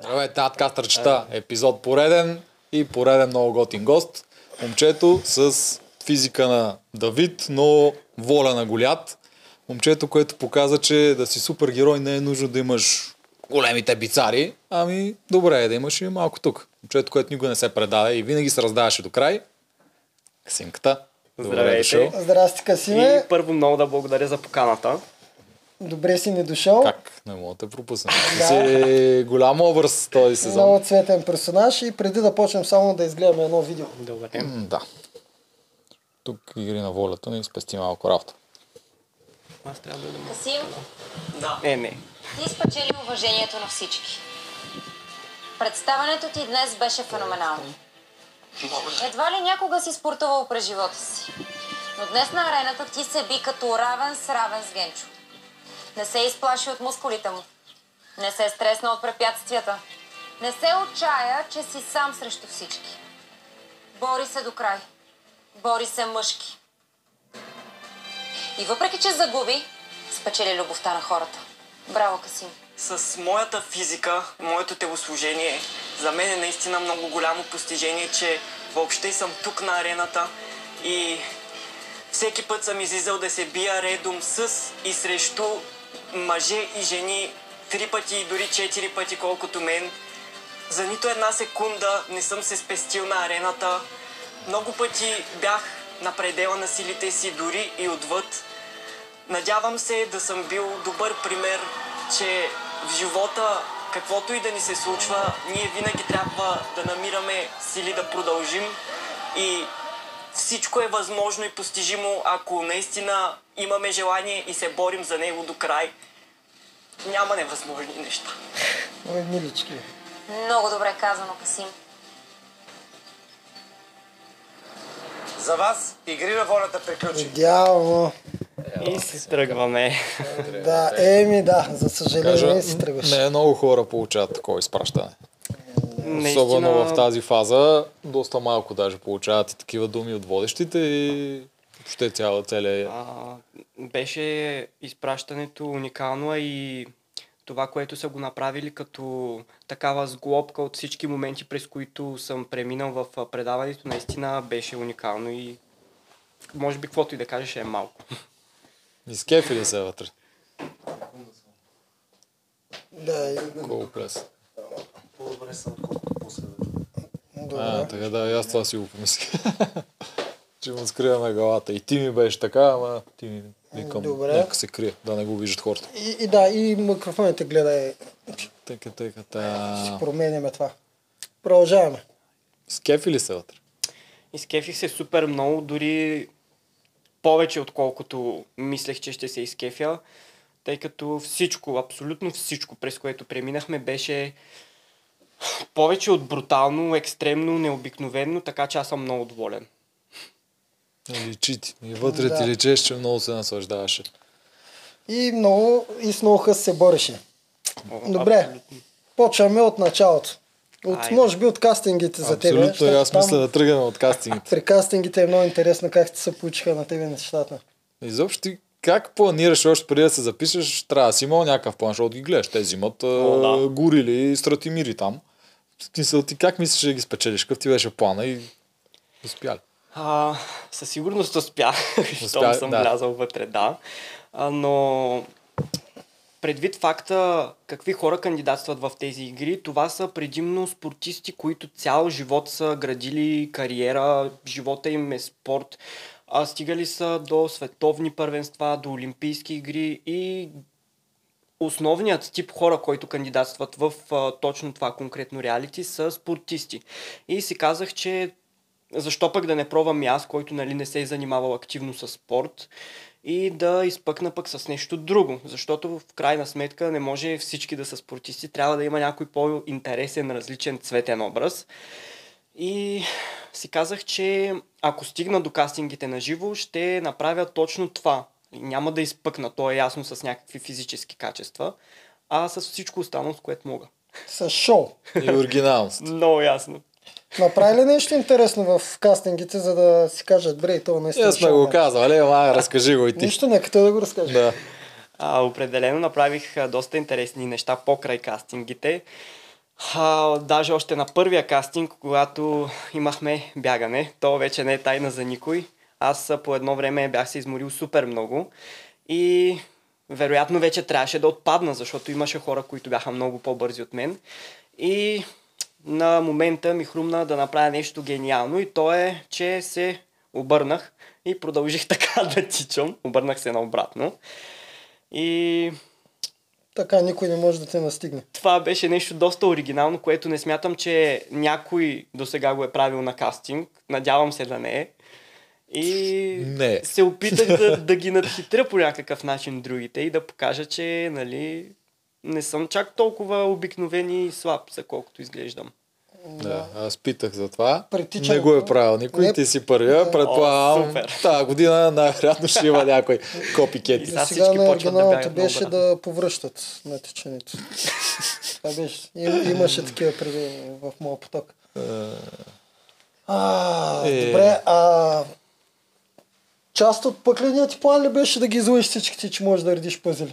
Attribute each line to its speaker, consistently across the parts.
Speaker 1: Здравейте, надкастърчета. Епизод пореден и пореден много готин гост. Момчето с физика на Давид, но воля на Голят. Момчето, което показа, че да си супергерой не е нужно да имаш големите бицари, ами добре е да имаш и малко тук. Момчето, което никога не се предаде и винаги се раздаваше до край. Симката. Добре
Speaker 2: Здравейте.
Speaker 1: дошъл.
Speaker 3: Здрасти, Касиме.
Speaker 2: И първо много да благодаря за поканата.
Speaker 3: Добре си ни дошъл.
Speaker 1: Как? Не мога да те пропусна. Ти си голям образ този сезон.
Speaker 3: Много цветен персонаж и преди да почнем само да изгледаме едно видео.
Speaker 2: Добре.
Speaker 1: М, Да. Тук игри на волята ни спести малко работа.
Speaker 2: Аз трябва да дам.
Speaker 4: Касим,
Speaker 2: Не, не.
Speaker 4: ти спечели уважението на всички. Представането ти днес беше феноменално. Едва ли някога си спортувал през живота си. Но днес на арената ти се би като равен с равен с Генчо. Не се изплаши от мускулите му. Не се стресна от препятствията. Не се отчая, че си сам срещу всички. Бори се до край. Бори се мъжки. И въпреки, че загуби, спечели любовта на хората. Браво, Касим!
Speaker 5: С моята физика, моето телосложение, за мен е наистина много голямо постижение, че въобще съм тук на арената и всеки път съм излизал да се бия редом с и срещу мъже и жени три пъти и дори четири пъти колкото мен. За нито една секунда не съм се спестил на арената. Много пъти бях на предела на силите си, дори и отвъд. Надявам се да съм бил добър пример, че в живота, каквото и да ни се случва, ние винаги трябва да намираме сили да продължим и всичко е възможно и постижимо, ако наистина имаме желание и се борим за него до край. Няма невъзможни неща.
Speaker 3: Ой, милички.
Speaker 4: Много добре казано, Касим.
Speaker 6: За вас игри на волята приключи.
Speaker 3: Идеално.
Speaker 2: И се тръгваме.
Speaker 3: Да, еми да, за съжаление си тръгваш.
Speaker 1: не много хора получават такова изпращане.
Speaker 2: Наистина,
Speaker 1: Особено в тази фаза, доста малко даже получават и такива думи от водещите и въобще цяла целия...
Speaker 2: а, беше изпращането уникално и това, което са го направили като такава сглобка от всички моменти, през които съм преминал в предаването, наистина беше уникално и може би каквото и да кажеш е малко.
Speaker 1: Изкефи ли се вътре?
Speaker 3: Да, и-
Speaker 1: Колко плес.
Speaker 6: По-добре съм, колкото после.
Speaker 1: А,
Speaker 3: добре.
Speaker 1: така да, и аз това си го помислих. че му скриваме главата. И ти ми беше така, ама ти ми викам,
Speaker 3: Добре.
Speaker 1: нека се крие, да не го виждат хората.
Speaker 3: И, и да, и микрофоните гледай,
Speaker 1: Тъка, тъка, та...
Speaker 3: ще променяме това. Продължаваме.
Speaker 1: Скефи ли се вътре?
Speaker 2: Изкефих се супер много, дори повече отколкото мислех, че ще се изкефя, тъй като всичко, абсолютно всичко, през което преминахме, беше повече от брутално, екстремно, необикновено, така че аз съм много доволен.
Speaker 1: Личи ти. И вътре
Speaker 3: Да.
Speaker 1: ти личеш, че много се наслаждаваше.
Speaker 3: И много, и с много хъс се бореше.
Speaker 2: О,
Speaker 3: Добре.
Speaker 2: абсолютно.
Speaker 3: Почваме от началото. От,
Speaker 2: Айде.
Speaker 3: може би от кастингите за тебе.
Speaker 1: Абсолютно,
Speaker 3: защото
Speaker 1: аз мисля да тръгнем от кастингите.
Speaker 3: При кастингите е много интересно как ти се получиха на тебе нещата.
Speaker 1: Изобщо ти как планираш още преди да се запишеш, трябва да си имал някакъв план, защото ги гледаш. Те взимат
Speaker 2: О, да.
Speaker 1: горили и стратимири там. В Смисъл, ти как мислиш да ги спечелиш? Какъв ти беше плана и успяли?
Speaker 2: А, със сигурност успях, щом
Speaker 1: Успя,
Speaker 2: съм
Speaker 1: да.
Speaker 2: влязал вътре, да. А, но предвид факта какви хора кандидатстват в тези игри, това са предимно спортисти, които цял живот са градили кариера, живота им е спорт, а стигали са до световни първенства, до олимпийски игри и основният тип хора, които кандидатстват в а, точно това конкретно реалити, са спортисти. И си казах, че защо пък да не пробвам и аз, който нали, не се е занимавал активно с спорт и да изпъкна пък с нещо друго. Защото в крайна сметка не може всички да са спортисти, трябва да има някой по-интересен, различен цветен образ. И си казах, че ако стигна до кастингите на живо, ще направя точно това. Няма да изпъкна, то е ясно с някакви физически качества, а с всичко останало, с което мога.
Speaker 3: С шоу.
Speaker 1: И оригиналност.
Speaker 2: Много ясно.
Speaker 3: Направи ли нещо интересно в кастингите, за да си кажат, бре, то
Speaker 1: Ние
Speaker 3: наистина
Speaker 1: сме
Speaker 3: шоу,
Speaker 1: го
Speaker 3: бе».
Speaker 1: казали, ама разкажи го и ти.
Speaker 3: Нищо, нека той да го разкаже.
Speaker 1: Да.
Speaker 2: А, определено направих доста интересни неща покрай кастингите. А, даже още на първия кастинг, когато имахме бягане, то вече не е тайна за никой. Аз по едно време бях се изморил супер много и вероятно вече трябваше да отпадна, защото имаше хора, които бяха много по-бързи от мен. И на момента ми хрумна да направя нещо гениално и то е, че се обърнах и продължих така да тичам. Обърнах се наобратно. И
Speaker 3: Така никой не може да те настигне.
Speaker 2: това беше нещо доста оригинално, което не смятам, че някой до сега го е правил на кастинг. Надявам се да не е. И
Speaker 1: Не.
Speaker 2: се опитах да, да ги надхитря по някакъв начин другите и да покажа, че нали, не съм чак толкова обикновен и слаб, за колкото изглеждам.
Speaker 1: Да, аз питах за това.
Speaker 3: Притичането.
Speaker 1: Не го е правил никой.
Speaker 3: Не.
Speaker 1: Ти си първия. Предполагам, тази година най-вероятно ще има някой копикет.
Speaker 2: И
Speaker 3: И
Speaker 2: сега
Speaker 3: сега
Speaker 2: всички
Speaker 3: на
Speaker 2: почват да
Speaker 3: беше да повръщат на течението. Това беше. Им, имаше такива преди в моя поток. А,
Speaker 1: Е.
Speaker 3: добре, а част от пъкления ти план ли беше да ги излъжиш всичките, че можеш да редиш пъзели?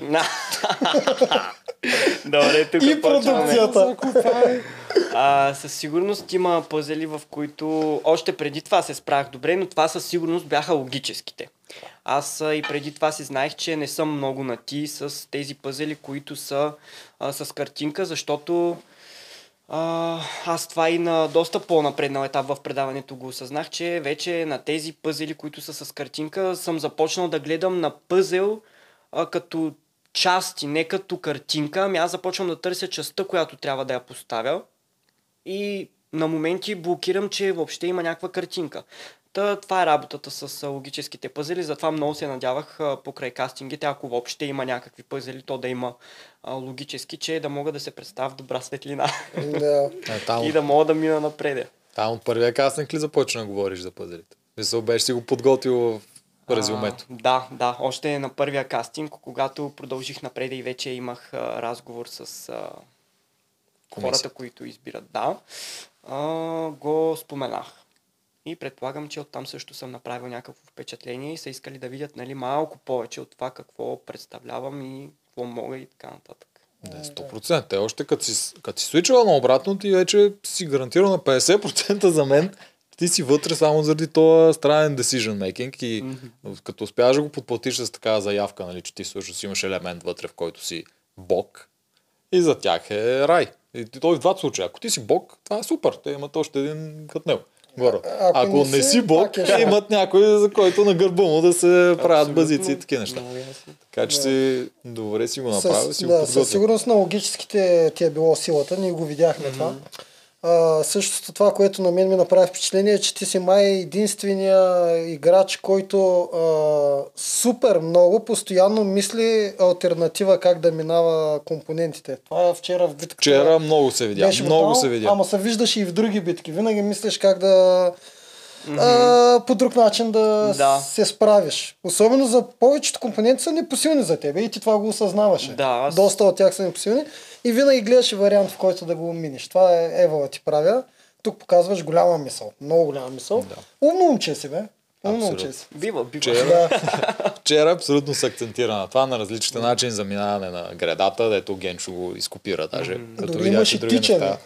Speaker 2: Добре, тук
Speaker 3: И продукцията.
Speaker 2: А, със сигурност има пъзели, в които още преди това се справях добре, но това със сигурност бяха логическите. Аз и преди това си знаех, че не съм много на ти с тези пъзели, които са а, с картинка, защото а, аз това и на доста по-напреднал етап в предаването го осъзнах, че вече на тези пъзели, които са с картинка, съм започнал да гледам на пъзел а, като части, не като картинка, ами аз започвам да търся частта, която трябва да я поставя и на моменти блокирам, че въобще има някаква картинка. Та, това е работата с логическите пъзели, затова много се надявах покрай кастингите, ако въобще има някакви пъзели, то да има логически, че да мога да се представя в добра светлина
Speaker 3: Да.
Speaker 1: Е,
Speaker 2: и да мога да мина напреде.
Speaker 1: там от първия кастинг ли започна да говориш за пъзелите? Мисъл, беше си го подготвил в резюмето.
Speaker 2: А, да, да, още на първия кастинг, когато продължих напред и вече имах а, разговор с а, хората, които избират, да, а, го споменах. И предполагам, че оттам също съм направил някакво впечатление и са искали да видят нали, малко повече от това какво представлявам и какво мога и така нататък.
Speaker 1: Не, 100%. Те още като си, като си свичала на обратно, ти вече си гарантирал на 50% за мен. Ти си вътре само заради този странен decision making и mm-hmm. като успяваш да го подплатиш с такава заявка, нали, че ти всъщност имаш елемент вътре, в който си бог и за тях е рай. И той в двата случая. Ако ти си бог, това е супер. Те имат още един като него. Горе.
Speaker 3: Ако
Speaker 1: Ако,
Speaker 3: не
Speaker 1: не
Speaker 3: си,
Speaker 1: си бог,
Speaker 3: е
Speaker 1: имат някой, за който на гърба му да се правят базици и такива неща. Така че си добре си го направил,
Speaker 3: С,
Speaker 1: си го
Speaker 3: да, със
Speaker 1: подготвил.
Speaker 3: сигурност на логическите ти е било силата, ние го видяхме mm-hmm. това. А, същото това, което на мен ми направи впечатление е, че ти си май единствения играч, който а, супер много постоянно мисли альтернатива как да минава компонентите. Това вчера в битката.
Speaker 1: Вчера много се видя.
Speaker 3: беше
Speaker 1: Много
Speaker 3: брутално,
Speaker 1: се видя.
Speaker 3: Ама се виждаше и в други битки. Винаги мислиш как да а, по друг начин да,
Speaker 2: Да.
Speaker 3: се справиш. Особено за повечето компоненти са непосилни за тебе и ти това го осъзнаваше.
Speaker 2: Да, аз-
Speaker 3: Доста от тях са непосилни и винаги гледаш вариант, в който да го миниш. Това е Евала ти правя. Тук показваш голяма мисъл. Много голяма мисъл. Да. Умно момче си, бе. Умно момче си.
Speaker 2: Бива, бива.
Speaker 1: Вчера,
Speaker 3: Да.
Speaker 1: вчера абсолютно се акцентира на това, на различните начини за минаване на гредата, дето Генчо го изкопира даже. Като
Speaker 3: Дори
Speaker 1: видя,
Speaker 3: имаш
Speaker 1: че
Speaker 3: и
Speaker 1: други
Speaker 3: тичане.
Speaker 1: неща.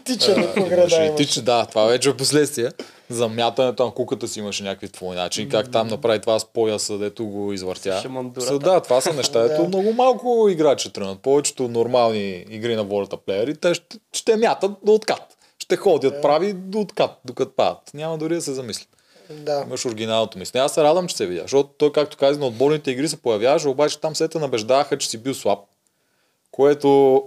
Speaker 3: тичане по
Speaker 1: Имаше
Speaker 3: града имаше.
Speaker 1: тич, да, това вече е последствие. За мятането на куката си имаше някакви твои начини. Как там направи това с пояса, дето го извъртя. Са, да, това са неща,
Speaker 3: Да.
Speaker 1: дето много малко играчи тръгнат. Повечето нормални игри на волята плеери, те ще, ще мятат до откат. Ще ходят прави до откат, докато падат. Няма дори да се замислят.
Speaker 3: Да.
Speaker 1: Имаш оригиналното мислене. Аз се радвам, че се видя, защото той, както каза, на отборните игри се появяваше, обаче там се те набеждаваха, че си бил слаб. Което...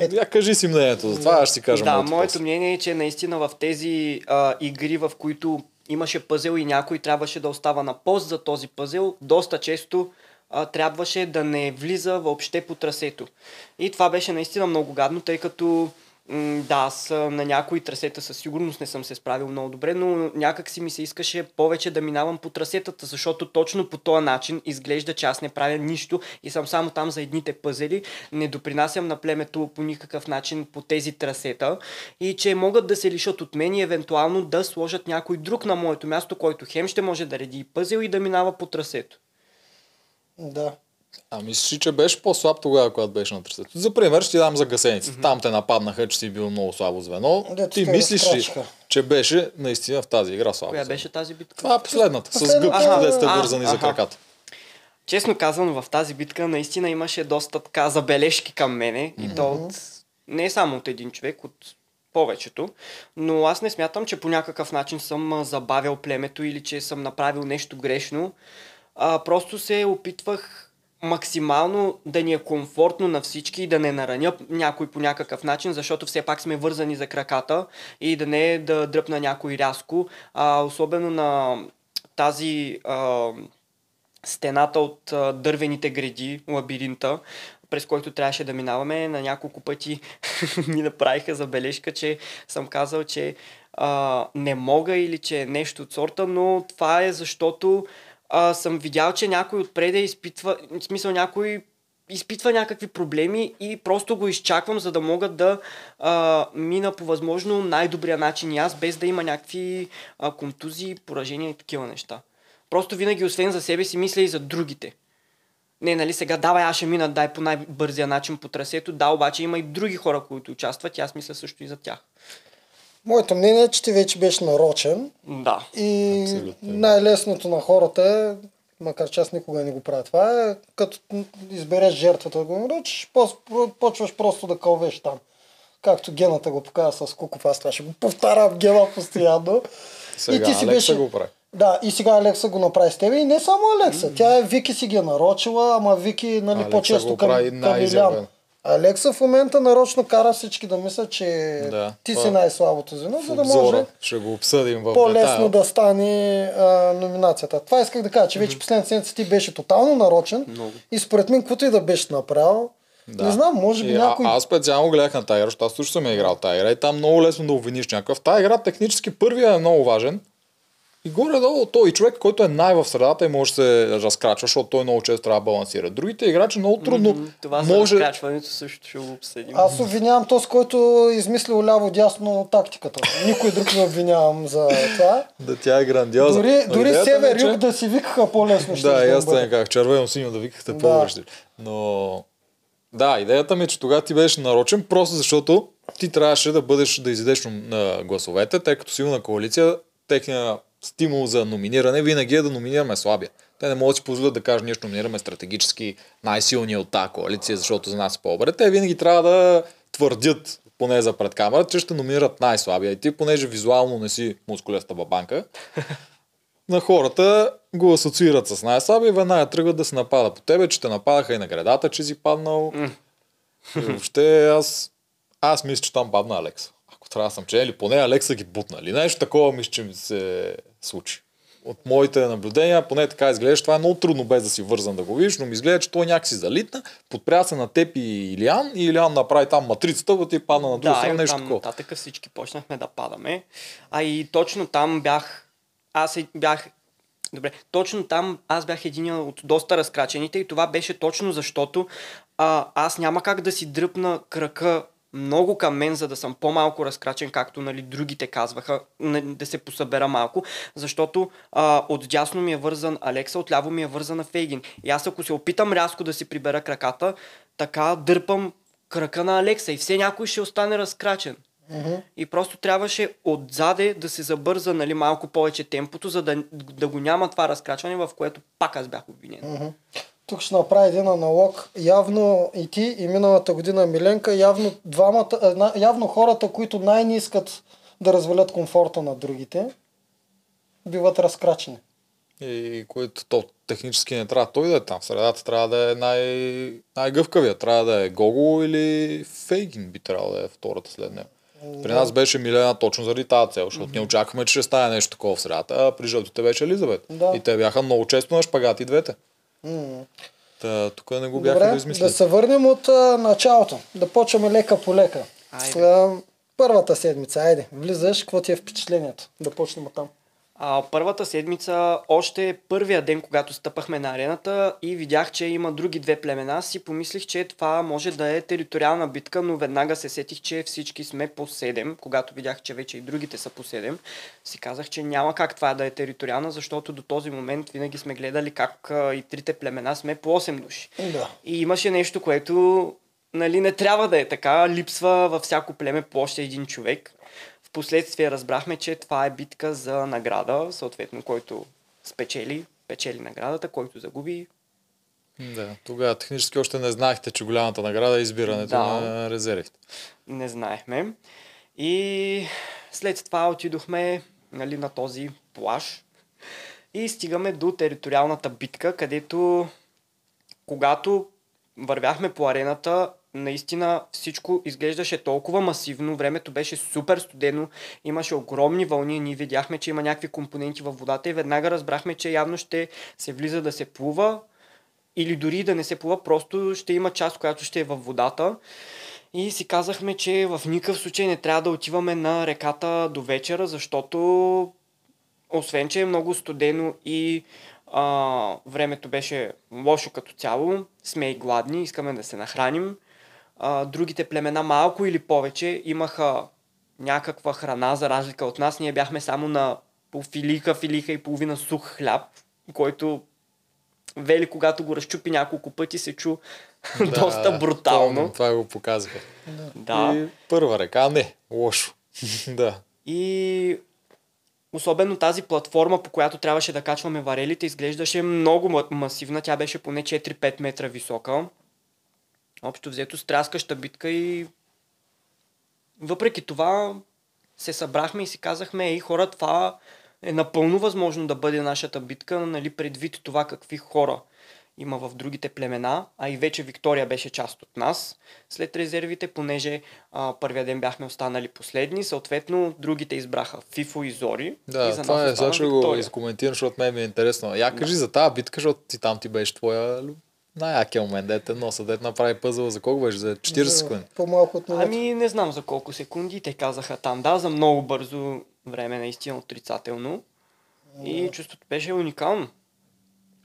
Speaker 3: Ето.
Speaker 1: Я кажи си мнението за това, аз ще си кажа
Speaker 2: Да,
Speaker 1: моето
Speaker 2: моето
Speaker 1: после.
Speaker 2: мнение е, че наистина в тези а, игри, в които имаше пъзел и някой трябваше да остава на пост за този пъзел, доста често а, трябваше да не влиза въобще по трасето. И това беше наистина много гадно, тъй като да, аз на някои трасета със сигурност не съм се справил много добре, но някак си ми се искаше повече да минавам по трасетата, защото точно по този начин изглежда, че аз не правя нищо и съм само там за едните пъзели, не допринасям на племето по никакъв начин по тези трасета и че могат да се лишат от мен и евентуално да сложат някой друг на моето място, който хем ще може да реди и пъзел и да минава по трасето.
Speaker 3: Да.
Speaker 1: А мислиш, ли, че беше по-слаб тогава, когато беше на тръсето? За пример, ще ти дам за гасениците. Там те нападнаха, че си бил много слабо звено.
Speaker 3: Дето
Speaker 1: ти мислиш ли, че беше наистина в тази игра слабо
Speaker 2: Коя
Speaker 1: звено?
Speaker 2: беше тази битка?
Speaker 1: Това е последната, с
Speaker 3: Последната,
Speaker 1: гъбките,
Speaker 3: Аха.
Speaker 1: де сте вързани за краката.
Speaker 2: Честно казано, в тази битка наистина имаше доста така забележки към мене и то от не само от един човек, от повечето, но аз не смятам, че по някакъв начин съм забавял племето или че съм направил нещо грешно. А, просто се опитвах максимално да ни е комфортно на всички и да не нараня някой по някакъв начин, защото все пак сме вързани за краката и да не е да дръпна някой рязко, а, особено на тази а, стената от а, дървените гради, лабиринта, през който трябваше да минаваме. На няколко пъти ми направиха забележка, че съм казал, че а, не мога или че е нещо от сорта, но това е защото а, съм видял, че някой отпреде изпитва, в смисъл някой изпитва някакви проблеми и просто го изчаквам, за да мога да а, мина по възможно най-добрия начин и аз, без да има някакви а, контузии, поражения и такива неща. Просто винаги, освен за себе си, мисля и за другите. Не, нали сега, давай, аз ще мина, дай по най-бързия начин по трасето. Да, обаче има и други хора, които участват и аз мисля също и за тях.
Speaker 3: Моето мнение е, че ти вече беше нарочен
Speaker 2: Да.
Speaker 3: и
Speaker 1: Абсолютно.
Speaker 3: най-лесното на хората е, макар че аз никога не го правя това, е като избереш жертвата да го нарочиш, по- почваш просто да кълвеш там. Както гената го показва с Куков, аз това ще го повтарям гена постоянно.
Speaker 1: Сега
Speaker 3: и ти си
Speaker 1: Алекса
Speaker 3: беше...
Speaker 1: го прави.
Speaker 3: Да, и сега Алекса го направи с тебе. И не само Алекса. Тя е Вики си ги е нарочила, ама Вики нали,
Speaker 1: Алекса
Speaker 3: по-често
Speaker 1: го
Speaker 3: към,
Speaker 1: прави
Speaker 3: към. Илян. Алекса в момента нарочно кара всички да мислят, че
Speaker 1: Да,
Speaker 3: ти си най-слабото звено,
Speaker 1: В
Speaker 3: за да може
Speaker 1: ще го обсъдим в
Speaker 3: по-лесно да стане а, номинацията. Това исках да кажа, че вече последната седмица ти беше тотално нарочен
Speaker 2: Много.
Speaker 3: и според мен, каквото и да беше направил,
Speaker 1: Да.
Speaker 3: не знам, може би
Speaker 1: И
Speaker 3: някой...
Speaker 1: а, аз специално гледах на тази игра, защото аз също съм играл тази игра и там много лесно да обвиниш някакъв. Тази игра технически първия е много важен. И горе-долу той и човек, който е най в средата и може да се разкрачва, защото той много често трябва да балансира. Другите играчи много трудно
Speaker 2: М, Това за
Speaker 1: може...
Speaker 2: разкачването също ще го обсъдим.
Speaker 3: Аз обвинявам този, който е измислил ляво-дясно тактиката. Никой друг не обвинявам за това.
Speaker 1: Да тя е грандиозна.
Speaker 3: Дори,
Speaker 1: Но
Speaker 3: дори
Speaker 1: е,
Speaker 3: север
Speaker 1: че-
Speaker 3: юг да си викаха по-лесно. ще
Speaker 1: Да, и аз
Speaker 3: бъде.
Speaker 1: те как червено синьо да викахте
Speaker 3: Да.
Speaker 1: по-връщи. Но да, идеята ми е, че тогава ти беше нарочен, просто защото ти трябваше да бъдеш, да изидеш на гласовете, тъй като силна коалиция, техния стимул за номиниране винаги е да номинираме слабия. Те не могат да си позволят да кажат, ние ще номинираме стратегически най-силния от тази коалиция, защото за нас е по-добре. Те винаги трябва да твърдят, поне за пред камера, че ще номинират най-слабия. И ти, понеже визуално не си мускулеста бабанка, на хората го асоциират с най-слаби и веднага тръгват да се напада по тебе, че те нападаха и на градата, че си паднал. И въобще аз, аз мисля, че там падна Алекса. Ако трябва да съм че, или поне Алекса ги бутна. Или нещо такова мисля, че ми се случи. От моите наблюдения, поне така изглеждаш, това е много трудно без да си вързан да го видиш, но ми изглежда, че той някакси залитна, подпря се на теб и Илиан, и Илиан направи там матрицата, и падна на друга
Speaker 2: Да,
Speaker 1: страна, нещо такова.
Speaker 2: нататък всички почнахме да падаме. А и точно там бях... Аз е- бях... Добре, точно там аз бях един от доста разкрачените и това беше точно защото а, аз няма как да си дръпна крака много към мен, за да съм по-малко разкрачен, както нали, другите казваха, да се посъбера малко, защото а, от дясно ми е вързан Алекса, от ляво ми е вързана Фейгин. И аз ако се опитам рязко да си прибера краката, така дърпам крака на Алекса и все някой ще остане разкрачен. И просто трябваше отзаде да се забърза нали, малко повече темпото, за да, да го няма това разкрачване, в което пак аз бях обвинен.
Speaker 3: Тук ще направя един аналог. Явно и ти, и миналата година Миленка, явно, двамата, явно хората, които най-не искат да развалят комфорта на другите, биват разкрачени.
Speaker 1: И което то технически не трябва той да е там. Средата трябва да е най- най-гъвкавия. Трябва да е Гого или Фейгин би трябвало да е втората след него. При нас беше Милена точно заради тази цел, защото ние очакваме, че ще стане нещо такова в средата, а при жълтите беше Елизабет.
Speaker 3: Да.
Speaker 1: И те бяха много често на шпагати двете.
Speaker 3: М.
Speaker 1: Та, тук не го бяха
Speaker 3: Добре,
Speaker 1: да
Speaker 3: да
Speaker 1: измислили.
Speaker 3: се върнем от а, началото. Да почваме лека по лека.
Speaker 2: Айде.
Speaker 3: А, първата седмица, айде, влизаш, какво ти е впечатлението? Да почнем от там.
Speaker 2: А, първата седмица, още първия ден, когато стъпахме на арената и видях, че има други две племена, си помислих, че това може да е териториална битка, но веднага се сетих, че всички сме по 7. Когато видях, че вече и другите са по 7, си казах, че няма как това да е териториална, защото до този момент винаги сме гледали как а, и трите племена сме по 8 души.
Speaker 3: Да.
Speaker 2: И имаше нещо, което нали, не трябва да е така. Липсва във всяко племе по още един човек. Впоследствие разбрахме, че това е битка за награда, съответно, който спечели, печели наградата, който загуби.
Speaker 1: Да, тогава технически още не знаехте, че голямата награда е избирането
Speaker 2: Да.
Speaker 1: на резервите.
Speaker 2: Не знаехме. И след това отидохме нали, на този плаж и стигаме до териториалната битка, където когато вървяхме по арената, наистина всичко изглеждаше толкова масивно, времето беше супер студено, имаше огромни вълни, ние видяхме, че има някакви компоненти във водата и веднага разбрахме, че явно ще се влиза да се плува или дори да не се плува, просто ще има част, която ще е във водата. И си казахме, че в никакъв случай не трябва да отиваме на реката до вечера, защото освен, че е много студено и а, времето беше лошо като цяло, сме и гладни, искаме да се нахраним. А, другите племена малко или повече имаха някаква храна, за разлика от нас. Ние бяхме само на по филика, филика и половина сух хляб, който Вели, когато го разчупи няколко пъти, се чу доста брутално.
Speaker 1: помням, Това го показаха.
Speaker 2: Да.
Speaker 1: И първа река, не, лошо. да.
Speaker 2: И особено тази платформа, по която трябваше да качваме варелите, изглеждаше много ма- масивна. Тя беше поне 4-5 метра висока. Общо взето стряскаща битка и въпреки това се събрахме и си казахме, ей хора, това е напълно възможно да бъде нашата битка, нали, предвид това какви хора има в другите племена, а и вече Виктория беше част от нас след резервите, понеже а, първия ден бяхме останали последни, съответно другите избраха Фифо и Зори.
Speaker 1: Да,
Speaker 2: и за
Speaker 1: това
Speaker 2: нас
Speaker 1: е, сега ще го
Speaker 2: Виктория.
Speaker 1: изкоментирам, защото мен ми е интересно. Я кажи за тази битка, защото ти там ти беше твоя най-якия момент, дете носа, дете направи пъзъл. За колко беше? За 40 секунди.
Speaker 3: По-малко от минута.
Speaker 2: Ами не знам за колко секунди, те казаха там, да, за много бързо време, наистина отрицателно. И чувството беше уникално.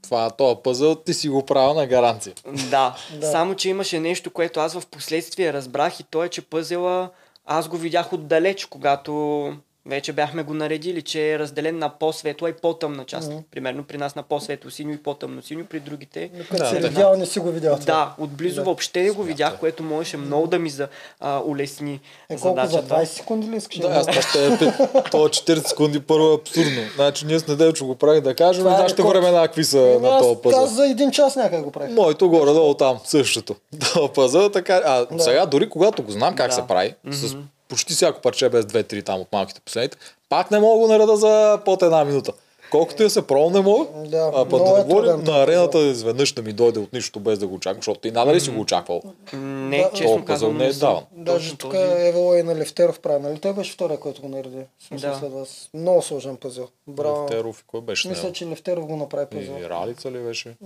Speaker 1: Това, този пъзъл ти си го правил на гаранция.
Speaker 2: Да,
Speaker 3: Да.
Speaker 2: само че имаше нещо, което аз в последствие разбрах и то е, че пъзела аз го видях отдалеч, когато вече бяхме го наредили, че е разделен на по-светла и по-тъмна част.
Speaker 3: Мгм.
Speaker 2: Примерно при нас на по-светло синьо и по-тъмно синьо, при другите.
Speaker 3: Но Като
Speaker 1: Да, да.
Speaker 3: видял, не си го видял. това.
Speaker 2: Да, отблизо
Speaker 3: Да.
Speaker 2: въобще не го видях, което можеше много да ми за, а, улесни
Speaker 3: Е, колко за
Speaker 2: задачата.
Speaker 3: 20 секунди ли искаш?
Speaker 1: Да, аз това ще е. Това 40 секунди първо е абсурдно. Значи ние с Неделчо го правих да кажем
Speaker 3: Това е
Speaker 1: нашите
Speaker 3: рекорд.
Speaker 1: времена какви са
Speaker 3: Еми,
Speaker 1: на този
Speaker 3: аз,
Speaker 1: пъзъл.
Speaker 3: аз за един час някак го правих.
Speaker 1: Моето горе-долу там, същото. Това пъзъл, така. А
Speaker 3: Да.
Speaker 1: сега дори когато го знам как
Speaker 2: Да.
Speaker 1: се прави, с почти всяко парче без 2-3 там от малките последните, пак не мога да го нареда за под една минута. Колкото я се пробвам, не мога.
Speaker 3: Да,
Speaker 1: а пък да
Speaker 3: е
Speaker 1: говорим на арената изведнъж да ми дойде от нищо без да го очаквам, защото ти надали си го очаквал.
Speaker 2: Не,
Speaker 3: Да,
Speaker 2: честно казвам,
Speaker 1: не е даван.
Speaker 3: Даже тук
Speaker 2: този-
Speaker 3: Евело и на Левтеров прави, нали? Той беше втория, който го нареди.
Speaker 2: Да.
Speaker 3: след вас. Много сложен пъзел. Браво.
Speaker 1: Теров и кой беше?
Speaker 3: Мисля, че Левтеров го направи пъзел.
Speaker 1: И Ралица ли беше?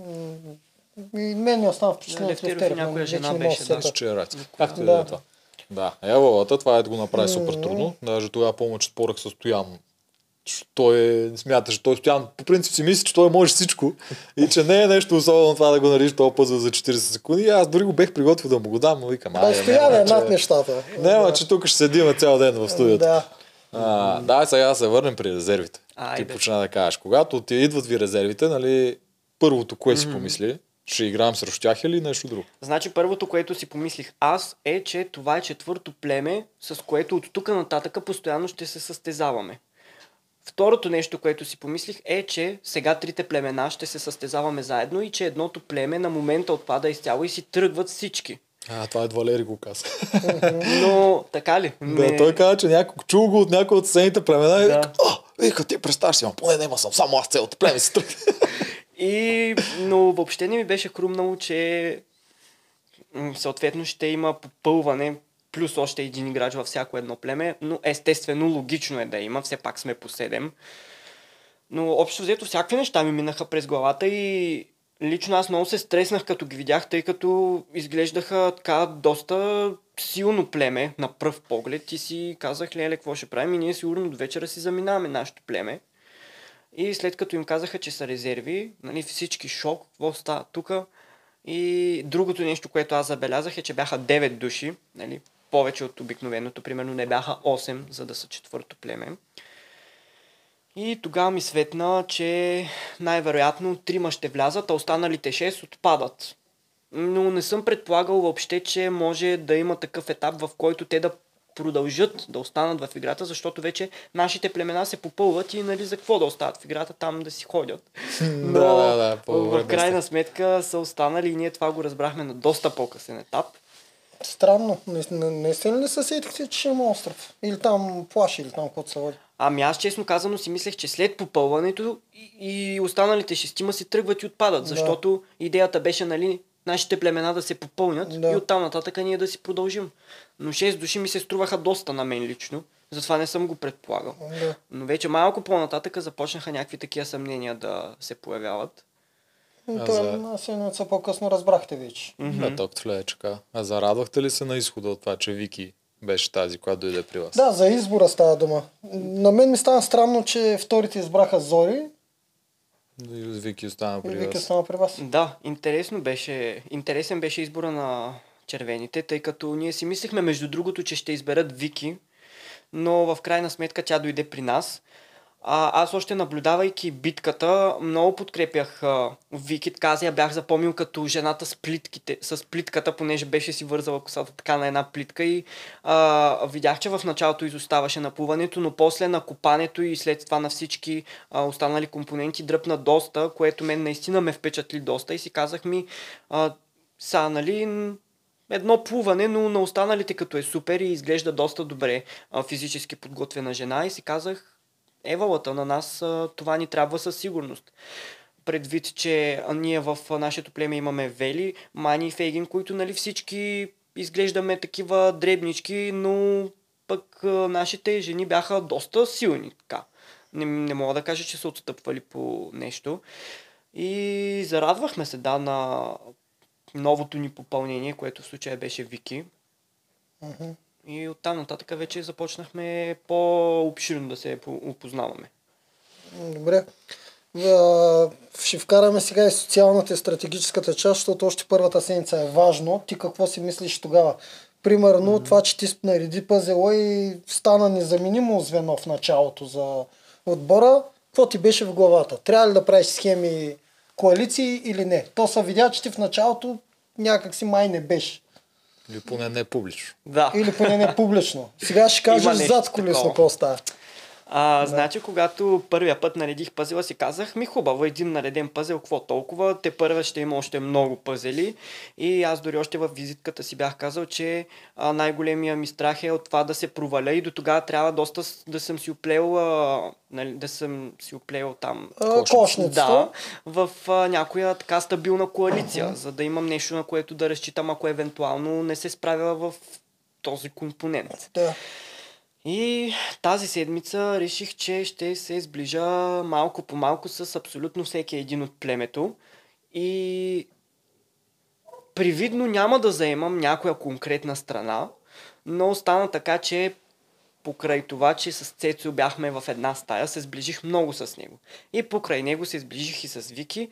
Speaker 3: И мен ми остана впечатление
Speaker 2: Левтеров
Speaker 3: Левтеров.
Speaker 2: някоя жена
Speaker 3: не
Speaker 2: беше, да.
Speaker 1: е. Както и
Speaker 3: да
Speaker 1: е това. Да, Евалата, това е да го направи супер трудно. Даже тогава помня, че спорах с Стоян. Че Той е, смяташе, той Стоян по принцип си мисли, че той може всичко и че не е нещо особено това да го наредиш този пъзъл за 40 секунди. Аз дори го бех приготвил да му го дам, но викам,
Speaker 3: Да,
Speaker 1: айде,
Speaker 3: стояне
Speaker 1: няма,
Speaker 3: над нещата.
Speaker 1: няма,
Speaker 3: Да.
Speaker 1: че тук ще седим цял ден в студиото.
Speaker 3: Да.
Speaker 1: А, да, сега да се върнем при резервите.
Speaker 2: Айде.
Speaker 1: Ти почна да кажеш. Когато ти идват ви резервите, нали, първото, кое си помисли, ще играем срещу тях или нещо друго?
Speaker 2: Значи първото, което си помислих аз е, че това е четвърто племе, с което от тук нататъка постоянно ще се състезаваме. Второто нещо, което си помислих е, че сега трите племена ще се състезаваме заедно и че едното племе на момента отпада изцяло и си тръгват всички.
Speaker 1: А, това е Валери го каза.
Speaker 2: Но така ли?
Speaker 1: Да, той каза, че някой, чул го от някой от съседните племена и
Speaker 2: Да.
Speaker 1: а, вика, ти представяш си, поне няма съм само аз цялото племе си тръгне.
Speaker 2: И, но въобще не ми беше хрумнало, че съответно ще има попълване плюс още един играч във всяко едно племе, но естествено логично е да има, все пак сме по 7. Но общо взето всякакви неща ми минаха през главата и лично аз много се стреснах като ги видях, тъй като изглеждаха така доста силно племе на пръв поглед и си казах, леле, какво ще правим и ние сигурно до вечера си заминаваме нашето племе. И след като им казаха, че са резерви, нали, всички шок, какво става тук. И другото нещо, което аз забелязах е, че бяха 9 души, нали, повече от обикновеното, примерно не бяха 8, за да са четвърто племе. И тогава ми светна, че най-вероятно трима ще влязат, а останалите 6 отпадат. Но не съм предполагал въобще, че може да има такъв етап, в който те да продължат да останат в играта, защото вече нашите племена се попълват и нали за какво да остават в играта, там да си ходят. Но
Speaker 1: Да, да, да,
Speaker 2: в
Speaker 1: да
Speaker 2: крайна
Speaker 1: сте.
Speaker 2: сметка са останали и ние това го разбрахме на доста по-късен етап.
Speaker 3: Странно. Наистина, наистина ли се сетихте, че има остров? Или там плаши, или там каквото се води?
Speaker 2: Ами аз честно казано си мислех, че след попълването и, и останалите шестима си тръгват и отпадат,
Speaker 3: Да.
Speaker 2: защото идеята беше, нали, нашите племена да се попълнят
Speaker 3: Да.
Speaker 2: и оттам нататък ние да си продължим. Но 6 души ми се струваха доста на мен лично, затова не съм го предполагал.
Speaker 3: Да.
Speaker 2: Но вече малко по-нататък започнаха някакви такива съмнения да се появяват.
Speaker 3: А Това
Speaker 1: за-
Speaker 3: седмица по-късно разбрахте вече.
Speaker 1: Да, толкова е. А зарадвахте ли се на изхода от това, че Вики беше тази, която дойде при вас?
Speaker 3: Да, за избора става дума. На мен ми стана странно, че вторите избраха Зори
Speaker 1: И Вики остана при
Speaker 3: Вики
Speaker 1: вас.
Speaker 3: стана при вас.
Speaker 2: Да, интересно беше, интересен беше избора на червените, тъй като ние си мислихме между другото, че ще изберат Вики, но в крайна сметка тя дойде при нас. А, аз още наблюдавайки битката, много подкрепях а, Вики, така аз я бях запомнил като жената с, плитките, с плитката, понеже беше си вързала косата така на една плитка и а, видях, че в началото изоставаше на плуването, но после на копането и след това на всички а, останали компоненти дръпна доста, което мен наистина ме впечатли доста и си казах ми, а, са, нали, едно плуване, но на останалите като е супер и изглежда доста добре а, физически подготвена жена и си казах, евалата на нас а, това ни трябва със сигурност. Предвид, че ние в нашето племе имаме Вели, Мани и Фейгин, които нали всички изглеждаме такива дребнички, но пък а, нашите жени бяха доста силни. Така. Не, не мога да кажа, че са отстъпвали по нещо. И зарадвахме се, да, на новото ни попълнение, което в случая беше Вики.
Speaker 3: Мгм.
Speaker 2: И оттам нататък вече започнахме по-обширно да се по- опознаваме.
Speaker 3: Добре. Ще вкараме сега и социалната и стратегическата част, защото още първата седмица е важно. Ти какво си мислиш тогава? Примерно това, че ти нареди пъзела и стана незаменимо звено в началото за отбора. Какво ти беше в главата? Трябва ли да правиш схеми коалиции или не? То се видя, че ти в началото някак си май не беше.
Speaker 1: Или поне не публично.
Speaker 2: Да.
Speaker 3: Или поне не публично. Сега ще
Speaker 2: нещо
Speaker 3: зад колисно какво става.
Speaker 2: А, значи, когато първия път наредих пъзела, си казах, ми хубаво, един нареден пъзел, какво толкова, те първа ще има още много пъзели. И аз дори още в визитката си бях казал, че а, най-големия ми страх е от това да се проваля и до тогава трябва доста да съм си оплел, а, нали, да съм си оплел там
Speaker 3: Кошницата.
Speaker 2: да, в а, някоя така стабилна коалиция, за да имам нещо, на което да разчитам, ако евентуално не се справя в този компонент.
Speaker 3: Да.
Speaker 2: И тази седмица реших, че ще се сближа малко по малко с абсолютно всеки един от племето. И привидно няма да заемам някоя конкретна страна, но стана така, че покрай това, че с Цецо бяхме в една стая, се сближих много с него. И покрай него се сближих и с Вики.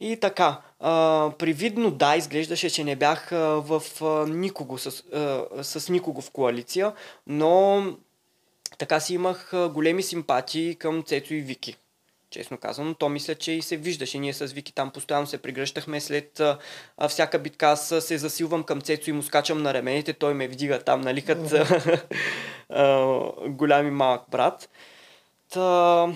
Speaker 2: И така, а, привидно да, изглеждаше, че не бях а, в а, никого с, а, с никого в коалиция, но така си имах а, големи симпатии към Цецо и Вики. Честно казано, то мисля, че и се виждаше. Ние с Вики там постоянно се прегръщахме след а, а, всяка битка. Аз се засилвам към Цецо и му скачам на рамените. Той ме вдига там, нали, като голям и малък брат. Та,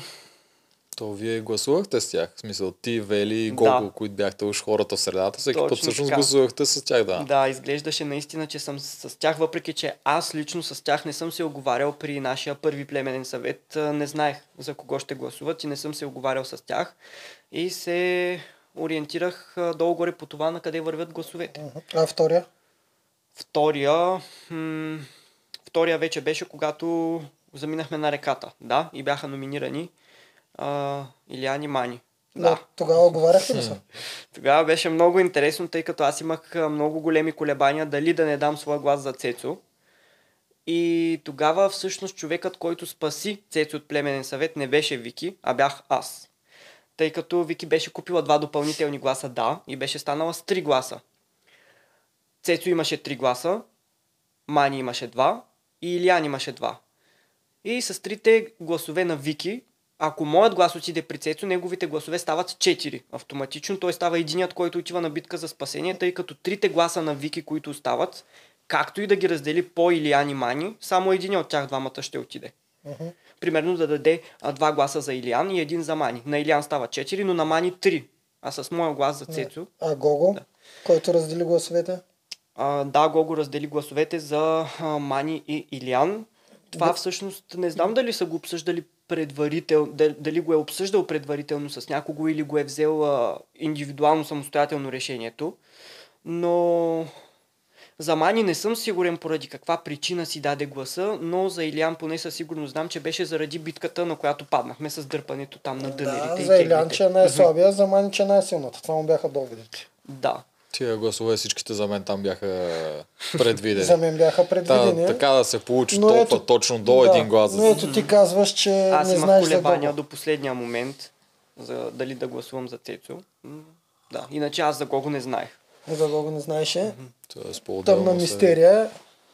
Speaker 1: То вие гласувахте с тях. В смисъл ти, Вели и
Speaker 2: Да.
Speaker 1: Гого, които бяхте уж хората в средата. Всеки път всъщност
Speaker 2: така.
Speaker 1: гласувахте с тях, да.
Speaker 2: Да, изглеждаше наистина, че съм с, с тях, въпреки че аз лично с тях не съм се оговарял при нашия първи племенен съвет. Не знаех за кого ще гласуват и не съм се оговарял с тях. И се ориентирах долу-горе по това на къде вървят гласовете.
Speaker 3: А втория?
Speaker 2: Втория, м- втория вече беше когато заминахме на реката. Да, и бяха номинирани а, Илияни Мани.
Speaker 3: Да. Тогава оговаряхте ли се?
Speaker 2: Тогава беше много интересно, тъй като аз имах много големи колебания дали да не дам своя глас за Цецо. И тогава всъщност човекът, който спаси Цеци от племенен съвет, не беше Вики, а бях аз. Тъй като Вики беше купила два допълнителни гласа да и беше станала с три гласа. Цецо имаше три гласа, Мани имаше два и Илиан имаше два. И с трите гласове на Вики, ако моят глас отиде при Цецо, неговите гласове стават 4 автоматично. Той става единият, който отива на битка за спасение, тъй като трите гласа на Вики, които остават, както и да ги раздели по Илиан и Мани, само един от тях двамата ще отиде. Примерно да даде а, два гласа за Илиан и един за Мани. На Илиан става 4, но на Мани 3. А с моя глас за Цецо,
Speaker 3: А Гого,
Speaker 2: Да.
Speaker 3: който раздели гласовете?
Speaker 2: а, да, Гого раздели гласовете за а, Мани и Илиан. Това всъщност не знам дали са го обсъждали предварително, дали го е обсъждал предварително с някого или го е взел а, индивидуално самостоятелно решението. Но за Мани не съм сигурен поради каква причина си даде гласа, но за Илиан поне със сигурност знам, че беше заради битката, на която паднахме с дърпането там на дънерите
Speaker 3: Да,
Speaker 2: и
Speaker 3: за Илян, че е най-слабия, за Мани, че е най-силната. Това му бяха доводите.
Speaker 2: Да.
Speaker 1: Тия гласове всичките за мен там бяха предвидени.
Speaker 3: За мен бяха
Speaker 1: Та,
Speaker 3: предвидени.
Speaker 1: така да се получи
Speaker 3: Но
Speaker 1: толкова
Speaker 3: ето-
Speaker 1: точно до
Speaker 3: да,
Speaker 1: един глас.
Speaker 3: Но ето ти казваш, че
Speaker 2: Аз
Speaker 3: не
Speaker 2: имах
Speaker 3: знаеш за
Speaker 2: колебания до последния момент, за дали да гласувам за Цецо. М, Да, иначе аз за Гого не знаех.
Speaker 3: За Гого не знаеше.
Speaker 1: Тоест, по-отделно
Speaker 3: Тъмна
Speaker 1: се-
Speaker 3: мистерия.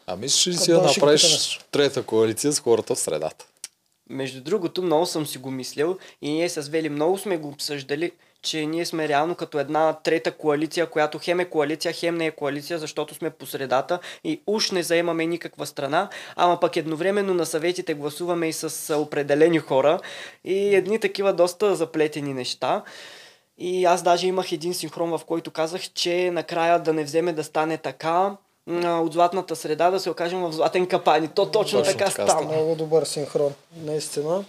Speaker 1: А мислиш ли си да направиш трета коалиция с хората в средата?
Speaker 2: Между другото, много съм си го мислил и ние с Вели много сме го обсъждали, че ние сме реално като една трета коалиция, която хем е коалиция, хем не е коалиция, защото сме по средата и уж не заемаме никаква страна, ама пък едновременно на съветите гласуваме и с определени хора и едни такива доста заплетени неща. И аз даже имах един синхрон, в който казах, че накрая да не вземе да стане така, от златната среда да се окажем в златен капан. И то точно,
Speaker 1: Точно
Speaker 2: така,
Speaker 1: така
Speaker 2: стана.
Speaker 3: Много добър синхрон, наистина.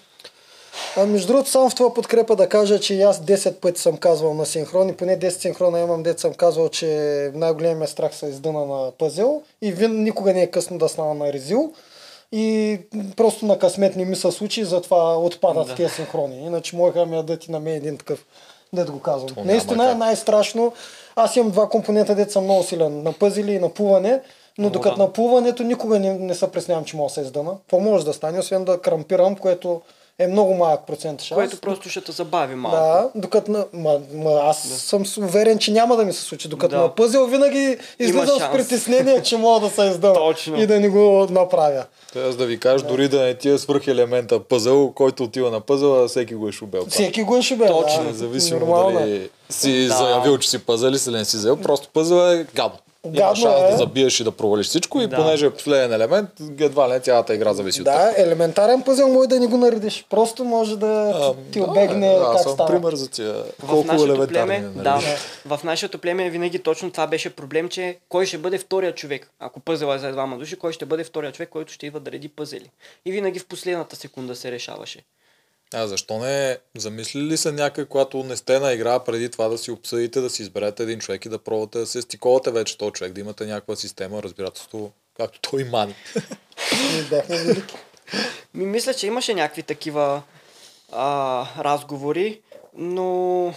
Speaker 3: А между другото, само в това подкрепа да кажа, че аз 10 пъти съм казвал на синхрон и поне 10 синхрона имам, дет съм казвал, че най-големия страх се издъна на пъзел и вин, никога не е късно да стана на резил. И просто на късмет не ми се случи, затова отпадат
Speaker 2: Да.
Speaker 3: тези синхрони. Иначе могаха ми да дадат и на мен един такъв, дет го казвам.
Speaker 1: То
Speaker 3: Наистина е най-страшно. Аз имам два компонента, дет съм много силен. На пъзели и на плуване. Но докато
Speaker 2: да.
Speaker 3: на плуването никога не, не се преснявам, че мога да се издъна. Какво може да стане, освен да крампирам, което е много малък процент шанс.
Speaker 2: Което просто ще те забави малко.
Speaker 3: Да, докато на... Ма, ма, аз съм с- уверен, че няма да ми се случи. Докато
Speaker 2: Да.
Speaker 3: на пъзел винаги излизам с притеснение, че мога да се.
Speaker 2: Точно.
Speaker 3: И да не го направя.
Speaker 1: Тоест да ви кажа, дори да не ти е свръх елемента пъзъл, който отива на пъзъла, всеки го е шубел.
Speaker 3: Всеки го е шубе.
Speaker 2: Точно.
Speaker 3: Да,
Speaker 1: Независимо
Speaker 3: нормално е.
Speaker 1: дали си
Speaker 2: Да.
Speaker 1: заявил, че си пъзъл или си не си заявил, просто пъзъл е гадно. Има
Speaker 3: Гадно
Speaker 1: шанс
Speaker 3: е.
Speaker 1: да забиеш и да провалиш всичко и
Speaker 2: Да.
Speaker 1: понеже е последен елемент, едва ли цялата игра зависи от теб.
Speaker 3: Да, елементарен пъзел може да не го наредиш. Просто може да
Speaker 1: А,
Speaker 3: ти,
Speaker 1: да,
Speaker 3: обегне
Speaker 1: аз
Speaker 3: как
Speaker 1: съм
Speaker 3: става.
Speaker 1: пример за тия
Speaker 2: В
Speaker 1: колко
Speaker 2: нашето
Speaker 1: елементарни
Speaker 2: племе,
Speaker 1: нали?
Speaker 2: да, в нашето племе винаги точно това беше проблем, че кой ще бъде втория човек. Ако пъзела е за двама души, кой ще бъде втория човек, който ще идва да реди пъзели. И винаги в последната секунда се решаваше.
Speaker 1: А защо не замислили ли са някой, когато не сте на игра преди това да си обсъдите, да си изберете един човек и да пробвате да се стиковате вече този човек, да имате някаква система, разбирателство, както той и мани.
Speaker 3: Ние бяхме велики.
Speaker 2: Ми мисля, че имаше някакви такива а, разговори, но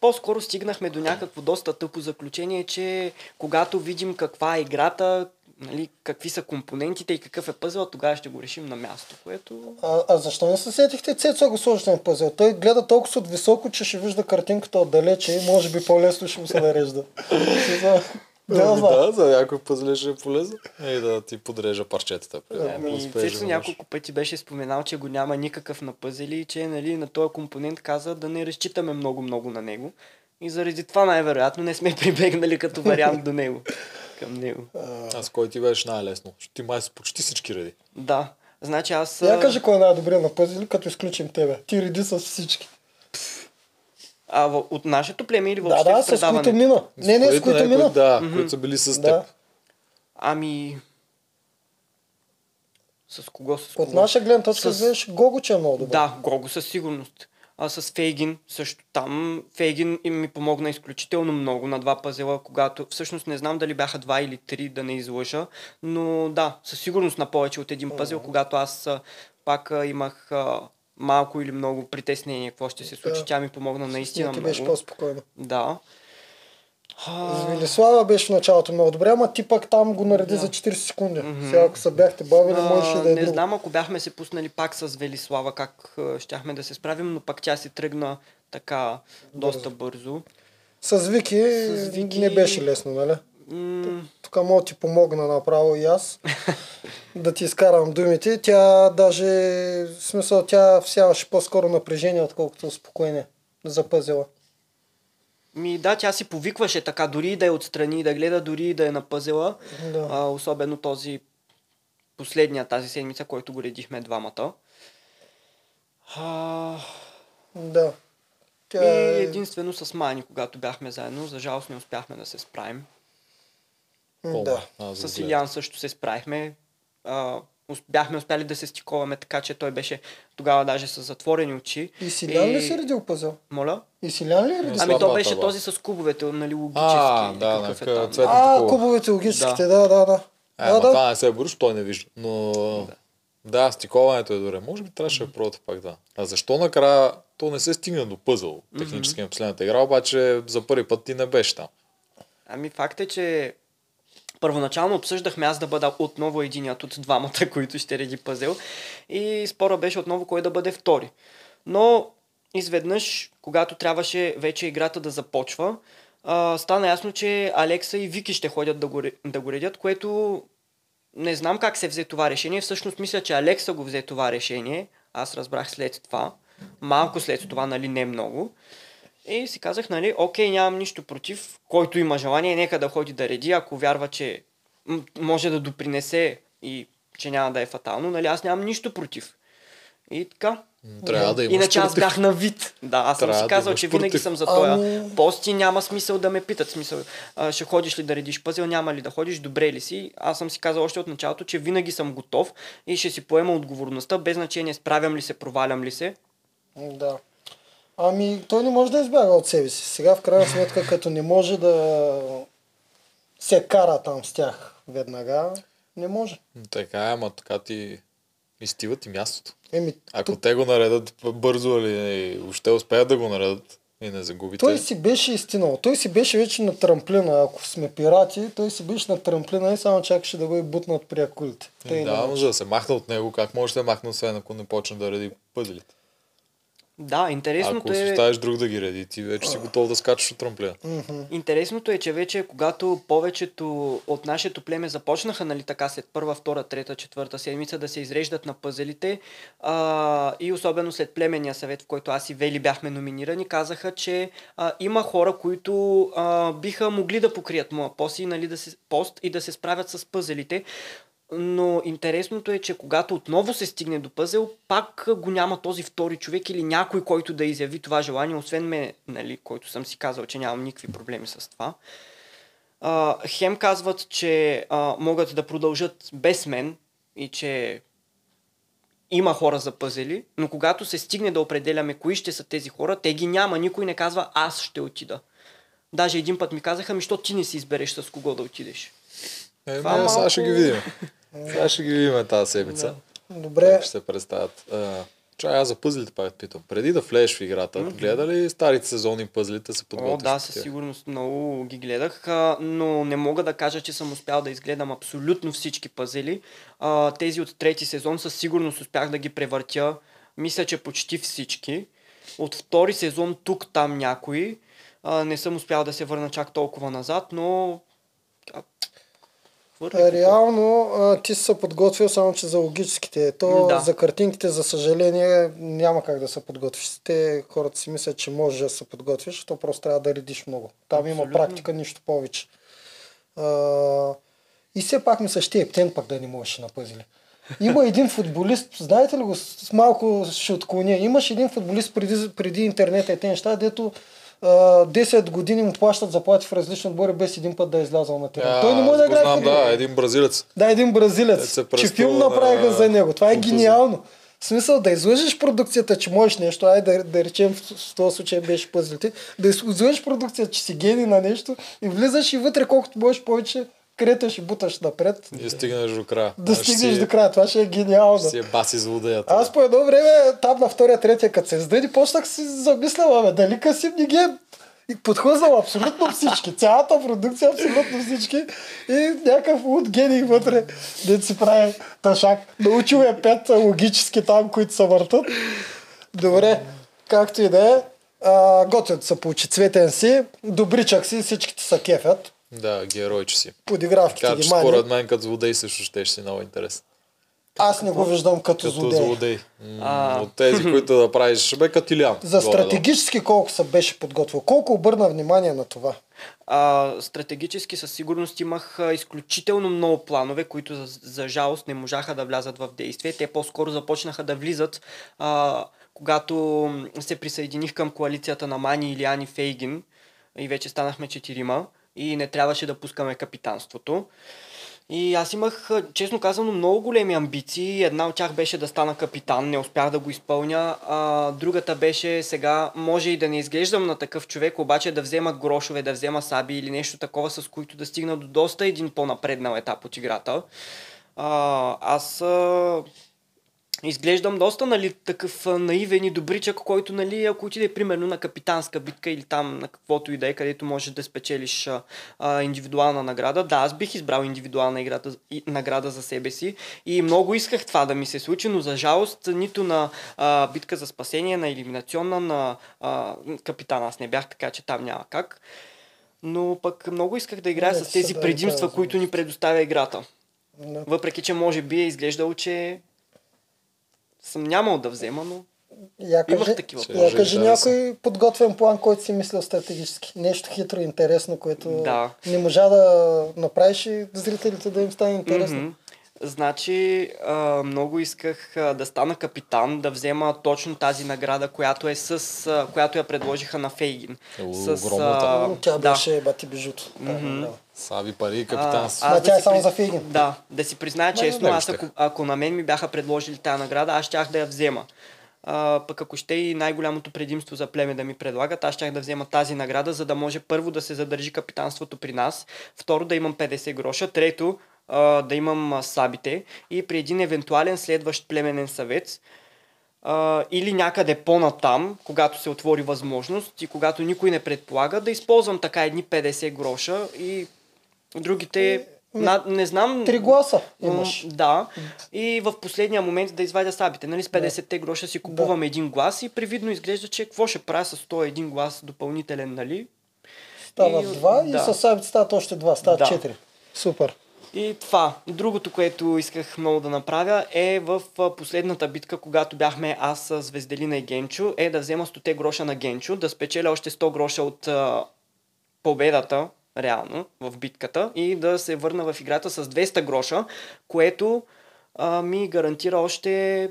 Speaker 2: по-скоро стигнахме до някакво доста тъпо заключение, че когато видим каква е играта, нали, какви са компонентите и какъв е пъзел, тогава ще го решим на място, което...
Speaker 3: А, а защо не се сетихте Цецо го сложите на пъзел? Той гледа толкова от високо, че ще вижда картинката отдалече и може би по-лесно ще му се нарежда. Да, да.
Speaker 1: да, за някой пъзле ще е полезно. И да ти подрежа парчетата.
Speaker 2: Ами,
Speaker 1: можеш.
Speaker 2: няколко пъти беше споменал, че го няма никакъв на пъзели и че нали, на този компонент каза да не разчитаме много-много на него. И заради това най-вероятно не сме прибегнали като вариант до него. Към него.
Speaker 1: А с кой ти беше най-лесно? Ти май с почти всички реди.
Speaker 2: Да. Значи аз...
Speaker 3: Я кажи кой е най-добрият на пъзели, като изключим тебе. Ти реди с всички.
Speaker 2: А, в, от нашето племе или
Speaker 3: Да,
Speaker 2: въобще
Speaker 3: да,
Speaker 2: в
Speaker 3: с които мина. Не, не, с които
Speaker 1: не,
Speaker 3: мина.
Speaker 1: които- Да, които са били с теб.
Speaker 3: Да.
Speaker 2: Ами... С кого? С кого?
Speaker 3: От наша гледна точка
Speaker 2: С-
Speaker 3: виж Гого, че е много добър.
Speaker 2: Да, Гого със сигурност. А с Фейгин също там. Фейгин им ми помогна изключително много на два пазела, когато всъщност не знам дали бяха два или три, да не излъжа, но да, със сигурност на повече от един пазел, когато аз пак имах малко или много притеснение какво ще се случи.
Speaker 3: Да.
Speaker 2: Тя ми помогна наистина
Speaker 3: ти
Speaker 2: много.
Speaker 3: беше по-спокойно.
Speaker 2: Да.
Speaker 3: Велислава беше в началото много добре, ама ти пък там го нареди за 40 секунди. Сега ако се бяхте бавили, можеше
Speaker 2: А,
Speaker 3: да е
Speaker 2: не
Speaker 3: друго.
Speaker 2: знам, ако бяхме се пуснали пак с Велислава, как а, щяхме да се справим, но пак тя си тръгна така доста бързо.
Speaker 3: С Вики,
Speaker 2: С Вики-
Speaker 3: не беше лесно, нали?
Speaker 2: М-
Speaker 3: Тук мога да ти помогна направо и аз да ти изкарам думите. Тя даже, в смисъл, тя всяваше по-скоро напрежение, отколкото успокоение за пъзела.
Speaker 2: Ми да, тя си повикваше така, дори да е отстрани, да гледа, дори да е на пъзела.
Speaker 3: Да.
Speaker 2: А, особено този последния тази седмица, който го редихме двамата. А,
Speaker 3: Да. Тя
Speaker 2: и
Speaker 3: е...
Speaker 2: единствено с Мани, когато бяхме заедно, за жалост не успяхме да се справим.
Speaker 3: Да.
Speaker 2: С. Илян също се справихме. А, бяхме успяли да се стиковаме така, че той беше тогава даже с затворени очи.
Speaker 3: И Силян ли си редил пъзел?
Speaker 2: Моля?
Speaker 3: И Силян ли е редил?
Speaker 2: Ами то беше
Speaker 1: баба.
Speaker 2: този с кубовете, нали, логически.
Speaker 1: А, да,
Speaker 2: какъв е там.
Speaker 1: цвет-
Speaker 3: А, кубовете логическите, да, да, да.
Speaker 1: Е,
Speaker 3: Да,
Speaker 1: ама
Speaker 3: да.
Speaker 1: това не се броиш, той не вижда. Но да, стиковането е добре. Може би трябваше да пробвате пак да. А защо накрая то не се стигна до пъзъл технически на последната игра, обаче за първи път ти не беше там.
Speaker 2: Ами факт е, че първоначално обсъждахме аз да бъда отново единият от двамата, които ще реди пъзел. И спора беше отново кой да бъде втори. Но изведнъж, когато трябваше вече играта да започва, а, стана ясно, че Алекса и Вики ще ходят да го, да го редят, което не знам как се взе това решение. Всъщност мисля, че Алекса го взе това решение. Аз разбрах след това. Малко след това, нали, не много. И си казах, нали, окей, нямам нищо против. Който има желание, нека да ходи да реди, ако вярва, че може да допринесе и че няма да е фатално, нали, аз нямам нищо против. И така.
Speaker 1: Трябва да имаш
Speaker 2: Иначе аз бях на вид. Да, аз съм си
Speaker 1: да
Speaker 2: казал,
Speaker 1: имаш
Speaker 2: че винаги
Speaker 1: против.
Speaker 2: съм за тоя.
Speaker 3: Ами-
Speaker 2: Пост и няма смисъл да ме питат. Смисъл, а, ще ходиш ли да редиш пъзел, няма ли да ходиш, добре ли си. Аз съм си казал още от началото, че винаги съм готов и ще си поема отговорността, без значение справям ли се, провалям ли се.
Speaker 3: Да. Ами, той не може да избяга от себе си. Сега, в крайна сметка, като не може да се кара там с тях веднага, не може.
Speaker 1: Така е, ама така ти изтиват и мястото.
Speaker 3: Еми,
Speaker 1: Ако
Speaker 3: тук
Speaker 1: те го наредат бързо или въобще успеят да го наредат и не загубите.
Speaker 3: той си беше истинал. Той си беше вече на трамплина. Ако сме пирати, той си беше на трамплина и само чакаше да бъде бутнат при акулите.
Speaker 1: Е,
Speaker 3: Тъй
Speaker 1: да, за да се махне от него, как може да се махне, освен ако не почне да реди пъзелите?
Speaker 2: Да, интересното
Speaker 1: Ако
Speaker 2: е...
Speaker 1: оставиш друг да ги реди, ти вече си готов да скачаш от трамплина.
Speaker 2: Интересното е, че вече когато повечето от нашето племе започнаха, нали така, след първа, втора, трета, четвърта седмица да се изреждат на пъзелите а, и особено след племенния съвет, в който аз и Вели бяхме номинирани, казаха, че а, има хора, които а, биха могли да покрият моя пост и, нали, да се, пост и да се справят с пъзелите. Но интересното е, че когато отново се стигне до пъзел, пак го няма този втори човек или някой, който да изяви това желание, освен мен, нали, който съм си казал, че нямам никакви проблеми с това. А, хем казват, че а, могат да продължат без мен и че има хора за пъзели, но когато се стигне да определяме кои ще са тези хора, те ги няма. Никой не казва аз ще отида. Даже един път ми казаха, ми, що ти не си избереш с кого да отидеш.
Speaker 1: Е,
Speaker 2: Това
Speaker 1: не, сега
Speaker 2: малко-
Speaker 1: ще ги видим. сега ще ги видим тази седмица.
Speaker 3: Добре,
Speaker 1: Как ще се представят. Чай, аз за пъзлите пак питам. Преди да влезеш в играта, гледа ли старите сезони пъзлите се
Speaker 2: О,
Speaker 1: подготвиш?
Speaker 2: да,
Speaker 1: по
Speaker 2: със сигурност много ги гледах, но не мога да кажа, че съм успял да изгледам абсолютно всички пъзели. Тези от трети сезон със сигурност успях да ги превъртя. Мисля, че почти всички. От втори сезон тук, там някои. Не съм успял да се върна чак толкова назад, но... а, хвърли
Speaker 3: А,
Speaker 2: го.
Speaker 3: Реално а, ти си се подготвил само, че за логическите. То
Speaker 2: Да.
Speaker 3: за картинките, за съжаление, няма как да се подготвиш. Те хората си мислят, че можеш да се подготвиш, то просто трябва да редиш много. Там има
Speaker 2: Абсолютно.
Speaker 3: практика, нищо повече. А, и все пак мисля, ще ептен пък да не можеш на пъзели. Има един футболист, знаете ли го, с малко ще отклоня. Имаш един футболист преди, преди интернет и тези неща, дето 10 години му плащат заплати в различни отбори без един път да е излязъл на терен.
Speaker 1: А,
Speaker 3: Той не може да играе
Speaker 1: знам, да, един бразилец.
Speaker 3: Да, един бразилец.
Speaker 1: се
Speaker 3: Че филм
Speaker 1: на
Speaker 3: направиха за него. Това е
Speaker 1: футбол.
Speaker 3: гениално. В смисъл да излъжеш продукцията, че можеш нещо, ай да, да речем в, в този случай беше пъзлите, да излъжеш продукцията, че си гений на нещо и влизаш и вътре колкото можеш повече креташ и буташ напред.
Speaker 1: И стигнеш до края.
Speaker 3: Да
Speaker 1: А, ще
Speaker 3: стигнеш
Speaker 1: си-
Speaker 3: до края. Това ще е гениално.
Speaker 1: ще Си е баси злодеята.
Speaker 3: Аз по едно време, там на втория, третия, като се сдъди, почнах си замисля, бе, дали Касим не ги е И подхлъзнал абсолютно всички. Цялата продукция, абсолютно всички. И някакъв луд гений вътре, да си прави ташак. Научил е пет логически там, които се въртат. Добре, както и да е. Готино се получи цветен си, добричък си, всичките са кефят.
Speaker 1: Да, геройче си.
Speaker 3: Подигравките
Speaker 1: Така
Speaker 3: ги мани.
Speaker 1: според мен като злодей също ще си много интересен.
Speaker 3: Аз не го виждам като,
Speaker 1: Като
Speaker 3: злодей.
Speaker 1: злодей. М,
Speaker 2: А.
Speaker 1: От тези, които да правиш, бе като Илян.
Speaker 3: За стратегически колко се беше подготвил? Колко обърна внимание на това?
Speaker 2: А, стратегически със сигурност имах изключително много планове, които за, за жалост не можаха да влязат в действие. Те по-скоро започнаха да влизат, а, когато се присъединих към коалицията на Мани, Илиани, Фейгин и вече станахме четирима и не трябваше да пускаме капитанството. И аз имах, честно казано, много големи амбиции. Една от тях беше да стана капитан, не успях да го изпълня. А, другата беше сега, може и да не изглеждам на такъв човек, обаче да взема грошове, да взема саби или нещо такова, с които да стигна до доста един по-напреднал етап от играта. А, аз а, изглеждам доста нали, такъв наивен и добричък, който нали, ако отиде примерно на капитанска битка или там на каквото и да е, където можеш да спечелиш а, а, индивидуална награда. Да, аз бих избрал индивидуална играта, и, награда за себе си и много исках това да ми се случи, но за жалост нито на а, битка за спасение, на елиминационна, на а, капитан аз не бях, така че там няма как. Но пък много исках да играя
Speaker 3: Не,
Speaker 2: с тези
Speaker 3: да
Speaker 2: предимства,
Speaker 3: кажа,
Speaker 2: които ни предоставя играта.
Speaker 3: Не.
Speaker 2: Въпреки, че може би е изглеждало, че съм нямал да взема, но
Speaker 3: Я
Speaker 2: Имах
Speaker 3: кажи,
Speaker 2: такива
Speaker 3: я кажи
Speaker 1: Да,
Speaker 3: някой подготвен план, който си мислил стратегически. Нещо хитро, интересно, което
Speaker 2: Да.
Speaker 3: не можа да направиш и зрителите да им стане интересно.
Speaker 2: Мгм. Значи, а, много исках а, да стана капитан, да взема точно тази награда, която е с, а, която я предложиха на Фейгин.
Speaker 1: Е,
Speaker 2: С,
Speaker 1: огромната.
Speaker 2: а,
Speaker 3: Тя
Speaker 2: да.
Speaker 3: беше бати бижуто. Да, да.
Speaker 1: Саби пари, капитан си.
Speaker 2: аз
Speaker 3: Ма
Speaker 2: да
Speaker 3: тя е
Speaker 2: си
Speaker 3: само за Фейгин.
Speaker 2: Да, да си призная честно, аз ако, ако на мен ми бяха предложили тази награда, аз щях да я взема. А, пък ако ще и най-голямото предимство за племе да ми предлагат, аз щях да взема тази награда, за да може първо да се задържи капитанството при нас, второ да имам 50 гроша, трето а, да имам а, сабите и при един евентуален следващ племенен съвет а, или някъде по-натам, когато се отвори възможност и когато никой не предполага, да използвам така едни 50 гроша и другите, на, не знам...
Speaker 3: Три гласа имаш.
Speaker 2: Да. И в последния момент да извадя сабите. Нали, с 50-те гроша си купувам един глас и привидно изглежда, че какво ще правя с 101 глас допълнителен, нали?
Speaker 3: Става
Speaker 2: И-
Speaker 3: два и
Speaker 2: да.
Speaker 3: с сабите стават още два. Стават
Speaker 2: Да.
Speaker 3: четири. Супер.
Speaker 2: И това. Другото, което исках много да направя е в последната битка, когато бяхме аз с Везделина и Генчо, е да взема 100 гроша на Генчо, да спечеля още 100 гроша от победата, реално, в битката и да се върна в играта с 200 гроша, което а, ми гарантира още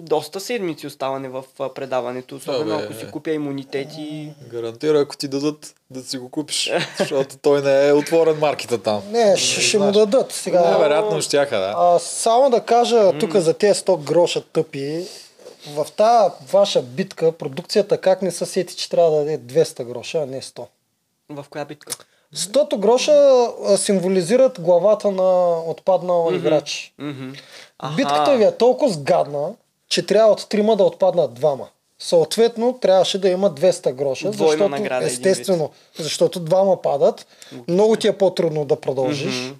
Speaker 2: доста седмици оставане в предаването, особено
Speaker 1: бе,
Speaker 2: ако си купя имунитети.
Speaker 1: Гарантира, ако ти дадат да си го купиш, защото той не е отворен маркета там.
Speaker 3: Не, ще, ще му дадат. Сега,
Speaker 1: Невероятно щяха, да.
Speaker 3: А, само да кажа тук за тези 100 гроша тъпи, в тази ваша битка, продукцията как не се сети, че трябва да даде 200 гроша, а не 100?
Speaker 2: В коя битка?
Speaker 3: 100 гроша символизират главата на отпаднал играч.
Speaker 2: Мгм.
Speaker 3: Битката ви е толкова сгадна, че трябва от трима да отпаднат двама. Съответно, трябваше да има 200 гроша,
Speaker 2: Двойна
Speaker 3: защото,
Speaker 2: награда,
Speaker 3: естествено, защото двама падат, много ти е по-трудно да продължиш.
Speaker 2: Мгм.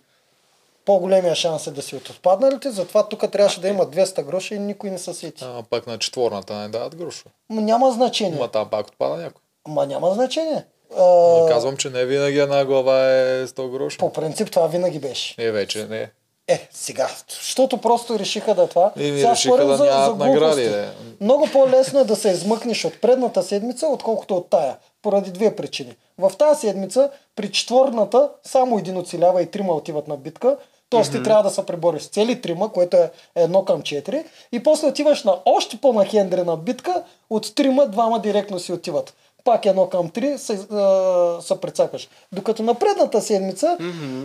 Speaker 3: По-големия шанс е да си от отпадналите, затова тук трябваше да има 200 гроша и никой не се сети.
Speaker 1: А пак на четворната не дават грошове.
Speaker 3: Ма няма значение.
Speaker 1: Ма там пак отпада някой.
Speaker 3: Ма няма значение. А,
Speaker 1: казвам, че не винаги една глава е 100 гроша.
Speaker 3: по принцип това винаги беше.
Speaker 1: Е, вече не.
Speaker 3: Е, сега, защото просто решиха да е това.
Speaker 1: И ми
Speaker 3: Сега
Speaker 1: решиха да нямат награди.
Speaker 3: глупости.
Speaker 1: Да.
Speaker 3: Много по-лесно е да се измъкнеш от предната седмица, отколкото от тая. Поради две причини. В тази седмица, при четворната, само един оцелява и трима отиват на битка. Тоест ти трябва да се пребориш с цели трима, което е едно към четири. И после отиваш на още по-нахендрена битка, от трима, двама директно си отиват. Пак едно към три се, а, се прецакваш. Докато на предната седмица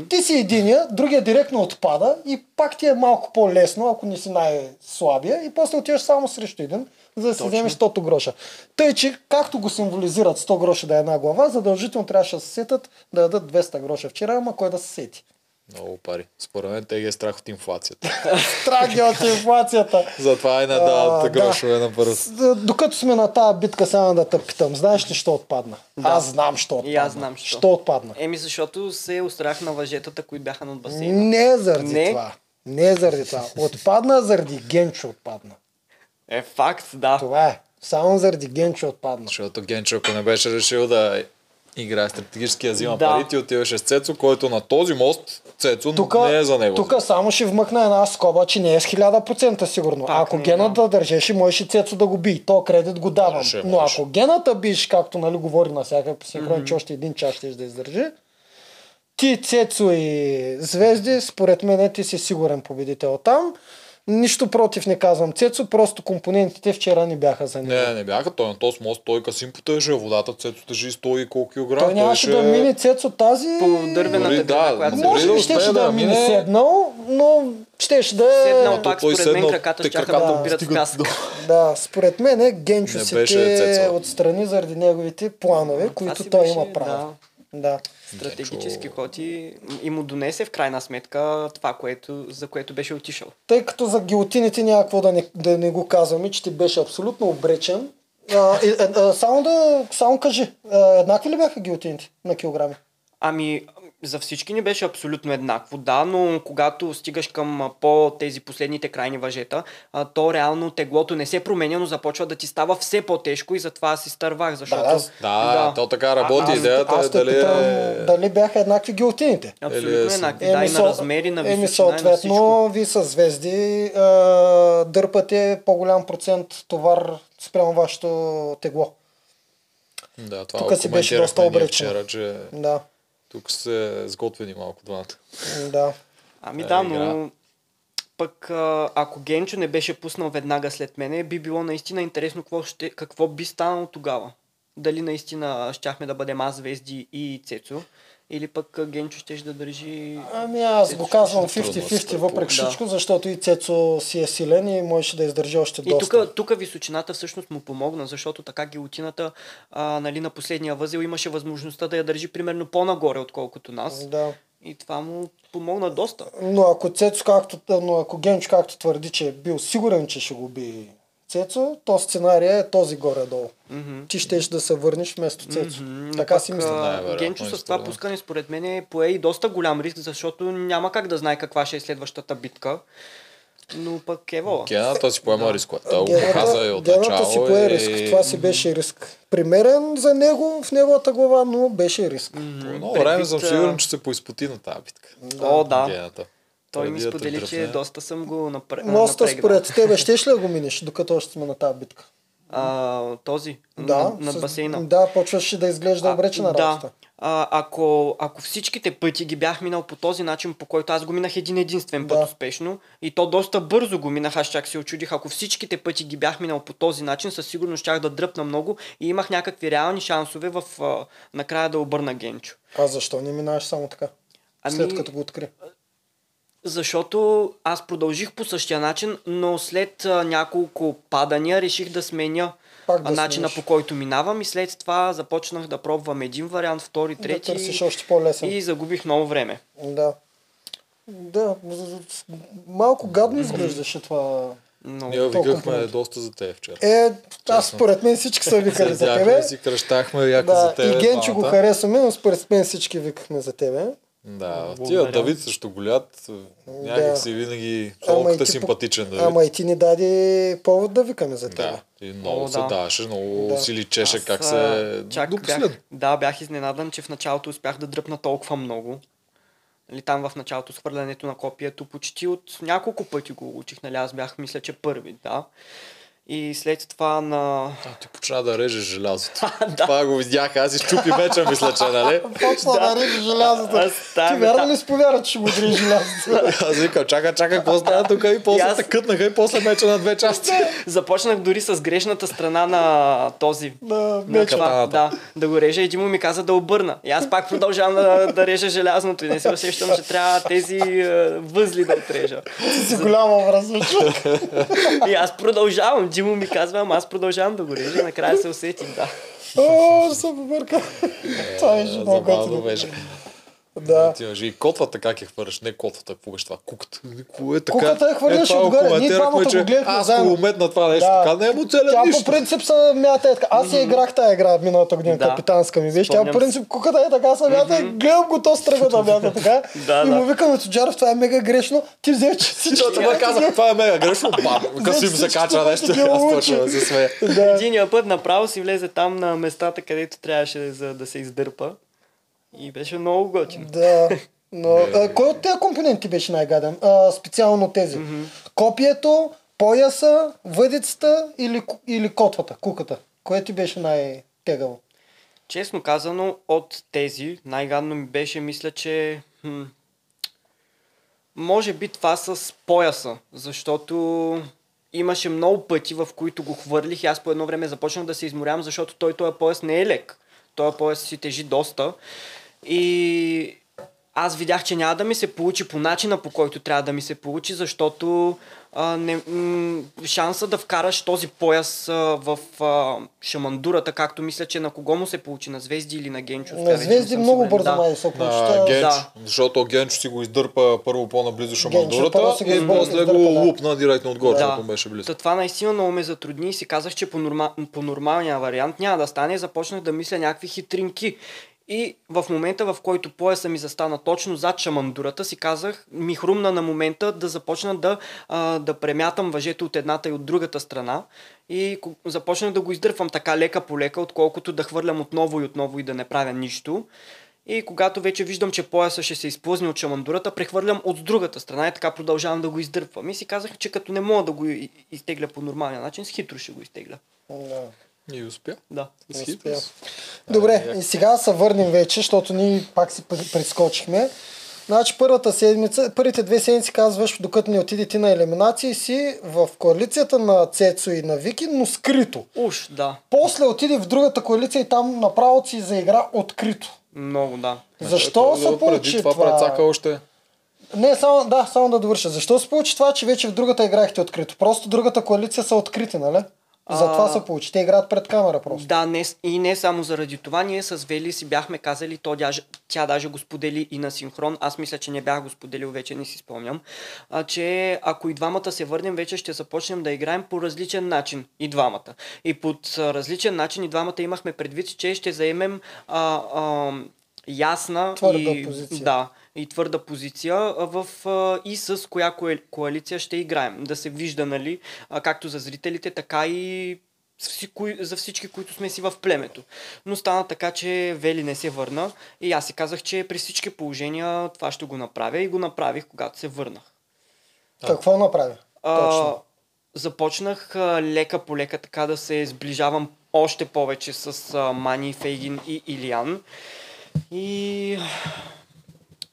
Speaker 3: ти си единия, другия директно отпада и пак ти е малко по-лесно, ако не си най-слабия и после отиваш само срещу един, за да си вземеш 100 гроша. Тъй, че както го символизират 100 гроша да е една глава, задължително трябваше да се сетят да дадат 200 гроша вчера, ама кой да се сети.
Speaker 1: Много пари. Според мен те ги е страх от инфлацията.
Speaker 3: Страх ги от инфлацията.
Speaker 1: Затова и не дават
Speaker 3: да.
Speaker 1: грошове на първо.
Speaker 3: Докато сме на тази битка, само да те питам. Знаеш ли, що отпадна?
Speaker 2: Да.
Speaker 3: Аз знам, що отпадна.
Speaker 2: И аз знам, що.
Speaker 3: Що отпадна?
Speaker 2: Еми, защото се устрах на въжетата, които бяха над басейна.
Speaker 3: Не заради
Speaker 2: Не.
Speaker 3: това. Не заради това. Отпадна заради Генчо отпадна.
Speaker 2: Е, факт, да.
Speaker 3: Това е. Само заради Генчо отпадна.
Speaker 1: Защото Генчо, ако не беше решил да играе стратегически, да взима
Speaker 2: Да.
Speaker 1: пари, ти отиваше с Цецо, който на този мост, Цецо
Speaker 3: Тука,
Speaker 1: не е за него.
Speaker 3: тук само ще вмъкна една скоба, че не е с 1000% сигурно.
Speaker 2: Пак
Speaker 3: ако
Speaker 2: не,
Speaker 3: генът
Speaker 2: да.
Speaker 3: да държеше, можеш и Цецо да го би. То кредит го давам.
Speaker 1: Можеше,
Speaker 3: Но
Speaker 1: можеше.
Speaker 3: ако гената биш, както нали говори на всяка синхрон, че още един час ще да издържи, ти, Цецо и Звезди, според мен ти си сигурен победител там. Нищо против не казвам Цецо, просто компонентите вчера не бяха за него.
Speaker 1: Не, не бяха. Той на този мост, той Касим потежи водата, Цецо тежи 100 и колко килограм.
Speaker 3: Той нямаше
Speaker 1: ще-
Speaker 3: да мине Цецо тази...
Speaker 2: По дървената
Speaker 1: Дори да,
Speaker 2: която
Speaker 3: Може
Speaker 1: да
Speaker 3: би щеше
Speaker 1: успее
Speaker 3: да,
Speaker 1: да
Speaker 3: мине
Speaker 1: мине-
Speaker 3: седнал, но щеше да е...
Speaker 2: Седнал пак,
Speaker 1: той
Speaker 2: според мен, краката ще
Speaker 1: краката
Speaker 2: да опират пясък.
Speaker 3: Да, според мен е Генчо
Speaker 1: Цецо.
Speaker 3: отстрани заради неговите планове, които той има право.
Speaker 2: да, Стратегически ход и, и му донесе в крайна сметка това, което, за което беше отишъл.
Speaker 3: Тъй като за гилотините някакво да не, да не го казваме, че ти беше абсолютно обречен. А, а, а, само да само кажи, а, еднакви ли бяха гилотините на килограми?
Speaker 2: Ами, за всички ни беше абсолютно еднакво, да, но когато стигаш към по тези последните крайни въжета, а, то реално теглото не се променя, но започва да ти става все по-тежко и затова си стървах, защото...
Speaker 3: Да,
Speaker 1: Да, то така работи.
Speaker 2: А,
Speaker 1: Идеята
Speaker 3: Аз
Speaker 1: е
Speaker 3: те
Speaker 1: дали
Speaker 3: питам
Speaker 1: е...
Speaker 3: дали бяха еднакви гилотините.
Speaker 2: Абсолютно
Speaker 1: Или е
Speaker 2: еднакви, да, и на
Speaker 3: со-
Speaker 2: размери, на
Speaker 3: еми,
Speaker 2: височина, и на всичко.
Speaker 3: съответно, ви са звезди, а, дърпате по-голям процент товар спрямо вашето тегло.
Speaker 1: Да, това
Speaker 3: Тук си беше доста
Speaker 1: ние
Speaker 3: обречен.
Speaker 1: Вчера, че
Speaker 3: Да,
Speaker 1: тук се сготвени малко двамата.
Speaker 3: да.
Speaker 2: Ами
Speaker 1: Е,
Speaker 2: да, но пък а, ако Генчо не беше пуснал веднага след мене, би било наистина интересно какво, ще, какво би станало тогава. Дали наистина щяхме да бъдем аз, Звезди и Цецо, или пък Генчо ще да държи...
Speaker 3: Ами аз го казвам
Speaker 1: Трудно се
Speaker 3: 50-50 въпреки
Speaker 2: да.
Speaker 3: всичко, защото и Цецо си е силен и можеше да издържи още
Speaker 2: И
Speaker 3: доста.
Speaker 2: тук, тук височината всъщност му помогна, защото така гилотината а, нали, на последния възел имаше възможността да я държи примерно по-нагоре, отколкото нас.
Speaker 3: Да.
Speaker 2: И това му помогна доста.
Speaker 3: Но ако Цецо, както, но ако Генчо, както твърди, че е бил сигурен, че ще го би Цецо, то сценария е този горе-долу.
Speaker 2: Мгм.
Speaker 3: Ти щеш да се върнеш вместо Цецо.
Speaker 2: Мгм,
Speaker 3: Така
Speaker 2: но
Speaker 3: си мисля.
Speaker 2: а,
Speaker 1: Най-вероятно
Speaker 2: Генчо с това пускане според мен е пое и доста голям риск, защото няма как да знае каква ще е следващата битка. Но пък Евола.
Speaker 1: Гената си поема риска. Той го каза и от
Speaker 3: гената си пое
Speaker 1: и-
Speaker 3: риск. Това си беше риск. Примерен за него в неговата глава, но беше риск.
Speaker 1: По едно време съм сигурен, че се поизпоти на тази битка.
Speaker 2: О, да.
Speaker 1: Гената.
Speaker 2: Той ми
Speaker 1: те
Speaker 2: сподели, че доста съм го напр...
Speaker 3: Моста
Speaker 2: напрегнал.
Speaker 3: според тебе щеш ли да го минеш, докато още сме на тази битка?
Speaker 2: А, този,
Speaker 3: Да,
Speaker 2: над, над
Speaker 3: с-
Speaker 2: басейна.
Speaker 3: Да, почваш да изглежда обречена
Speaker 2: да. А, ако, ако всичките пъти ги бях минал по този начин, по който аз го минах един единствен път
Speaker 3: Да.
Speaker 2: успешно, и то доста бързо го минах, аз чак се очудих, ако всичките пъти ги бях минал по този начин, със сигурност щях да дръпна много и имах някакви реални шансове в а, накрая да обърна Генчо.
Speaker 3: А защо не минаваш само така?
Speaker 2: Ами-
Speaker 3: След като го откри.
Speaker 2: Защото аз продължих по същия начин, но след а, няколко падания реших да сменя
Speaker 3: Пак да
Speaker 2: начина
Speaker 3: смениш.
Speaker 2: по който минавам и след това започнах да пробвам един вариант, втори,
Speaker 3: Да
Speaker 2: трети
Speaker 3: търсиш още по-лесен.
Speaker 2: и загубих много време.
Speaker 3: Да. Да, малко гадно изглеждаше това.
Speaker 2: Но...
Speaker 1: Ние викахме доста за теб вчера.
Speaker 3: Е, аз според мен всички са викали за тебе.
Speaker 1: и си кръщахме яко
Speaker 3: Да,
Speaker 1: за тебе.
Speaker 3: и Генчо го харесваме, но според мен всички викахме за тебе.
Speaker 1: Да,
Speaker 2: Благодаря.
Speaker 1: тия Давид срещу Голят, някак си винаги толкова
Speaker 3: ти
Speaker 1: симпатичен Давид.
Speaker 3: Ама и ти ни даде повод да викаме за тебе.
Speaker 1: Да, и много
Speaker 2: О,
Speaker 1: се
Speaker 2: да.
Speaker 1: даваше, много
Speaker 3: Да.
Speaker 1: си личеше
Speaker 2: Аз,
Speaker 1: как се...
Speaker 2: Чак
Speaker 1: Допослед.
Speaker 2: бях, да, бях изненадан, че в началото успях да дръпна толкова много. Нали, там в началото с хвърлянето на копието почти от няколко пъти го учих, нали, аз бях мисля, че първи, да. И след това на...
Speaker 1: А, ти почна да режеш желязото.
Speaker 2: да.
Speaker 1: Това го видях, аз изчупи меча, мисля, че, нали?
Speaker 3: Почна да, реже желязото.
Speaker 2: Аз
Speaker 3: Ти вярно ли сповяда, че ще го дрежи желязото?
Speaker 1: Аз викам, чакай, чакай, какво става тук и после
Speaker 2: аз-
Speaker 1: кътнаха и после меча на две части.
Speaker 2: Започнах дори с грешната страна на този.
Speaker 3: На
Speaker 2: На това, да, да го реже. Един му ми каза да обърна. И аз пак продължавам да, да режа желязното и не се усещам, че трябва тези е, възли да отрежа.
Speaker 3: Ти си голяма образовача.
Speaker 2: И аз продължавам. Димо ми казва, ама аз продължавам да го режа. Накрая се усетих, да.
Speaker 3: О, се побърка. Това беше много
Speaker 1: беше.
Speaker 3: Да.
Speaker 1: Ти имаш и котвата как я хвърляш, не котвата, какво беше това? Куката. Кое е така?
Speaker 3: Куката я хвърляш
Speaker 1: това го
Speaker 3: отгоре. Ние двамата
Speaker 1: че
Speaker 3: го гледахме
Speaker 1: Аз
Speaker 3: заедно.
Speaker 1: го метна това нещо,
Speaker 3: Да.
Speaker 1: така не му целя
Speaker 3: Тя
Speaker 1: нищо.
Speaker 3: по принцип са мята е така. Аз я играх тази игра миналата година,
Speaker 2: Да.
Speaker 3: капитанска ми беше. Тя по принцип куката е така са мята, гледам го то стръгва да мята така.
Speaker 2: Да,
Speaker 3: И му викам на Тоджаров, това е мега грешно. Ти взе, че всички.
Speaker 1: Защото ме казах, това е мега грешно, бам, като им
Speaker 3: всичко,
Speaker 1: закача нещо, аз да се смея.
Speaker 2: Единия път направо си влезе там на местата, където трябваше за да се издърпа. И беше много готино.
Speaker 3: Да. Но, а, кой от тези компоненти беше най-гаден? А, специално тези. Копието, пояса, въдицата или, или котвата, куката? Кое ти беше най-тегаво?
Speaker 2: Честно казано, от тези, най-гадно ми беше, мисля, че... Хм, може би това с пояса, защото имаше много пъти, в които го хвърлих и аз по едно време започнах да се изморявам, защото той този пояс не е лек. Този пояс си тежи доста. И аз видях, че няма да ми се получи по начина, по който трябва да ми се получи, защото а, не, м- шанса да вкараш този пояс а, в а, шамандурата, както мисля, че на кого му се получи, на Звезди или на Генчо.
Speaker 3: На звезди
Speaker 2: съм
Speaker 3: много
Speaker 2: сигурен.
Speaker 3: бързо
Speaker 2: Да.
Speaker 3: май се получи.
Speaker 1: На
Speaker 2: Да.
Speaker 1: защото Генчо си го издърпа първо по-наблизо шамандурата и после го
Speaker 3: да.
Speaker 1: лупна директно отгоре,
Speaker 2: Да.
Speaker 1: защото беше близко.
Speaker 2: Та това наистина много ме затрудни и си казах, че по, норма... по нормалния вариант няма да стане. Започнах да мисля някакви хитринки. И в момента, в който пояса ми застана точно зад шамандурата, си казах, ми хрумна на момента да започна да, а, да премятам въжето от едната и от другата страна. И започнах да го издърпвам така лека по лека, отколкото да хвърлям отново и отново и да не правя нищо. И когато вече виждам, че пояса ще се изплъзне от шамандурата, прехвърлям от другата страна и така продължавам да го издърпвам. И си казах, че като не мога да го изтегля по нормалния начин, с хитро ще го изтегля.
Speaker 3: Да.
Speaker 1: И успя.
Speaker 2: Да.
Speaker 1: С
Speaker 3: Успя. Добре, и сега се върнем вече, защото ние пак си прескочихме. Значи първата седмица, първите две седмици казваш, докато не отидете на елиминации си в коалицията на Цецо и на Вики, но скрито.
Speaker 2: Уж, да.
Speaker 3: После отиде в другата коалиция и там направо си заигра открито.
Speaker 2: Много, да.
Speaker 3: Защо
Speaker 1: Ето,
Speaker 3: се
Speaker 1: Преди
Speaker 3: получи
Speaker 1: това
Speaker 3: това?
Speaker 1: прецака още.
Speaker 3: Не, само, да, само да довърша. Защо се получи това, че вече в другата играхте открито? Просто другата коалиция са открити, нали? Затова
Speaker 2: А.
Speaker 3: се получи. Те играят пред камера просто.
Speaker 2: Да, не, и не само заради това. Ние с Вели си бяхме казали, то даже, тя даже го сподели и на синхрон. Аз мисля, че не бях го споделил, вече не си спомням. А, че ако и двамата се върнем, вече ще започнем да играем по различен начин. И двамата. И под различен начин и двамата имахме предвид, че ще заемем а, а, ясна
Speaker 3: Твърда
Speaker 2: и,
Speaker 3: позиция.
Speaker 2: Да, и твърда позиция в, а, и с коя коалиция ще играем. Да се вижда, нали, а, както за зрителите, така и за всички, които сме си в племето. Но стана така, че Вели не се върна и аз си казах, че при всички положения това ще го направя и го направих, когато се върнах.
Speaker 3: Какво направи? Точно.
Speaker 2: А, започнах а, лека по лека така да се сближавам още повече с а, Мани, Фейгин и Илиан. И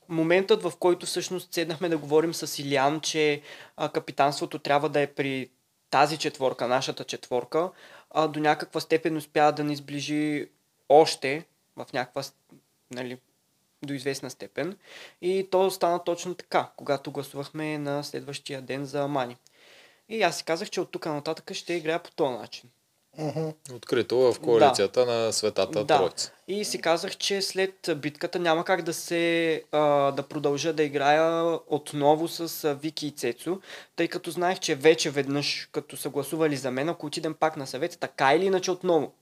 Speaker 2: моментът, в който всъщност седнахме да говорим с Илиан, че а, капитанството трябва да е при тази четворка, нашата четворка, а, до някаква степен успя да ни сближи още в някаква, нали, до известна степен. И то стана точно така, когато гласувахме на следващия ден за Мани. И аз си казах, че от тук нататък ще играя по този начин.
Speaker 3: Мгм.
Speaker 1: Открито в коалицията на Светата
Speaker 2: Да.
Speaker 1: Троица.
Speaker 2: И си казах, че след битката няма как да се а, да продължа да играя отново с а, Вики и Цецо, тъй като знаех, че вече веднъж, като са гласували за мен, ако отидем пак на съвет, така или иначе отново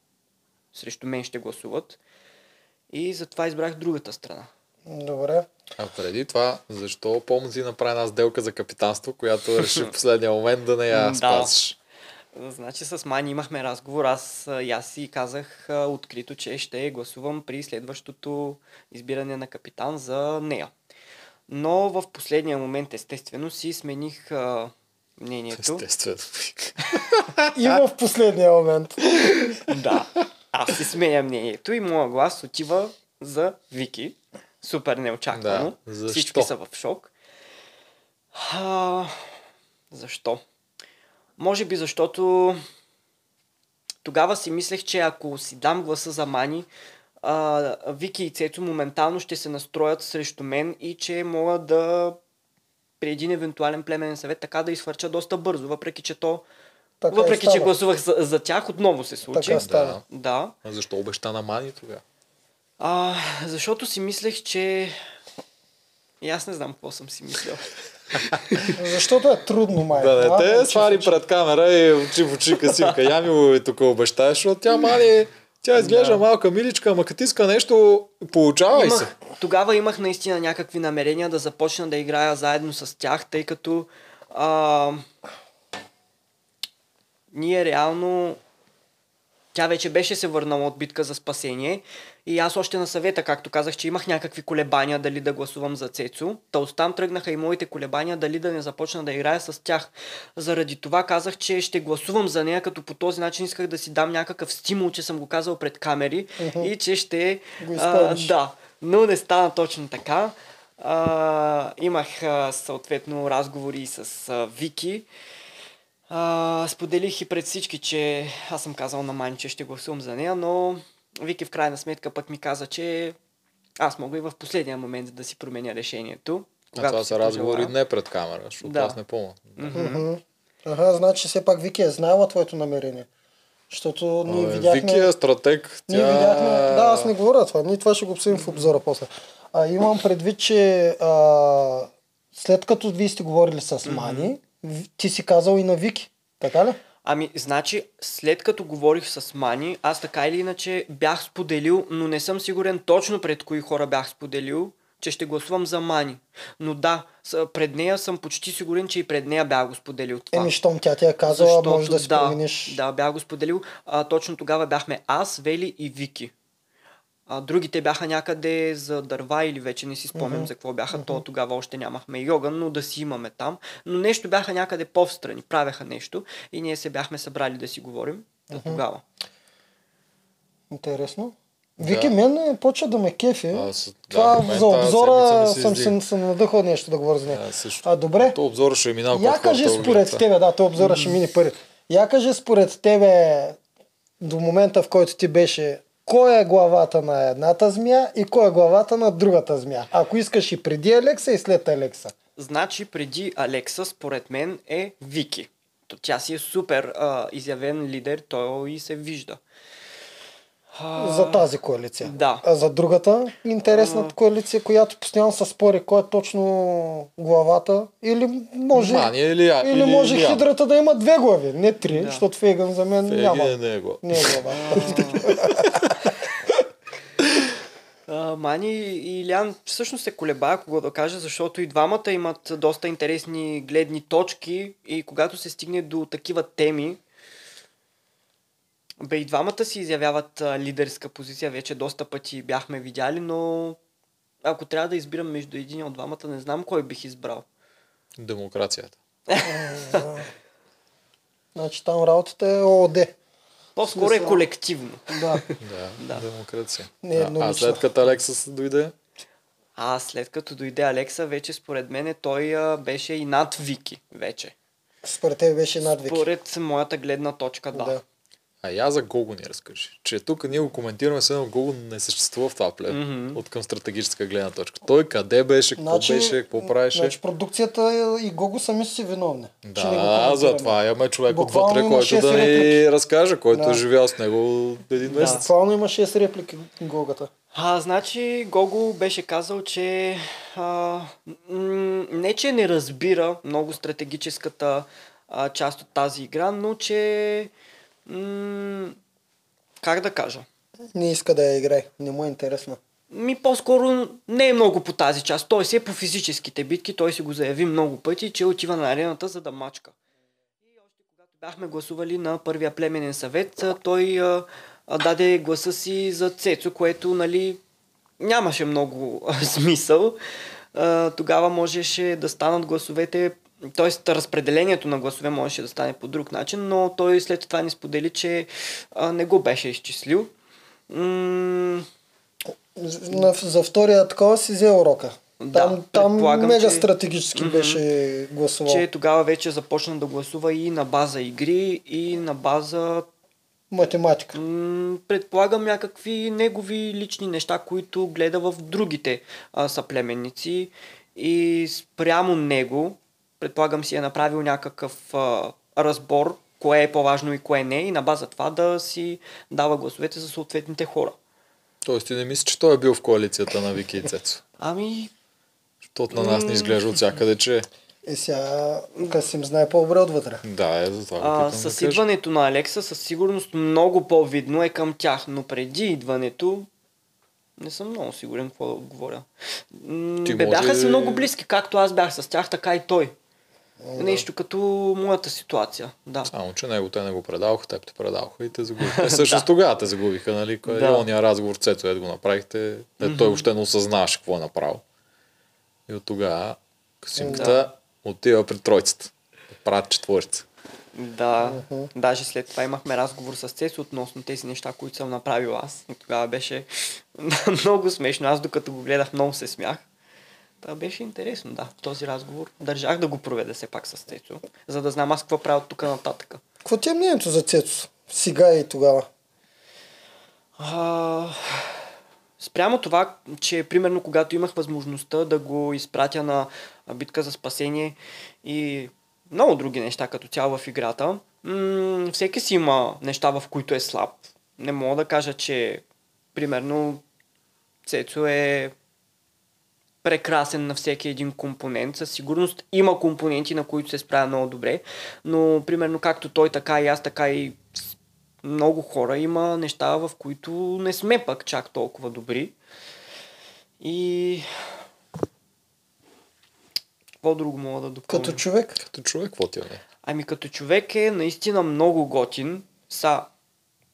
Speaker 2: срещу мен ще гласуват. И затова избрах другата страна.
Speaker 3: Добре.
Speaker 1: А преди това, защо помни направи една сделка за капитанство, която реши в последния момент да не я
Speaker 2: Да. Значи с Мани имахме разговор, аз и аз си казах а, открито, че ще гласувам при следващото избиране на капитан за нея. Но в последния момент, естествено, си смених а, мнението.
Speaker 1: Естествено.
Speaker 3: И в последния момент.
Speaker 2: Да, аз си сменя мнението и моя глас отива за Вики. Супер неочаквано.
Speaker 1: Да, защо?
Speaker 2: Всички са в шок. А, защо? Може би защото тогава си мислех, че ако си дам гласа за Мани, а, Вики и Цецо моментално ще се настроят срещу мен и че мога да при един евентуален племенен съвет така да изхвърча доста бързо, въпреки че то
Speaker 3: Така
Speaker 2: въпреки, че гласувах за, за тях, отново се случи.
Speaker 3: Така стана.
Speaker 2: Да.
Speaker 1: А защо обеща на Мани тогава?
Speaker 2: А, защото си мислех, че И аз не знам какво съм си мислил.
Speaker 3: Защото е трудно, май.
Speaker 1: Да не те свари пред камера и очи в очи касивка. Я ми тук обещаеш, защото тя мали, тя изглежда
Speaker 2: Да.
Speaker 1: малка миличка, ама като иска нещо, получавай се.
Speaker 2: Тогава имах наистина някакви намерения да започна да играя заедно с тях, тъй като а, ние реално тя вече беше се върнала от битка за спасение и аз още на съвета, както казах, че имах някакви колебания дали да гласувам за Цецо. Та оттам тръгнаха и моите колебания дали да не започна да играя с тях. Заради това казах, че ще гласувам за нея, като по този начин исках да си дам някакъв стимул, че съм го казал пред камери и че ще...
Speaker 3: Го
Speaker 2: а, да, но не стана точно така. А, имах а, съответно разговори с а, Вики. А, споделих и пред всички, че аз съм казал на Мани, че ще гласувам за нея, но Вики в крайна сметка пък ми каза, че аз мога и в последния момент да си променя решението.
Speaker 1: А това са разговори
Speaker 2: пожелая.
Speaker 1: не пред камера, защото
Speaker 2: Да.
Speaker 1: аз не помня.
Speaker 3: Мгм. Ага, значи все пак Вики е знаела твоето намерение. Защото ние
Speaker 1: Абе,
Speaker 3: видяхме...
Speaker 1: Вики е стратег.
Speaker 3: Ние
Speaker 1: Тя...
Speaker 3: видяхме... Да, аз не говоря това. Ние това ще го обсъдим в обзора после. А, имам предвид, че а, след като вие сте говорили с Мани, ти си казал и на Вики. Така ли?
Speaker 2: Ами, значи, след като говорих с Мани, аз така или иначе бях споделил, но не съм сигурен точно пред кои хора бях споделил, че ще гласувам за Мани. Но да, пред нея съм почти сигурен, че и пред нея бях го споделил това.
Speaker 3: Еми, щом тя ти е казала,
Speaker 2: Защото,
Speaker 3: може да си
Speaker 2: да,
Speaker 3: промениш.
Speaker 2: Да, бях го споделил. А, точно тогава бяхме аз, Вели и Вики. А, другите бяха някъде за дърва или вече не си спомням за какво бяха. То тогава още нямахме йога, но да си имаме там. Но нещо бяха някъде по-встрани, правеха нещо и ние се бяхме събрали да си говорим. Та тогава.
Speaker 3: Интересно. Вики, мен е, почва да ме кефи.
Speaker 1: Аз- да,
Speaker 3: Това
Speaker 1: мен
Speaker 3: за обзора
Speaker 1: се
Speaker 3: съм се, съм надъхал нещо да говоря за нея.
Speaker 1: Да, също.
Speaker 3: А, добре.
Speaker 1: То обзора ще минава
Speaker 3: Я
Speaker 1: под
Speaker 3: кажи според
Speaker 1: огледат.
Speaker 3: тебе, да, то обзора ще мине първи. Я кажи според тебе до момента, в който ти беше, кой е главата на едната змия и кой е главата на другата змия. Ако искаш и преди Алекса и след Алекса.
Speaker 2: Значи преди Алекса, според мен, е Вики. Тя си е супер а, изявен лидер, той и се вижда.
Speaker 3: За тази коалиция.
Speaker 2: Да.
Speaker 3: А за другата интересната коалиция, която постоянно се спори кой е точно главата. Или може,
Speaker 1: Мани или, а-
Speaker 3: или, може
Speaker 1: Ян.
Speaker 3: хидрата да има две глави, не три,
Speaker 2: Да.
Speaker 3: защото Фейган за мен
Speaker 1: Феги
Speaker 3: няма.
Speaker 1: е.
Speaker 3: Не е глава.
Speaker 2: А, Мани и Илян всъщност се колебая кого да кажа, защото и двамата имат доста интересни гледни точки и когато се стигне до такива теми, бе и двамата си изявяват а, лидерска позиция, вече доста пъти бяхме видяли, но ако трябва да избирам между един от двамата, не знам кой бих избрал.
Speaker 1: Демокрацията.
Speaker 3: Значи там работата е ООД.
Speaker 2: По-скоро е колективно.
Speaker 3: Да.
Speaker 1: Да,
Speaker 2: Да.
Speaker 1: демокрация.
Speaker 3: Не е
Speaker 1: а, а след като Алексас дойде,
Speaker 2: А след като дойде Алекса, вече според мен той а, беше и над Вики вече.
Speaker 3: Според тебе беше над Вики.
Speaker 2: Според моята гледна точка, да.
Speaker 3: Да.
Speaker 1: А я за Гого ни разкажи. Че тук ние го коментираме, все едно Гого не съществува в това пле.
Speaker 2: Мгм.
Speaker 1: От към стратегическа гледна точка. Той къде беше, какво беше, какво правеше.
Speaker 3: Значи продукцията и Гого сами си виновни.
Speaker 1: Да, затова имаме човек
Speaker 3: Буквално
Speaker 1: отвътре, който да ни разкаже, който
Speaker 3: Да.
Speaker 1: е живял с него един
Speaker 2: Да.
Speaker 1: месец.
Speaker 3: Буквално има 6 реплики Гогата.
Speaker 2: А, значи Гого беше казал, че а, м- не че не разбира много стратегическата а, част от тази игра, но че м- как да кажа?
Speaker 3: Не иска да я играе. Не му е интересно.
Speaker 2: Ми по-скоро не е много по тази част. Той си е по физическите битки, той си го заяви много пъти, че отива на арената за да мачка. И още когато бяхме гласували на първия племенен съвет, той а, а, даде гласа си за Цецо, което нали, нямаше много а, смисъл. А, тогава можеше да станат гласовете, т.е. разпределението на гласове можеше да стане по друг начин, но той след това ни сподели, че а, не го беше изчислил. М-
Speaker 3: за втория такова си взе урока.
Speaker 2: Да,
Speaker 3: там там
Speaker 2: предполагам,
Speaker 3: мега
Speaker 2: че-
Speaker 3: стратегически беше гласувал.
Speaker 2: че тогава вече започна да гласува и на база игри, и на база,
Speaker 3: Математика.
Speaker 2: предполагам, някакви негови лични неща, които гледа в другите а, съплеменници. И спрямо него, предполагам си е направил някакъв а, разбор, кое е по-важно и кое не, и на база това да си дава гласовете за съответните хора.
Speaker 1: Тоест ти не мислиш, че той е бил в коалицията на Вики и Цецо.
Speaker 2: Ами,
Speaker 1: Защото на нас не изглежда от всякъде, че
Speaker 3: Е, сега Касим знае по-добре отвътре.
Speaker 1: да, е за това.
Speaker 2: А,
Speaker 1: да
Speaker 2: с идването на Алекса със сигурност много по-видно е към тях, но преди идването не съм много сигурен какво да говоря.
Speaker 1: Ти
Speaker 2: Бе,
Speaker 1: може-
Speaker 2: бяха си много близки, както аз бях с тях, така и той. Нещо като моята ситуация, да.
Speaker 1: Само, че него те не го предаваха, теб те предаваха и те загубиха. Е, също тогава те загубиха, нали? Кой
Speaker 2: Да.
Speaker 1: да. ония разговор, Цето, ед го направихте, е, той въобще не осъзнаваше какво е направил. И от тогава Касимката отива при тройцата. Да правят четворица.
Speaker 2: Да, даже след това имахме разговор с Цеци относно тези неща, които съм направил аз. И тогава беше много смешно. Аз докато го гледах много се смях. Това беше интересно, да. Този разговор държах да го проведа все пак с Цецо, за да знам аз какво правя от тук нататък.
Speaker 3: Какво ти е мнението за Цецо? Сега и тогава.
Speaker 2: А, спрямо това, че примерно когато имах възможността да го изпратя на битка за спасение и много други неща като цяло в играта, м- всеки си има неща, в които е слаб. Не мога да кажа, че примерно Цецо е прекрасен на всеки един компонент. Със сигурност има компоненти, на които се справя много добре, но примерно както той, така и аз, така и много хора има неща, в които не сме пък чак толкова добри. И... Какво друго мога да допълня?
Speaker 3: Като човек.
Speaker 1: Като човек, какво ти е?
Speaker 2: Ами като човек е наистина много готин. Са,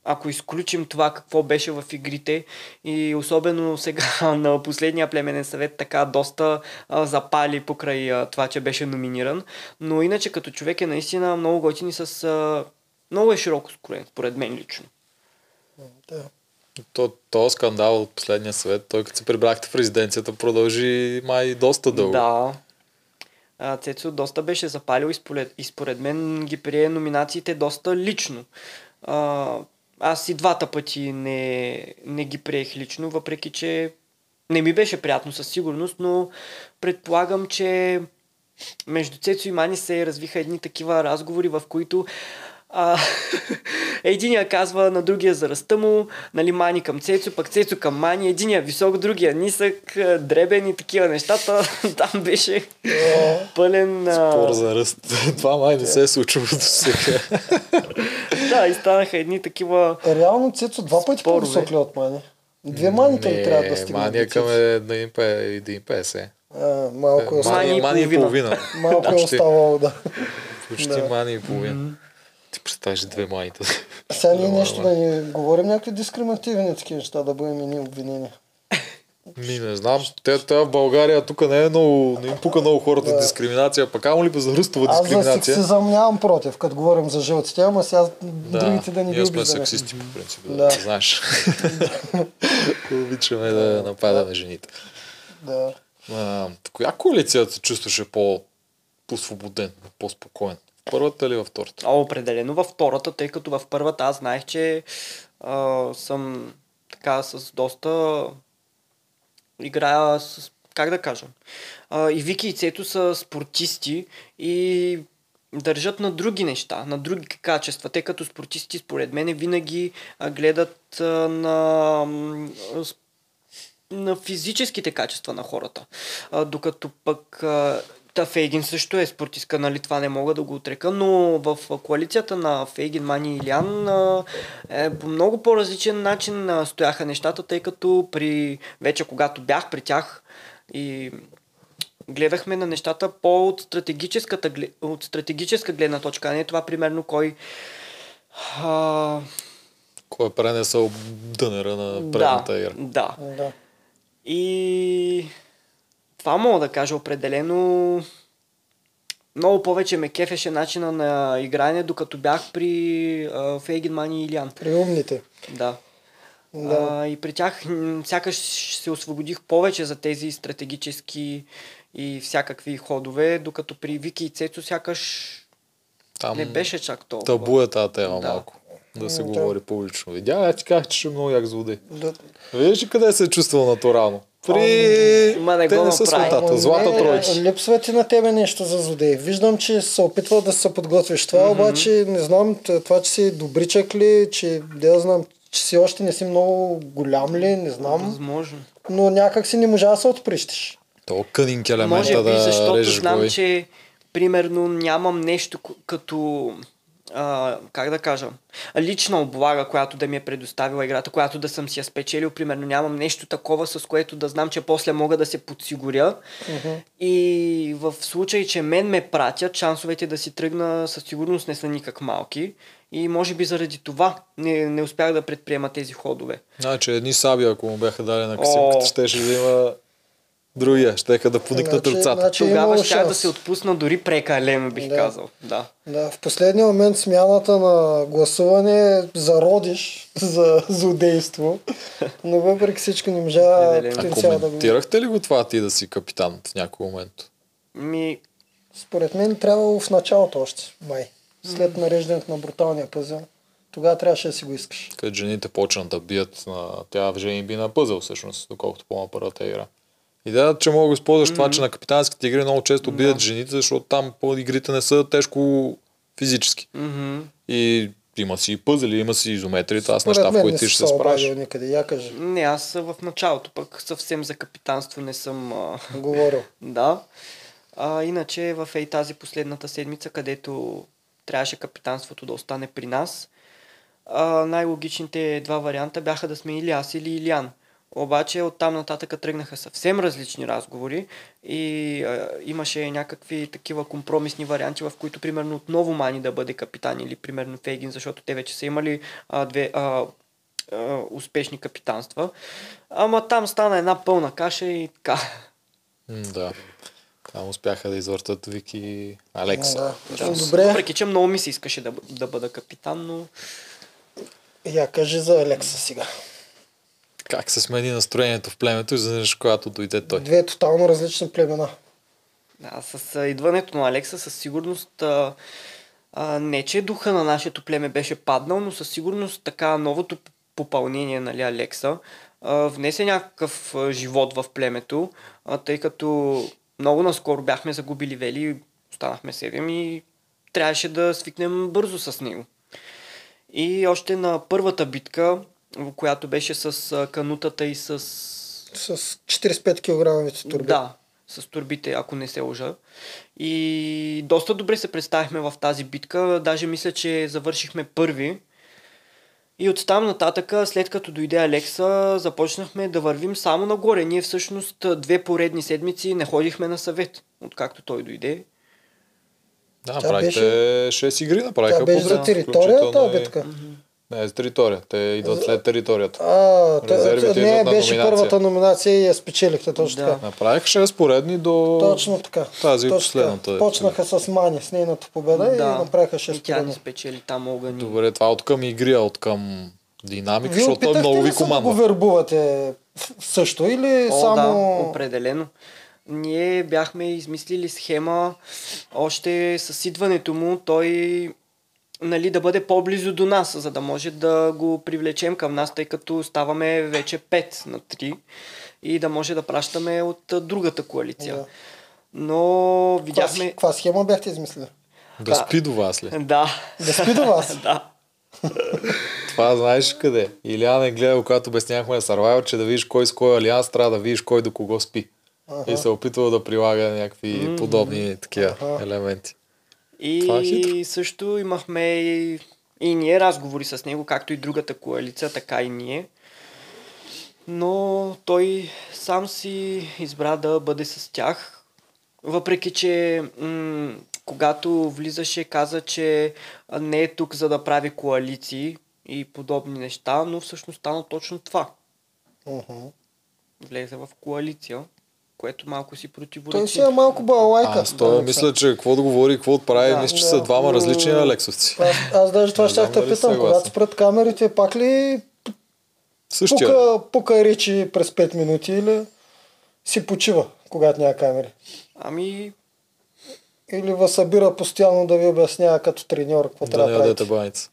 Speaker 2: ако изключим това какво беше в игрите и особено сега на последния племенен съвет така доста а, запали покрай а, това, че беше номиниран. Но иначе като човек е наистина много готин и с... А, много е широко скроен, според мен лично.
Speaker 3: Да.
Speaker 1: То, то скандал от последния съвет, той като се прибрахте в резиденцията, продължи май доста дълго.
Speaker 2: Да. Цецо доста беше запалил и според, и според мен ги прие номинациите доста лично. А, аз и двата пъти не, не ги приех лично, въпреки че не ми беше приятно със сигурност, но предполагам, че между Цецо и Мани се развиха едни такива разговори, в които а, единия казва на другия за ръста му, нали, Мани към Цецо, пък Цецо към Мани, единия висок, другия нисък, дребен и такива нещата. Там беше пълен...
Speaker 1: Спор за ръст. Това май не се е случило до сега.
Speaker 2: Да, и станаха едни такива...
Speaker 3: Реално Цецо два пъти
Speaker 2: Спорове.
Speaker 3: по-висок ли от Мани? Две маните ли трябва да стигнат?
Speaker 1: Мания към
Speaker 3: Цецо?
Speaker 1: е 1,50.
Speaker 3: А, малко е,
Speaker 2: Мани и
Speaker 1: Мани, и
Speaker 2: половина.
Speaker 3: малко е оставало, да.
Speaker 1: Почти
Speaker 3: Да.
Speaker 1: мани и половина. Ти представиш две маните.
Speaker 3: Сега ние нещо да ни говорим някакви дискриминативни такива неща, да бъдем и ние обвинени.
Speaker 1: Ми не знам. Те, те в България тук не е много, не им пука много хората
Speaker 3: Да.
Speaker 1: дискриминация, пък ама ли за ръстова
Speaker 3: Аз за
Speaker 1: дискриминация.
Speaker 3: сексизъм нямам против, като говорим за жълтите, ама сега другите да ни ги
Speaker 1: ние сме сексисти по принцип, да,
Speaker 3: Да.
Speaker 1: знаеш. Обичаме да нападаме жените.
Speaker 3: Да.
Speaker 1: А, коя коалиция се чувстваше по, по-свободен, по-спокоен? Първата или във втората?
Speaker 2: А, определено във втората, тъй като в първата аз знаех, че а, съм така с доста играя с, как да кажа, а, и Вики и Цето са спортисти и държат на други неща, на други качества. Те като спортисти, според мен, винаги гледат а, на, на физическите качества на хората. А, докато пък а, Та Фейгин също е спортистка, нали, това не мога да го отрека, но в коалицията на Фейгин, Мани и Илян а, е, по много по-различен начин стояха нещата, тъй като при вече когато бях при тях и гледахме на нещата по от стратегическата, от стратегическа гледна точка, а не това примерно кой а,
Speaker 1: Кой е пренесъл дънера на
Speaker 2: да,
Speaker 1: предната ера?
Speaker 2: да.
Speaker 3: Да.
Speaker 2: И това мога да кажа определено. Много повече ме кефеше начина на игране, докато бях при а, Фейгин, Мани и Илян.
Speaker 3: При умните.
Speaker 2: Да.
Speaker 3: Да.
Speaker 2: А, и при тях сякаш се освободих повече за тези стратегически и всякакви ходове, докато при Вики и Цецо сякаш
Speaker 1: Там
Speaker 2: не беше чак толкова.
Speaker 1: табу е тази тема
Speaker 2: Да.
Speaker 1: малко. Да се
Speaker 3: М,
Speaker 1: говори публично. Видя, аз ти казах, че ще е много як злодей.
Speaker 3: Да.
Speaker 1: Виж ли къде се е чувствал натурално? При...
Speaker 2: Ма не
Speaker 1: Те
Speaker 2: го
Speaker 1: не са светата. Злата
Speaker 3: не,
Speaker 1: тройче.
Speaker 3: Липсва ти на тебе нещо за злодей. Виждам, че се опитва да се подготвиш това, mm-hmm. обаче не знам това, че си добричък ли, че да знам, че си още не си много голям ли, не знам.
Speaker 2: Възможно.
Speaker 3: Но някак си не можа да се отприщиш.
Speaker 1: То кънинг елемента
Speaker 2: Може би,
Speaker 1: да
Speaker 2: защото знам, че примерно нямам нещо като а, как да кажа, лична облага, която да ми е предоставила играта, която да съм си я спечелил, примерно нямам нещо такова, с което да знам, че после мога да се подсигуря. И в случай, че мен ме пратят, шансовете да си тръгна със сигурност не са никак малки. И може би заради това не, не успях да предприема тези ходове.
Speaker 1: Значи едни саби, ако му бяха дали на
Speaker 2: О.
Speaker 1: касимката, щеше да има другия. Щеха да поникнат
Speaker 3: Значи-
Speaker 1: ръцата.
Speaker 3: значи-
Speaker 2: Тогава щях да се отпусна дори прекалено, бих
Speaker 3: Да.
Speaker 2: казал. Да.
Speaker 3: Да, в последния момент смяната на гласуване зародиш за злодейство, но въпреки всичко не можа.
Speaker 1: А
Speaker 3: потенциал да го...
Speaker 1: коментирахте ли го това ти да си капитан в някой момент?
Speaker 2: Ми,
Speaker 3: Според мен трябвало в началото още, май. След нареждането на бруталния пъзел. Тогава трябваше да си го искаш.
Speaker 1: Където жените почнат да бият на... Тя в жени би на пъзел всъщност, доколкото помня първата игра. Идеята, че мога да използваш това, че на капитанските игри много често бият жените, защото там по игрите не са тежко физически.
Speaker 2: мгм.
Speaker 1: И има си и пъзели, има си изометри, това са
Speaker 3: Според
Speaker 1: неща, в които
Speaker 3: не
Speaker 1: ти ще се справиш.
Speaker 3: никъде. Я кажи.
Speaker 2: Не, аз в началото пък съвсем за капитанство не съм...
Speaker 3: Говорил.
Speaker 2: да. А, иначе в ей тази последната седмица, където трябваше капитанството да остане при нас, а, най-логичните два варианта бяха да сме или аз или Илян. Обаче оттам нататък тръгнаха съвсем различни разговори и а, имаше някакви такива компромисни варианти, в които примерно отново Мани да бъде капитан или примерно Фейгин, защото те вече са имали а, две а, а, успешни капитанства. Ама там стана една пълна каша и така.
Speaker 1: Да. Там успяха да извъртат Вики и Алекса.
Speaker 3: Да.
Speaker 2: Да,
Speaker 3: Добре.
Speaker 2: Въпреки, че много ми се искаше да, да бъда капитан, но
Speaker 3: Я кажи за Алекса сега.
Speaker 1: Как се смени настроението в племето, изведнъж когато дойде той.
Speaker 3: Две тотално различни племена.
Speaker 2: да, с идването на Алекса със сигурност а, а, не, че духа на нашето племе беше паднал, но със сигурност така новото попълнение, нали, Алекса, а, внесе някакъв а, живот в племето, а, тъй като много наскоро бяхме загубили Вели, останахме 7 и трябваше да свикнем бързо с него. И още на първата битка, която беше с канутата и с
Speaker 3: С 45 кг турби.
Speaker 2: да, с турбите, ако не се лъжа. И доста добре се представихме в тази битка. Даже мисля, че завършихме първи. И оттам нататъка, след като дойде Алекса, започнахме да вървим само нагоре. Ние всъщност две поредни седмици не ходихме на съвет, откакто той дойде.
Speaker 1: Да, направихте 6 игри, направиха
Speaker 3: Тя беше за
Speaker 1: подред,
Speaker 3: територия
Speaker 1: включително
Speaker 3: тази
Speaker 1: и-
Speaker 3: битка.
Speaker 1: Не, за територия. Те идват след територията.
Speaker 3: А,
Speaker 1: Резервите
Speaker 3: не,
Speaker 1: идват на
Speaker 3: беше
Speaker 1: номинация.
Speaker 3: първата номинация и я спечелихте точно
Speaker 2: Да.
Speaker 3: така.
Speaker 1: Направих 6 поредни до...
Speaker 3: Точно така.
Speaker 1: Тази
Speaker 3: Точно
Speaker 1: последната,
Speaker 3: така.
Speaker 1: дето
Speaker 3: Почнаха с Мани, с нейната победа и направиха
Speaker 2: и
Speaker 3: 6
Speaker 2: тя ни
Speaker 3: поредни.
Speaker 2: спечели там огъни.
Speaker 1: Добре, това от към игри, от към динамика,
Speaker 3: Вие
Speaker 1: защото той много ви
Speaker 3: се да го вербувате също или
Speaker 2: О,
Speaker 3: само...
Speaker 2: да, определено. Ние бяхме измислили схема още с идването му, той нали, да бъде по-близо до нас, за да може да го привлечем към нас, тъй като ставаме вече 5 на 3 и да може да пращаме от другата коалиция.
Speaker 3: Да.
Speaker 2: Но видяхме...
Speaker 3: каква схема бяхте измислили?
Speaker 1: Да спи до вас ли?
Speaker 2: Да.
Speaker 3: Да спи до вас?
Speaker 2: да.
Speaker 1: Това знаеш къде? Илян е гледал, когато обяснявахме на Survivor, че да видиш кой с кой алианс трябва да видиш кой до кого спи. И се е опитвал да прилага някакви подобни такива елементи. Е
Speaker 2: И
Speaker 1: хитро.
Speaker 2: също имахме и, и ние разговори с него, както и другата коалиция, така и ние. Но той сам си избра да бъде с тях. Въпреки, че м- когато влизаше, каза, че не е тук за да прави коалиции и подобни неща, но всъщност стана точно това.
Speaker 3: Мгм.
Speaker 2: Влезе в коалиция, което малко си
Speaker 3: Той
Speaker 2: противоречи.
Speaker 3: си е малко балалайка.
Speaker 1: Аз той
Speaker 3: Да,
Speaker 1: мисля, че какво да говори какво да прави,
Speaker 2: Да.
Speaker 1: мисля, че
Speaker 3: Да.
Speaker 1: са двама различни алексовци.
Speaker 3: Аз, аз даже това
Speaker 1: Не
Speaker 3: ще те питам, когато спрат камерите, пак ли
Speaker 1: Същия.
Speaker 3: пука, пука речи през 5 минути или си почива, когато няма камери?
Speaker 2: Ами,
Speaker 3: Или ви събира постоянно да ви обяснява като треньор какво
Speaker 1: Да
Speaker 3: трябва
Speaker 1: не
Speaker 3: да
Speaker 1: ядете
Speaker 3: правите?
Speaker 1: баница.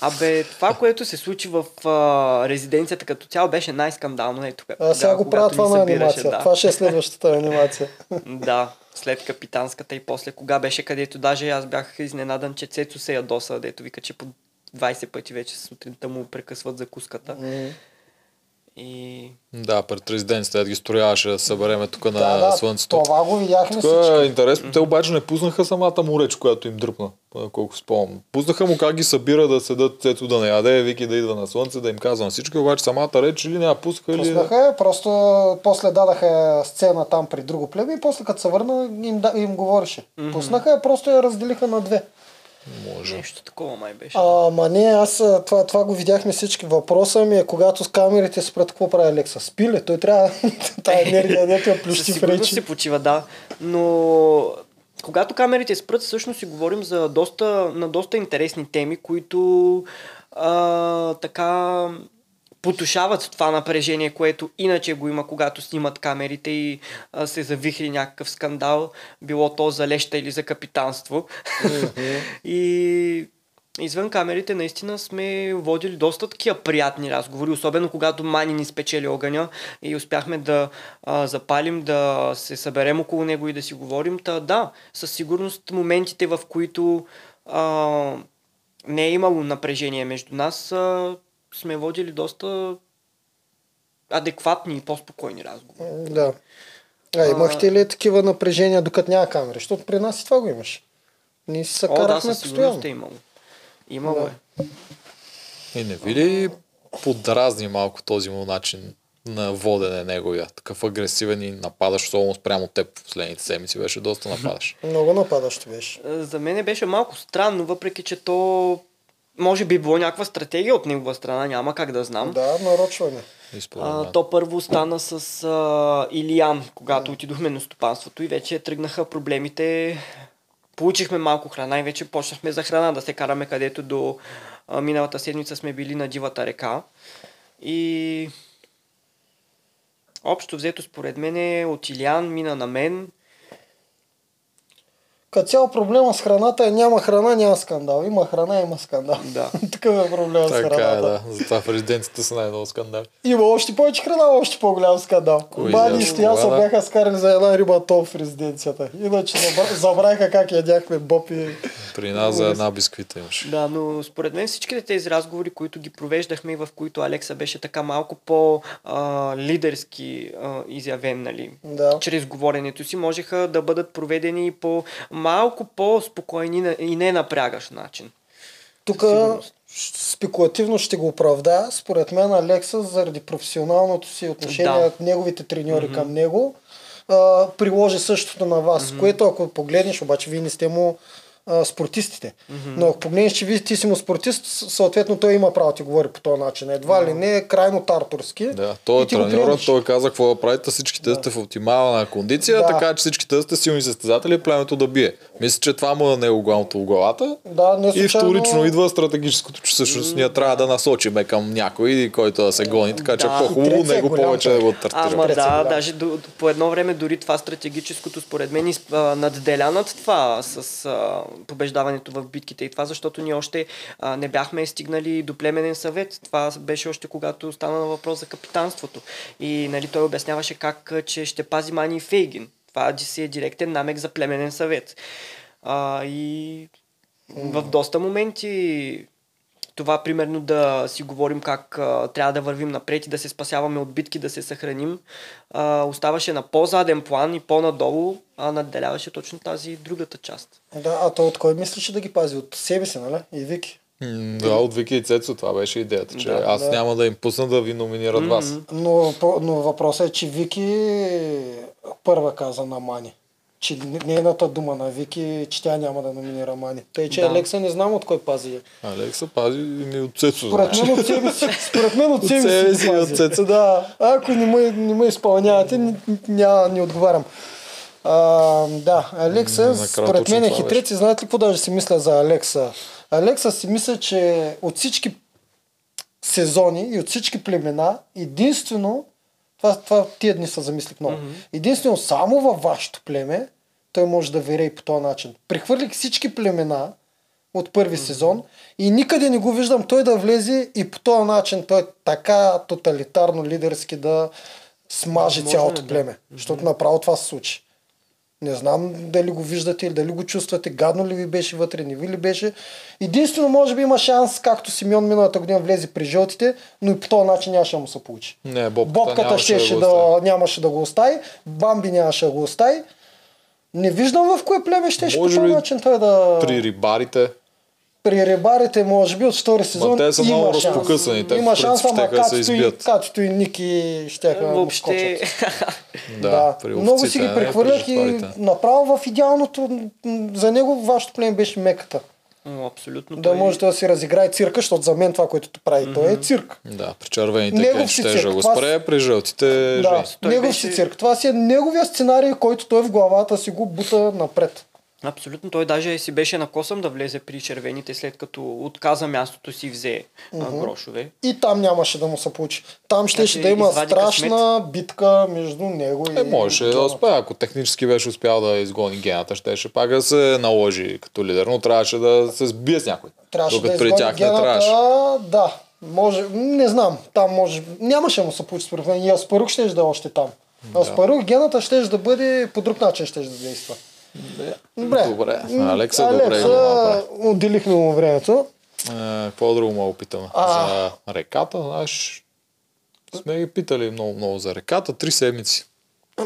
Speaker 2: Абе, това, което се случи в а, резиденцията като цяло беше най-скандално. Ето,
Speaker 3: А сега го правя това на анимация.
Speaker 2: Да.
Speaker 3: Това ще е следващата анимация.
Speaker 2: да, след капитанската и после кога беше, където даже аз бях изненадан, че Цецо се ядоса, дето вика, че по 20 пъти вече сутринта му прекъсват закуската.
Speaker 3: М.
Speaker 2: И
Speaker 1: Да, пред резиденцията ги строяваше да събереме тук на
Speaker 3: да, да,
Speaker 1: слънцето.
Speaker 3: това го видяхме
Speaker 1: Тук е
Speaker 3: всички.
Speaker 1: интересно. Те обаче не пуснаха самата му реч, която им дръпна, колко спомням. Пуснаха му как ги събира да седат, ето да не яде, Вики да идва на слънце, да им казва на всички, обаче самата реч или няма пуснаха или...
Speaker 3: Пуснаха я, просто после дадаха сцена там при друго племе и после като се върна им, да, им говореше. Пуснаха я, просто я разделиха на две.
Speaker 1: Може.
Speaker 2: нещо такова май беше.
Speaker 3: Ама не, аз а, това, това го видяхме всички. Въпросът ми е, когато с камерите спрат, какво прави Алекса? Спи ли? Той трябва тая енергия, дето я плющи в речи.
Speaker 2: се почива, да. Но когато камерите спрат, всъщност си говорим за доста, на доста интересни теми, които а, така потушават това напрежение, което иначе го има, когато снимат камерите и а, се завихри някакъв скандал, било то за леща или за капитанство. и извън камерите наистина сме водили доста такива приятни разговори, особено когато Мани ни спечели огъня и успяхме да а, запалим, да се съберем около него и да си говорим. Та да, със сигурност моментите, в които а, не е имало напрежение между нас, а, сме водили доста адекватни и по-спокойни разговори.
Speaker 3: Да. А, имахте ли такива напрежения, докато няма камери? Защото при нас и това го имаш. Ние си се
Speaker 2: О, да, със сигурност
Speaker 3: постоянно.
Speaker 2: е имало. Имало
Speaker 3: Да.
Speaker 2: е.
Speaker 1: И не ви ли подразни малко този му начин на водене неговия? Такъв агресивен и нападаш, особено спрямо теб в последните седмици беше доста нападаш.
Speaker 3: Много нападащо беше.
Speaker 2: Е, За мен беше малко странно, въпреки че то може би било някаква стратегия от негова страна, няма как да знам.
Speaker 3: Да, нарочване.
Speaker 2: А, то първо стана с а, Илиян, когато отидохме на стопанството и вече тръгнаха проблемите. Получихме малко храна и вече почнахме за храна да се караме, където до а, миналата седмица сме били на Дивата река. И общо взето според мен е от Илиян мина на мен.
Speaker 3: Като цяло проблема с храната е няма храна, няма скандал. Има храна, има скандал.
Speaker 2: Да.
Speaker 3: Такъв е проблема с
Speaker 1: Така
Speaker 3: храната.
Speaker 1: е, да. Затова в резиденцията са най-много скандали.
Speaker 3: Има още повече храна, още по-голям скандал.
Speaker 1: Кой
Speaker 3: Бани и
Speaker 1: да.
Speaker 3: бяха скарали за една риба тон в резиденцията. Иначе забра... забравиха как ядяхме бопи.
Speaker 1: При нас за една бисквита имаше.
Speaker 2: Да, но според мен всичките тези разговори, които ги провеждахме и в които Алекса беше така малко по-лидерски изявен, нали,
Speaker 3: Да.
Speaker 2: чрез говоренето си, можеха да бъдат проведени по малко по-спокойни и не напрягащ начин.
Speaker 3: Тук спекулативно ще го оправда. Според мен Алекса, заради професионалното си отношение,
Speaker 2: Да.
Speaker 3: неговите треньори към него, а, приложи същото на вас. Което ако погледнеш, обаче вие не сте му а, спортистите. Но ако погледнеш, че вие ти си му спортист, съответно той има право да ти говори по този начин. Едва ли не е крайно тартурски.
Speaker 1: Да, той е
Speaker 3: И
Speaker 1: треньорът, той каза какво да правите, всичките да. сте в оптимална кондиция,
Speaker 3: Да.
Speaker 1: така че всичките сте силни състезатели и племето да бие. Мисля, че това му е него главното в главата.
Speaker 3: Да, не
Speaker 1: И
Speaker 3: случайно-
Speaker 1: вторично идва стратегическото, че всъщност ние трябва да насочиме към някой, който да се гони, така че
Speaker 2: Да.
Speaker 1: е по-хубаво
Speaker 3: е
Speaker 1: него повече да го тартираме.
Speaker 2: Ама
Speaker 3: Трети
Speaker 2: да, даже до, по едно време дори това стратегическото според мен надделя над това с побеждаването в битките и това, защото ние още а, не бяхме стигнали до племенен съвет. Това беше още когато стана на въпрос за капитанството. И нали, той обясняваше как, че ще пази Мани и Фейгин. Това си е директен намек за племенен съвет. А, и в доста моменти това, примерно, да си говорим как а, трябва да вървим напред и да се спасяваме от битки, да се съхраним, а, оставаше на по-заден план и по-надолу, а надделяваше точно тази другата част.
Speaker 3: Да, а той от кой мислеше да ги пази? От себе си, нали? И Вики.
Speaker 1: Да, от Вики и Цецо, това беше идеята, че
Speaker 2: Да,
Speaker 1: аз
Speaker 3: да.
Speaker 1: няма да им пусна да ви номинират вас.
Speaker 3: Но, но въпросът е, че Вики първа каза на Мани. Че нейната дума на Вики, че тя няма да номинира Мани. Тъй, че
Speaker 2: Да.
Speaker 3: Алекса не знам от кой пази.
Speaker 1: Алекса пази ми от Цецо.
Speaker 3: Според
Speaker 1: значи.
Speaker 3: мен от себе си, според мен от себе си,
Speaker 1: от. Цецо.
Speaker 3: Да, ако не ме, не ме изпълнявате, няма, не отговарям. А, да, Алекса, според мен е хитрец и знаете ли какво даже си мисля за Алекса? Алекса си мисля, че от всички сезони и от всички племена, единствено, това, това тия дни се замислих много, единствено само във вашето племе, той може да вере и по този начин. Прехвърлих всички племена от първи сезон и никъде не го виждам той да влезе и по този начин той така тоталитарно лидерски да смаже
Speaker 2: Може
Speaker 3: цялото
Speaker 2: да.
Speaker 3: племе. Защото направо това се случи. Не знам дали го виждате или дали го чувствате, гадно ли ви беше вътре, не ви ли беше. Единствено, може би има шанс, както Симеон миналата година влезе при жълтите, но и по този начин нямаше да му се получи.
Speaker 1: Не, бобката,
Speaker 3: Бобката
Speaker 1: нямаше
Speaker 3: щеше
Speaker 1: да,
Speaker 3: да, нямаше да го остави, Бамби нямаше да го остави. Не виждам в кое племе щеше по този начин той да...
Speaker 1: При рибарите.
Speaker 3: При рибарите, може би, от втори сезон
Speaker 1: те са
Speaker 3: има
Speaker 1: много
Speaker 3: шанс.
Speaker 1: разпокъсани, те
Speaker 3: има шанс, ама
Speaker 1: да се
Speaker 3: Катито и. Катито и Ники ще да
Speaker 2: Въобще,
Speaker 1: Да, при
Speaker 3: много си ги
Speaker 1: не,
Speaker 3: прехвърлях и направо в идеалното, м, за него вашето племе беше меката.
Speaker 2: Абсолютно.
Speaker 3: Да
Speaker 2: той-
Speaker 3: може да си разиграе цирка, защото за мен това, което прави той е цирк.
Speaker 1: Да, при червените
Speaker 3: си
Speaker 1: ще
Speaker 3: цирк.
Speaker 1: да го спре, при жълтите
Speaker 3: Да, негов
Speaker 2: беше-
Speaker 3: си цирк. Това си е неговия сценарий, който той в главата си го бута напред.
Speaker 2: Абсолютно. Той даже си беше на косъм да влезе при червените, след като отказа мястото си, взе а, грошове.
Speaker 3: И там нямаше да му се получи. Там ще,
Speaker 2: Значи
Speaker 3: да има страшна битка между него и...
Speaker 1: Е, можеше да успее. Ако технически беше успял да изгони гената, щеше пак да се наложи като лидер, но трябваше да се сбие с някой.
Speaker 3: Трябваше
Speaker 1: Докато
Speaker 3: да
Speaker 1: при тях не
Speaker 3: гената,
Speaker 1: трябваше.
Speaker 3: да. Може, не знам, там може, нямаше да му се получи според мен. И Аспарух ще да е още там. Аспарух гената ще да бъде по друг начин ще да действа. Добре.
Speaker 1: Добре.
Speaker 3: М,
Speaker 1: Алекса, добре
Speaker 3: Алекса, отделихме му времето.
Speaker 1: Е, Какво друго ме опитаме?
Speaker 3: А.
Speaker 1: За реката, знаеш, сме ги питали много, много за реката. Три седмици.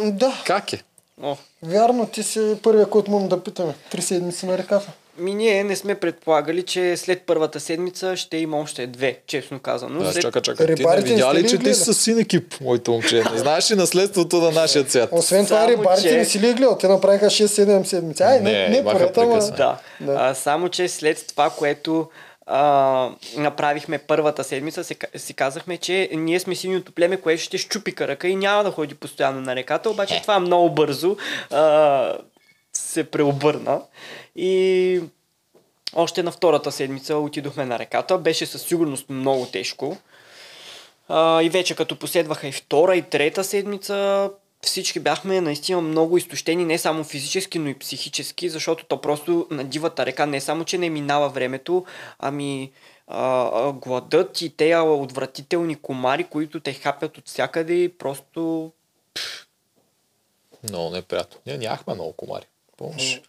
Speaker 3: Да,
Speaker 1: Как е?
Speaker 2: О,
Speaker 3: вярно, ти си първия, който му да питаме. Три седмици на реката.
Speaker 2: Ми ние не сме предполагали, че след първата седмица ще има още две, честно казано.
Speaker 1: Да,
Speaker 2: след...
Speaker 1: чака, чака. Ти не видя ли, че ти си с син екип, моето момче? Не знаеш ли наследството на нашия цвят?
Speaker 3: Освен това,
Speaker 2: Само,
Speaker 3: рибарите
Speaker 2: че-
Speaker 3: не си ли е гледал? Те направиха 6-7 седмици. Ай, не,
Speaker 1: Не,
Speaker 3: не, поред, ама...
Speaker 2: Да.
Speaker 3: Да.
Speaker 2: А, само, че след това, което а, направихме първата седмица, си, си казахме, че ние сме синьото племе, което ще щупи карака и няма да ходи постоянно на реката, обаче това много бързо а, се преобърна. И още на втората седмица отидохме на реката. Беше със сигурност много тежко. А, и вече като последваха и втора и трета седмица, всички бяхме наистина много изтощени, не само физически, но и психически, защото то просто на дивата река не само, че не минава времето, ами а, а, гладът и те отвратителни комари, които те хапят от всякъде и просто
Speaker 1: Много неприятно. Ние нямахме много комари. Помниш?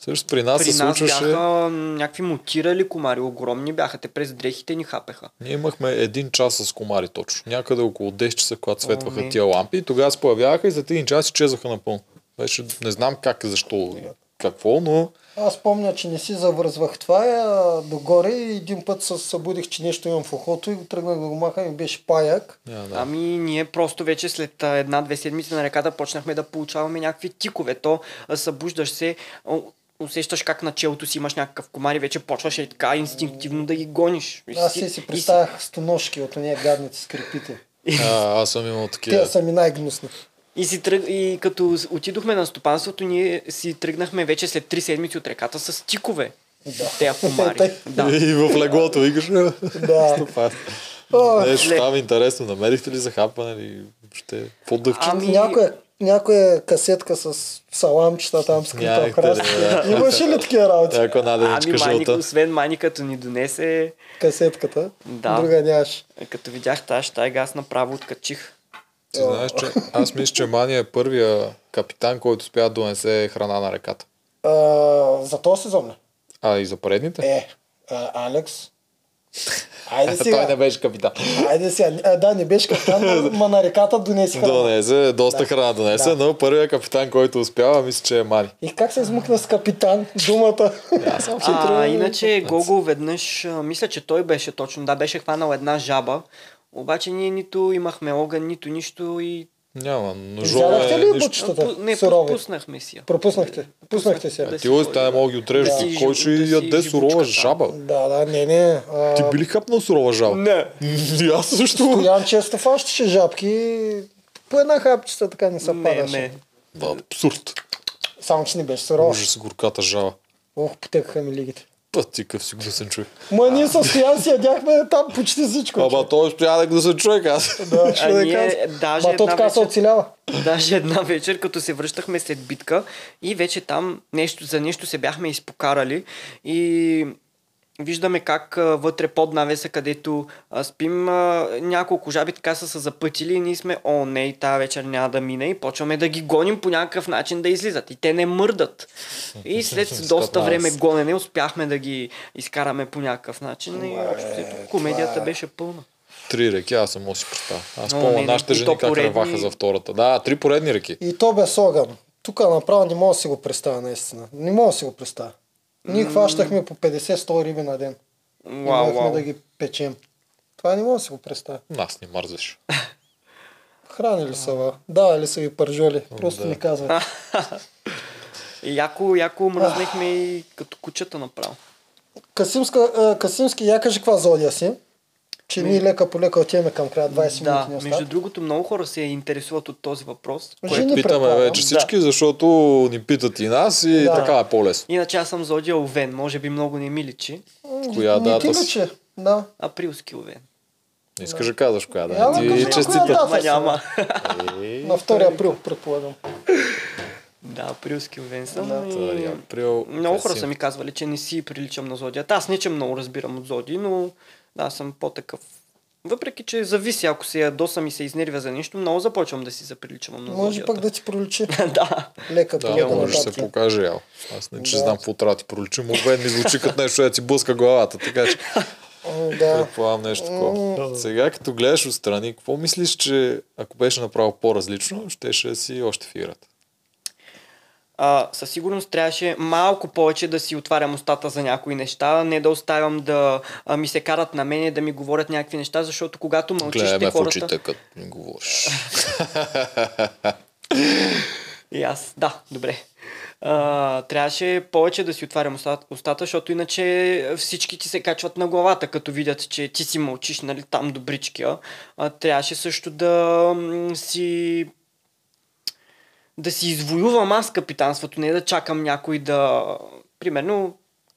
Speaker 1: Също при нас
Speaker 2: при
Speaker 1: се
Speaker 2: нас
Speaker 1: случваше...
Speaker 2: бяха някакви мутирали комари, огромни бяха, те през дрехите ни хапеха.
Speaker 1: Ние имахме един час с комари точно. Някъде около 10 часа, когато светваха
Speaker 2: не.
Speaker 1: тия лампи. И тогава се появяваха и за един час изчезваха напълно. Беше, не знам как, защо и какво, но
Speaker 3: Аз помня, че не си завързвах това а, догоре и един път се събудих, че нещо имам в ухото и го тръгнах да го махам и беше паяк.
Speaker 1: няма да.
Speaker 2: Ами ние просто вече след една-две седмици на реката почнахме да получаваме някакви тикове. То събуждаш се, усещаш как на челото си имаш някакъв комар и вече почваш и така инстинктивно да ги гониш. И
Speaker 3: Аз
Speaker 2: си-
Speaker 3: си
Speaker 2: и
Speaker 3: представях стоножки от нея гадните скрипите.
Speaker 1: А, аз съм имал
Speaker 3: Те
Speaker 1: такива.
Speaker 3: са ми най-гнусни.
Speaker 2: И, си тръг... и като с- отидохме на стопанството, ние си тръгнахме вече след три седмици от реката с тикове.
Speaker 3: Да.
Speaker 2: Те комари. да.
Speaker 1: И в леглото викаш.
Speaker 3: Да.
Speaker 1: Нещо там е интересно. Намерихте ли захапване или какво дъвче?
Speaker 2: Ами-
Speaker 3: Някоя, някоя касетка с саламчета там
Speaker 1: ли,
Speaker 3: храста.
Speaker 1: да.
Speaker 3: Имаше ли такива работи?
Speaker 1: Някоя наденичка
Speaker 2: Ами
Speaker 1: жълта.
Speaker 2: освен мани, като ни донесе,
Speaker 3: Касетката.
Speaker 2: Да.
Speaker 3: Друга нямаш.
Speaker 2: като видях тази тайга, аз направо откачих.
Speaker 1: Ти знаеш, че аз мисля, че Мания е първия капитан, който успя да донесе храна на реката.
Speaker 3: А, за този сезон ли?
Speaker 1: А и за предните?
Speaker 3: Е, а, Алекс. Айде
Speaker 1: Той
Speaker 3: сега.
Speaker 1: не беше капитан.
Speaker 3: Айде сега. А, да, не беше капитан, но- на реката донеси храна.
Speaker 1: Донесе, доста храна донесе,
Speaker 3: Да.
Speaker 1: но първият капитан, който успява, мисля, че е Мани.
Speaker 3: И как се измъкна с капитан думата?
Speaker 1: Съм
Speaker 2: А, иначе Гого веднъж, мисля, че той беше точно, да, беше хванал една жаба, обаче ние нито имахме огън, нито нищо и
Speaker 1: Няма, но
Speaker 3: Взядахте
Speaker 1: жове
Speaker 3: ли
Speaker 1: е нищо.
Speaker 3: бучетата?
Speaker 2: Пу- не,
Speaker 3: Сурови.
Speaker 2: пропуснахме си я.
Speaker 3: Пропуснахте. Пуснахте се.
Speaker 2: Да.
Speaker 1: Ти лъз, не мога да ги отрежеш.
Speaker 2: Да.
Speaker 1: Кой ще
Speaker 2: Да си
Speaker 1: яде сурова жаба?
Speaker 3: Да, да, не, не. А,
Speaker 1: Ти би ли хапнал сурова жаба?
Speaker 2: Не.
Speaker 1: И аз също.
Speaker 3: Стоян често фащаше жабки. По една хапчета така не се
Speaker 2: Не,
Speaker 3: падаше.
Speaker 2: не.
Speaker 1: Да, абсурд.
Speaker 3: Само, че не беше сурова.
Speaker 1: Ужас, горката жаба.
Speaker 3: Ох, потекаха ми лигите.
Speaker 1: Път ти къв си гнусен човек.
Speaker 3: Ма ние с Стоян си ядяхме там почти всичко.
Speaker 1: Ама той успя да гнусен човек, аз.
Speaker 3: Да, ще
Speaker 2: А
Speaker 3: да
Speaker 2: ние
Speaker 3: кажа.
Speaker 2: даже
Speaker 3: Ма то
Speaker 2: една
Speaker 3: така се
Speaker 2: вечер-
Speaker 3: оцелява.
Speaker 2: Даже една вечер, като се връщахме след битка и вече там нещо, за нещо се бяхме изпокарали и виждаме как а, вътре под навеса, където а, спим, а, няколко жаби така са се запътили и ние сме, о не, и тази вечер няма да мине и почваме да ги гоним по някакъв начин да излизат. И те не мърдат. И след доста време гонене успяхме да ги изкараме по някакъв начин и общо взето комедията
Speaker 3: е.
Speaker 2: беше пълна.
Speaker 1: Три реки, аз съм си представя. Аз помня нашите жени как
Speaker 2: поредни-
Speaker 1: реваха за втората. Да, три поредни реки.
Speaker 3: И то без огън. Тук направо не мога да си го представя наистина. Не мога да си го представя. Ние хващахме по 50-100 риби на ден. И
Speaker 2: Вау, вау.
Speaker 3: да ги печем. Това не мога да си го представя.
Speaker 1: Нас не мързаш.
Speaker 3: Хранили са ва. Да, ли са ви пържоли. Просто
Speaker 1: да.
Speaker 3: не казват.
Speaker 2: И яко, яко мръзнахме и като кучета направо.
Speaker 3: Касимска, Касимски, я кажи каква зодия си. Че ние лека по лека отиваме към края 20
Speaker 2: Да,
Speaker 3: минути ни
Speaker 2: между другото много хора се интересуват от този въпрос.
Speaker 3: Жени
Speaker 1: Питаме вече всички, защото ни питат и нас и
Speaker 3: Да.
Speaker 1: така е по-лесно.
Speaker 2: Иначе аз съм зодия Овен, може би много не ми личи.
Speaker 1: Коя
Speaker 3: Не
Speaker 1: дата
Speaker 3: ти личи. Да.
Speaker 2: Априлски Овен.
Speaker 1: Не искаш да казваш коя да е. Ти
Speaker 3: кажи на
Speaker 1: честита.
Speaker 3: коя дата.
Speaker 2: Ама
Speaker 3: са.
Speaker 2: няма.
Speaker 1: Е,
Speaker 3: На 2 април, предполагам.
Speaker 2: да, априлски Овен съм.
Speaker 3: Да.
Speaker 2: и...
Speaker 1: април.
Speaker 2: Много хора са ми казвали, че не си приличам на зодията. Аз не че много разбирам от зоди, но да, съм по-такъв. Въпреки, че зависи, ако се ядосам и се изнервя за нещо, много започвам да си заприличам на
Speaker 3: Може
Speaker 2: зодията.
Speaker 3: пък да ти проличи.
Speaker 2: да.
Speaker 3: Лека
Speaker 1: Да,
Speaker 3: лека
Speaker 1: може да се покаже, ял. Аз не че
Speaker 3: Да.
Speaker 1: знам какво трябва да ти проличи. Овен ми звучи като нещо, да ти блъска главата, така че
Speaker 3: Да.
Speaker 1: предполагам нещо такова. Сега като гледаш отстрани, какво мислиш, че ако беше направил по-различно, щеше да си още в играта?
Speaker 2: А, със сигурност трябваше малко повече да си отварям устата за някои неща, не да оставям да а, ми се карат на мене, да ми говорят някакви неща, защото когато мълчиш,
Speaker 1: Гледай
Speaker 2: те
Speaker 1: ме в
Speaker 2: хората...
Speaker 1: очите, като ми говориш.
Speaker 2: И аз, да, добре. А, трябваше повече да си отварям устата, устата, защото иначе всички ти се качват на главата, като видят, че ти си мълчиш, нали, там добричкия. А, трябваше също да си да си извоювам аз капитанството, не да чакам някой да... Примерно,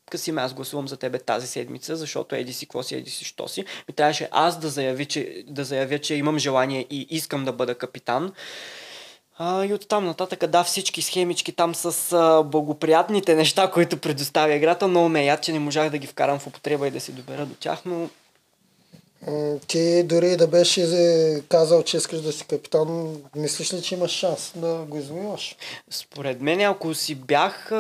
Speaker 2: Касим, аз гласувам за тебе тази седмица, защото еди си, какво си, еди си, що си. Ми трябваше аз да заявя, че, да заявя, че имам желание и искам да бъда капитан. А, и оттам нататък, да, всички схемички там с а, благоприятните неща, които предоставя играта, много ме че не можах да ги вкарам в употреба и да се добера до тях, но
Speaker 3: Ти дори да беше е, казал, че искаш да си капитан, мислиш ли, че имаш шанс да го извоюваш?
Speaker 2: Според мен, ако си бях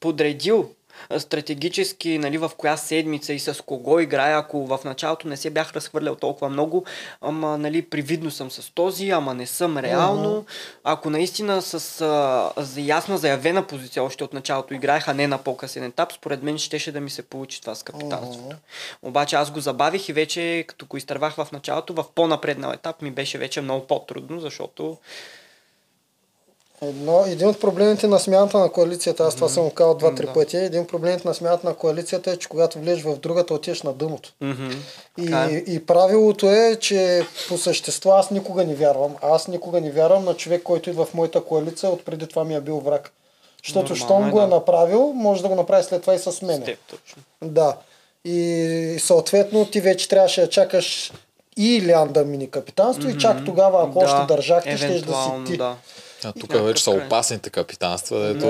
Speaker 2: подредил стратегически нали, в коя седмица и с кого играя, ако в началото не се бях разхвърлял толкова много, ама нали, привидно съм с този, ама не съм реално. Ако наистина с а, за ясна заявена позиция още от началото играех, а не на по-късен етап, според мен щеше да ми се получи това с капитанството. Обаче аз го забавих и вече, като го изтървах в началото, в по-напреднал етап ми беше вече много по-трудно, защото
Speaker 3: Едно, един от проблемите на смяната на коалицията, аз това съм го казал два-три
Speaker 2: Да.
Speaker 3: пъти, един от проблемите на смяната на коалицията е, че когато влезеш в другата, отиваш на дъното.
Speaker 2: Мгм. Така е.
Speaker 3: И, и правилото е, че по същество аз никога не вярвам. Аз никога не вярвам на човек, който идва в моята коалиция, от преди това ми е бил враг. Защото щом
Speaker 2: е,
Speaker 3: го е
Speaker 2: да.
Speaker 3: направил, може да го направи след това и с мен.
Speaker 2: Точно.
Speaker 3: Да. И съответно ти вече трябваше да чакаш и Илян да мини капитанство и чак тогава, ако още държахте, ще да си ти.
Speaker 2: Да.
Speaker 1: А тук
Speaker 2: някакъв
Speaker 1: вече са
Speaker 2: край.
Speaker 1: опасните капитанства, дето...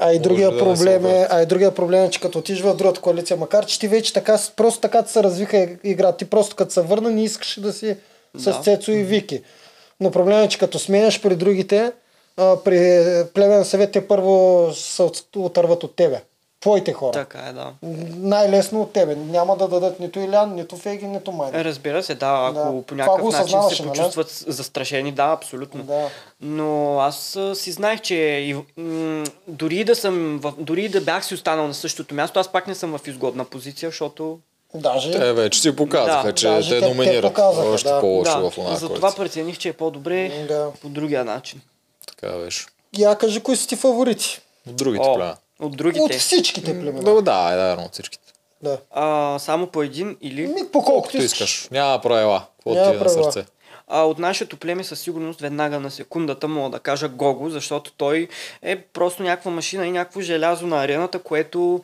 Speaker 3: А и другия, проблем е, а и другия проблем е, че като отиш в другата коалиция, макар че ти вече така, просто така се развиха иг- игра, ти просто като се върна не искаш да си с
Speaker 2: Да.
Speaker 3: Цецо и Вики. Но проблемът е, че като сменяш при другите, при племен съвет те първо се от- отърват от тебе. Твоите хора.
Speaker 2: Така е, да.
Speaker 3: Най-лесно от тебе. Няма да дадат нито Илян, нито Феги, нито Майна.
Speaker 2: Разбира се, да, ако
Speaker 3: Да.
Speaker 2: по някакъв начин се
Speaker 3: нали?
Speaker 2: почувстват с- застрашени, да, абсолютно.
Speaker 3: Да.
Speaker 2: Но аз си знаех, че и, м- дори, да съм в, дори да бях си останал на същото място, аз пак не съм в изгодна позиция, защото
Speaker 3: Даже
Speaker 1: Те вече си показаха,
Speaker 2: Да,
Speaker 1: че
Speaker 3: даже
Speaker 1: те,
Speaker 3: те- те
Speaker 1: номинират
Speaker 3: показаха,
Speaker 1: още
Speaker 3: да.
Speaker 1: по-лошо
Speaker 2: да,
Speaker 1: в една
Speaker 2: затова прецених, че е по-добре
Speaker 3: Да.
Speaker 2: по другия начин.
Speaker 1: Така беше.
Speaker 3: я кажи кои са ти фаворити.
Speaker 1: От другите
Speaker 2: О,
Speaker 1: племена.
Speaker 2: От другите.
Speaker 3: От всичките племена.
Speaker 1: Да, да, е, да, от всичките.
Speaker 3: Да.
Speaker 2: А, само по един или...
Speaker 3: Ми, по колкото
Speaker 1: Колкото искаш. Няма правила.
Speaker 3: Няма
Speaker 1: ти е на
Speaker 3: правила.
Speaker 1: сърце?
Speaker 2: А от нашето племе със сигурност веднага на секундата мога да кажа Гого, защото той е просто някаква машина и някакво желязо на арената, което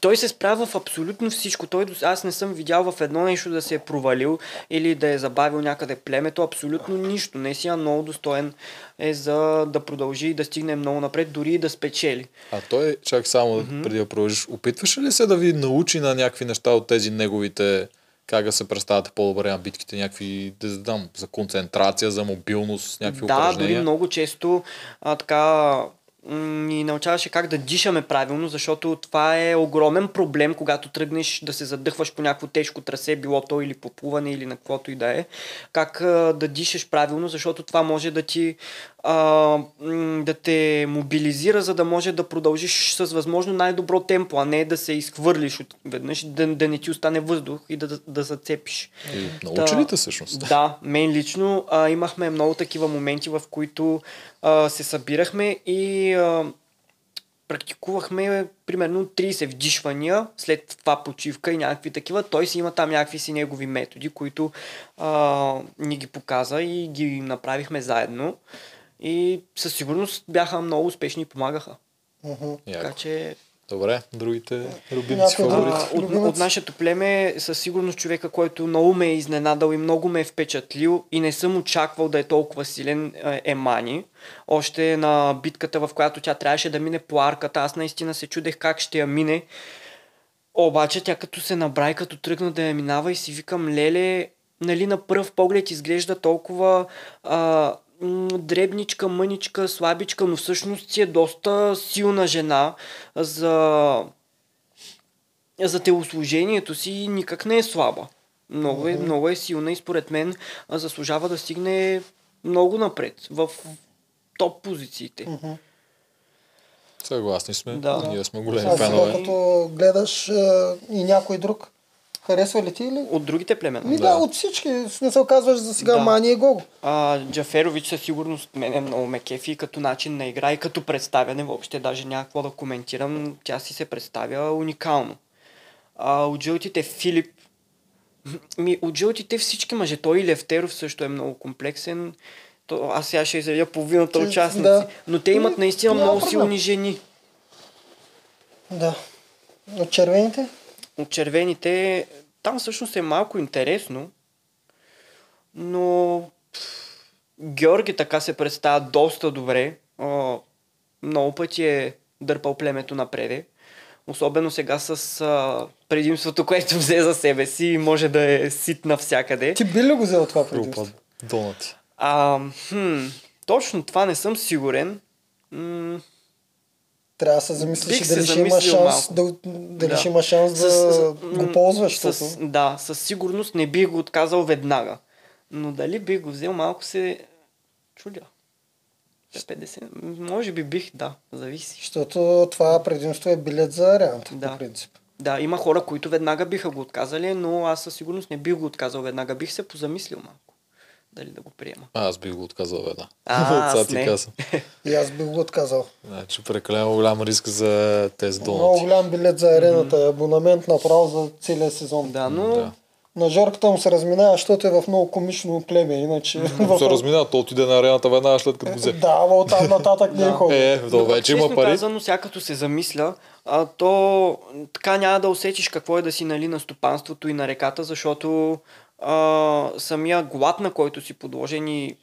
Speaker 2: той се справя в абсолютно всичко. Той, аз не съм видял в едно нещо да се е провалил или да е забавил някъде племето. Абсолютно нищо. Наистина много достоен е за да продължи и да стигне много напред, дори и да спечели.
Speaker 1: А той, чак само mm-hmm. преди да продължиш, опитваше ли се да ви научи на някакви неща от тези неговите, как да се представяте по-добре на битките, някакви, да знам, за концентрация, за мобилност, някакви
Speaker 2: Да,
Speaker 1: упражнения?
Speaker 2: дори много често а, така ни научаваше как да дишаме правилно, защото това е огромен проблем, когато тръгнеш да се задъхваш по някакво тежко трасе, било то или по плуване или на каквото и да е. Как да дишаш правилно, защото това може да ти а, да те мобилизира, за да може да продължиш с възможно най-добро темпо, а не да се изхвърлиш от веднъж, да, да не ти остане въздух и да, да, да зацепиш.
Speaker 1: И научи ли те всъщност?
Speaker 2: Да, мен лично а, имахме много такива моменти, в които а, се събирахме и а, практикувахме примерно 30 вдишвания, след това почивка и някакви такива. Той си има там някакви си негови методи, които а, ни ги показа и ги направихме заедно. И със сигурност бяха много успешни и помагаха.
Speaker 3: Мгм.
Speaker 2: Така че
Speaker 1: Добре, другите любимци фаворити.
Speaker 2: а, от, от нашето племе със сигурност човека, който много ме е изненадал и много ме е впечатлил и не съм очаквал да е толкова силен е, е Мани. Още на битката, в която тя трябваше да мине по арката, аз наистина се чудех как ще я мине. Обаче тя като се набра и като тръгна да я минава и си викам, леле, нали на пръв поглед изглежда толкова а, дребничка, мъничка, слабичка, но всъщност си е доста силна жена за, за телослужението си и никак не е слаба. Много е, много е силна и според мен заслужава да стигне много напред в топ позициите.
Speaker 1: Съгласни сме.
Speaker 2: Да.
Speaker 1: Ние сме големи фенове.
Speaker 3: като гледаш и някой друг, харесва ли ти или?
Speaker 2: От другите племена.
Speaker 3: Ми да, от всички. В смисъл казваш за сега
Speaker 2: Да.
Speaker 3: Мани и Гого.
Speaker 2: А, Джаферович със сигурност мене много ме кефи и като начин на игра и като представяне въобще даже някакво да коментирам. Тя си се представя уникално. А, от жълтите Филип ми, от жълтите всички мъже. Той и Левтеров също е много комплексен. То, аз сега ще изредя половината участници.
Speaker 3: да.
Speaker 2: Но те имат
Speaker 3: Ми,
Speaker 2: наистина
Speaker 3: няма
Speaker 2: много
Speaker 3: проблем.
Speaker 2: силни жени.
Speaker 3: Да. От червените?
Speaker 2: От червените, там всъщност е малко интересно, но Георги така се представя доста добре. А, много пъти е дърпал племето напреде. Особено сега с а, предимството, което взе за себе си и може да е сит навсякъде.
Speaker 3: Ти би ли го взел това предимство?
Speaker 1: Донати.
Speaker 2: А, хм, точно това не съм сигурен. М-
Speaker 3: Трябва да се замислиш
Speaker 2: Бих
Speaker 3: дали ще има шанс, да, дали
Speaker 2: Да.
Speaker 3: ще има шанс да
Speaker 2: С-
Speaker 3: го ползваш.
Speaker 2: С, да, със сигурност не бих го отказал веднага. Но дали бих го взел, малко се чудя. 50, може би бих, да, зависи.
Speaker 3: Защото това предимство е билет за арената,
Speaker 2: Да.
Speaker 3: по принцип.
Speaker 2: Да, има хора, които веднага биха го отказали, но аз със сигурност не бих го отказал веднага. Бих се позамислил малко. Дали да го приема.
Speaker 1: А, аз бих го отказал веднага.
Speaker 2: А, аз
Speaker 1: ти
Speaker 2: не.
Speaker 1: казвам.
Speaker 3: И аз бих го отказал.
Speaker 1: Значи прекалено голям риск за тези
Speaker 3: Много
Speaker 1: донати.
Speaker 3: голям билет за арената, абонамент направо за целия сезон.
Speaker 2: Да, но
Speaker 1: Да.
Speaker 3: На Жорката му се разминава, защото е в много комично племе, иначе... в-
Speaker 1: Се размина, то отиде на арената веднага след като го взе.
Speaker 3: Да, ама оттам нататък не е ходил.
Speaker 1: Е, то вече има пари.
Speaker 2: казано, сега като се замисля, а, то така няма да усетиш какво е да си нали, на стопанството и на реката, защото а, самия глад, на който си подложен и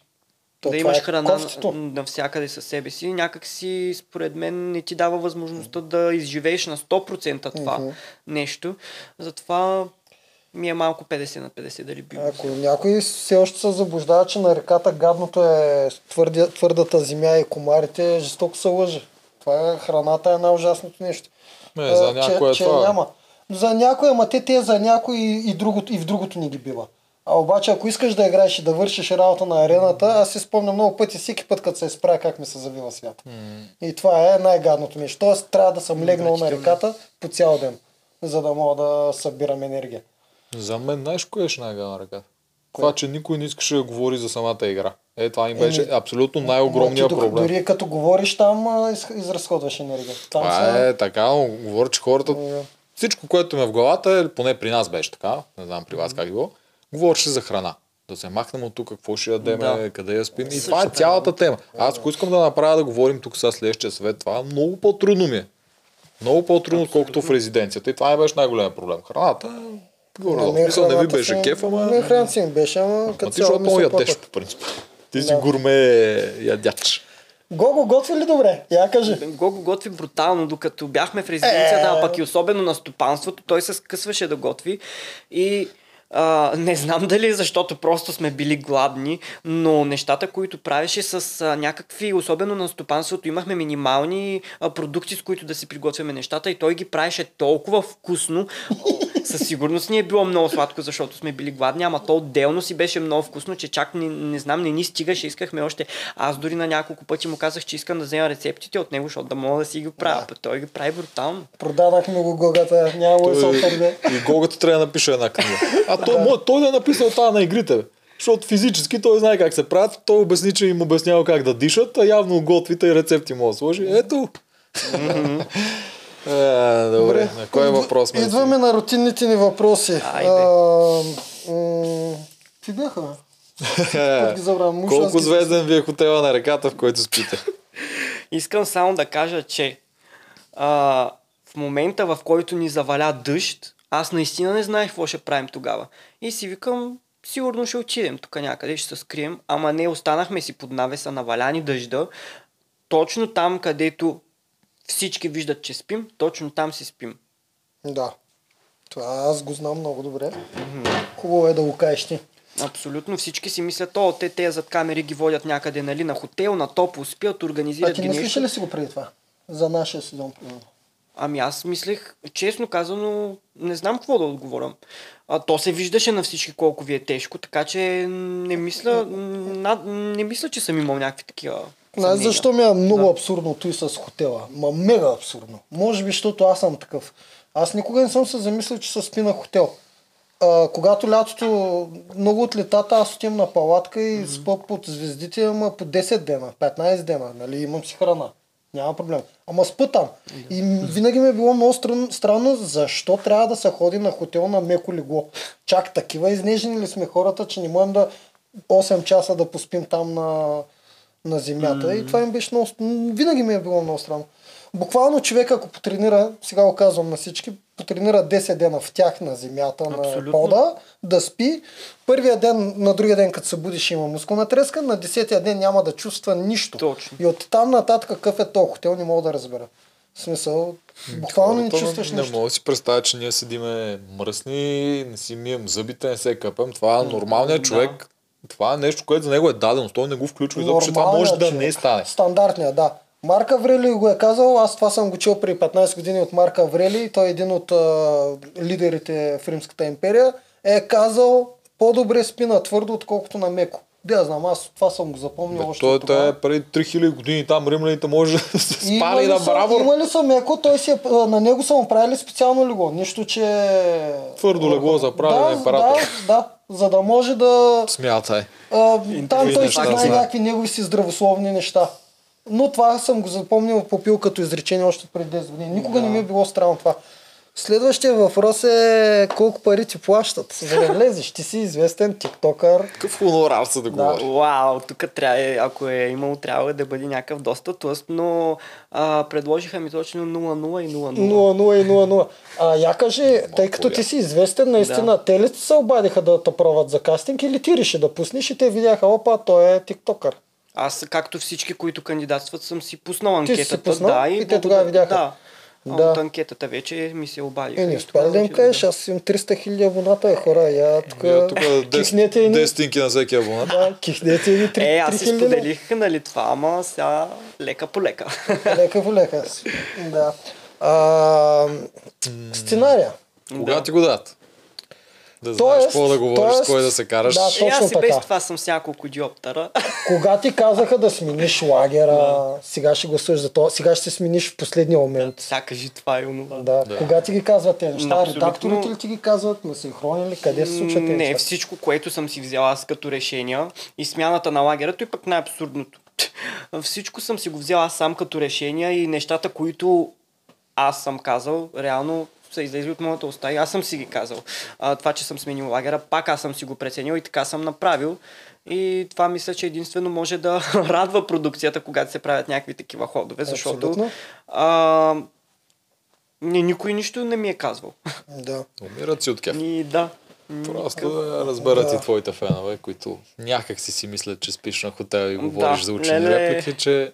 Speaker 3: То
Speaker 2: да имаш
Speaker 3: е
Speaker 2: храна
Speaker 3: кофтото.
Speaker 2: на- навсякъде със себе си, някак си, според мен, не ти дава възможността да изживееш на 100% това
Speaker 3: Мгм.
Speaker 2: нещо. Затова ми е малко 50 на 50 дали би
Speaker 3: Ако някой все още се заблуждава, че на реката гадното е твърдя, твърдата земя и комарите, жестоко се лъже. Това е храната е най-ужасното нещо.
Speaker 1: Не, за някой е
Speaker 3: че,
Speaker 1: това.
Speaker 3: Че няма. За някой, ама те, те за някой и, и, другото, и в другото ни ги бива. А обаче, ако искаш да играеш и да вършиш работа на арената, аз си спомням много пъти, всеки път, като се изправя, как ми се завива свят. И това е най-гадното нещо. Тоест, трябва да съм легнал на реката по цял ден, за да мога да събирам енергия.
Speaker 1: За мен, знаеш кое ще най-гана ръка? Това, че никой не искаше да говори за самата игра. Е, това ми беше абсолютно най-огромният
Speaker 3: ти
Speaker 1: проблем.
Speaker 3: Дори като говориш там, а, из- изразходваш енергия. Там
Speaker 1: Това
Speaker 3: са-
Speaker 1: е така, говоря, че хората...
Speaker 3: Да.
Speaker 1: Всичко, което ме в главата, е, поне при нас беше така, не знам при вас как е било, говореше за храна. Да се махнем от тук, какво ще ядем,
Speaker 2: Да.
Speaker 1: къде я спим. И
Speaker 2: Същата
Speaker 1: това е цялата тема. Аз ако искам да направя да говорим тук сега следващия съвет, това много по-трудно ми е. Много по-трудно, отколкото в резиденцията. И това не беше най-големия проблем. Храната, горе,
Speaker 3: мен
Speaker 1: смисъл не
Speaker 3: храната
Speaker 1: беше
Speaker 3: си-
Speaker 1: кеф, ама...
Speaker 3: Не, храната си ми беше, ама
Speaker 1: Ма
Speaker 3: като
Speaker 1: ти защото
Speaker 3: ми
Speaker 1: много ядеш, по принцип. Ти си
Speaker 3: Да.
Speaker 1: гурме ядяч.
Speaker 3: Гого готви ли добре? Я кажи.
Speaker 2: Гого готви брутално, докато бяхме в резиденцията,
Speaker 3: Е.
Speaker 2: а пък и особено на стопанството, той се скъсваше да готви и а, не знам дали защото просто сме били гладни, но нещата, които правеше с а, някакви, особено на стопанството, имахме минимални а, продукти, с които да си приготвяме нещата и той ги правеше толкова вкусно. Със сигурност ни е било много сладко, защото сме били гладни, ама то отделно си беше много вкусно, че чак не, не знам, не ни стигаше, искахме още. Аз дори на няколко пъти му казах, че искам да взема рецептите от него, защото да мога да си ги правя. Пък той ги прави брутално.
Speaker 3: Продадахме го гогата, няма да
Speaker 1: Той,
Speaker 3: отърве.
Speaker 1: и Гогата трябва да напише една книга. А той, да. той да е написал тази на игрите. Защото физически той знае как се правят. Той обясни, че им обяснява как да дишат, а явно готвите и рецепти може да сложи. Ето. е, добре, на кой
Speaker 3: идва-
Speaker 1: въпрос сме?
Speaker 3: Идваме на рутинните ни въпроси.
Speaker 2: Айде.
Speaker 3: А, м, Какви бяха? аз
Speaker 1: Колко звезден ви е хотела на реката, в който спите?
Speaker 2: Искам само да кажа, че а, в момента, в който ни заваля дъжд, аз наистина не знаех какво ще правим тогава. И си викам, сигурно ще отидем тук някъде, ще се скрием. Ама не, останахме си под навеса, наваляни дъжда. Точно там, където всички виждат, че спим, точно там си спим.
Speaker 3: Да. Това аз го знам много добре. Хубаво е да го кажеш ти.
Speaker 2: Абсолютно всички си мислят, о, те, те зад камери ги водят някъде, нали, на хотел, на топло, спят,
Speaker 3: А
Speaker 2: организират
Speaker 3: ти
Speaker 2: ги
Speaker 3: мислиш
Speaker 2: нещо.
Speaker 3: ли си го преди това? За нашия сезон, примерно.
Speaker 2: Ами аз мислех, честно казано, не знам какво да отговоря. А, то се виждаше на всички колко ви е тежко, така че не мисля, над, не мисля, че съм имал някакви такива.
Speaker 3: Знаеш защо ми е много абсурдно той с хотела? Ма мега абсурдно. Може би, защото аз съм такъв. Аз никога не съм се замислил, че се спи на хотел. А, когато лятото, много от летата аз отивам на палатка и спа под звездите, ама по 10 дена, 15 дена, нали, имам си храна. Няма проблем. Ама спа там. И винаги ми е било много стран, странно, защо трябва да се ходи на хотел на меко легло. Чак такива изнежени ли сме хората, че не можем да 8 часа да поспим там на, на земята. Mm. И това им беше много... Винаги ми е било много странно. Буквално човек, ако потренира, сега го казвам на всички, потренира 10 дена в тях на земята,
Speaker 2: Абсолютно.
Speaker 3: на пода, да спи. Първия ден, на другия ден, като се буди, ще има мускулна треска, на десетия ден няма да чувства нищо.
Speaker 2: Точно.
Speaker 3: И от там нататък какъв е то хотел, не мога да разбера. В смисъл, буквално не чувстваш
Speaker 1: не,
Speaker 3: нищо.
Speaker 1: Не мога да си представя, че ние седиме мръсни, не си мием зъбите, не се къпем. Това е нормалният човек. Това е нещо, което за него е дадено. Той не го включва изобщо. Това може да
Speaker 3: човек.
Speaker 1: не стане.
Speaker 3: Стандартния, да. Марк Аврели го е казал, аз това съм го чул при 15 години от Марк Аврели, той е един от а, лидерите в Римската империя, е казал по-добре спи на твърдо, отколкото на меко. Да, знам, аз това съм го запомнил
Speaker 1: Бе,
Speaker 3: още
Speaker 1: той
Speaker 3: от тогава.
Speaker 1: е преди 3000 години там римляните може да се спали
Speaker 3: ли
Speaker 1: на бравор.
Speaker 3: Има ли са меко, той си е, на него са му правили специално легло. Нищо, че...
Speaker 1: Твърдо легло за правене
Speaker 3: да,
Speaker 1: император.
Speaker 3: Да, да, за да може да...
Speaker 1: Смятай.
Speaker 3: А, там той ще знае. някакви негови си здравословни неща. Но това съм го запомнил, попил като изречение още преди 10 години. Никога не ми е било странно това. Следващия въпрос е колко пари ти плащат, за да влезеш. Ти си известен тиктокър.
Speaker 1: Какъв хонорар са да говори.
Speaker 2: Вау, тук трябва, е- ако е имало, трябва да бъде някакъв доста тлъст, но а, предложиха ми точно 0-0 и 0-0.
Speaker 3: 0-0 и 0-0. А я кажи, тъй като ти си известен, наистина,
Speaker 2: Да.
Speaker 3: те ли се обадиха да те пробват за кастинг или ти реши да пуснеш и те видяха, опа, той е тиктокър.
Speaker 2: Аз, както всички, които кандидатстват, съм си пуснал
Speaker 3: Ти си
Speaker 2: анкетата.
Speaker 3: пуснал
Speaker 2: да,
Speaker 3: и те
Speaker 2: благодаря-
Speaker 3: тогава видяха.
Speaker 2: Да. А
Speaker 3: Да.
Speaker 2: От анкетата вече ми се обадиха.
Speaker 3: Е, не
Speaker 2: И
Speaker 3: успя ли да им кажеш, аз имам 300 хиляди абоната, е, хора, я тук
Speaker 1: Я тук
Speaker 3: кихнете ни.
Speaker 1: 10 стинки на всеки абонат.
Speaker 3: Да, кихнете ни 3
Speaker 2: Е, аз си
Speaker 3: 3000.
Speaker 2: споделих, нали, това, ама сега лека по лека.
Speaker 3: Лека по лека. Да. А, сценария.
Speaker 1: Кога ти го дадат? Да знаеш
Speaker 3: Тоест-
Speaker 1: какво да говориш,
Speaker 3: тоест-
Speaker 1: с кой да се караш.
Speaker 3: да,
Speaker 2: Е,
Speaker 3: Точно
Speaker 2: аз и без
Speaker 3: така.
Speaker 2: това съм с няколко диоптера.
Speaker 3: Кога ти казаха да смениш лагера, сега ще гласуваш за това, сега ще се смениш в последния момент.
Speaker 2: Сега кажи това и онова.
Speaker 3: Да. Кога ти ги казват тези неща?
Speaker 2: Абсолютно.
Speaker 3: Редакторите ли ти ги казват? На синхрони ли? Къде се случват тези
Speaker 2: Не, всичко, което съм си взял аз като решения и смяната на лагерето и пък най-абсурдното. Всичко съм си го взял аз сам като решения и нещата, които аз съм казал, реално са излезли от моята уста и аз съм си ги казал. А, това, че съм сменил лагера, пак аз съм си го преценил и така съм направил. И това мисля, че единствено може да радва продукцията, когато се правят някакви такива ходове, защото а, Не, никой нищо не ми е казвал.
Speaker 3: Да.
Speaker 1: Умират си от кеф.
Speaker 2: И да.
Speaker 1: Просто да разберат
Speaker 3: Да.
Speaker 1: и твоите фенове, които някак си си мислят, че спиш на хотел и
Speaker 2: Да,
Speaker 1: говориш за учени
Speaker 2: леле.
Speaker 1: реплики, че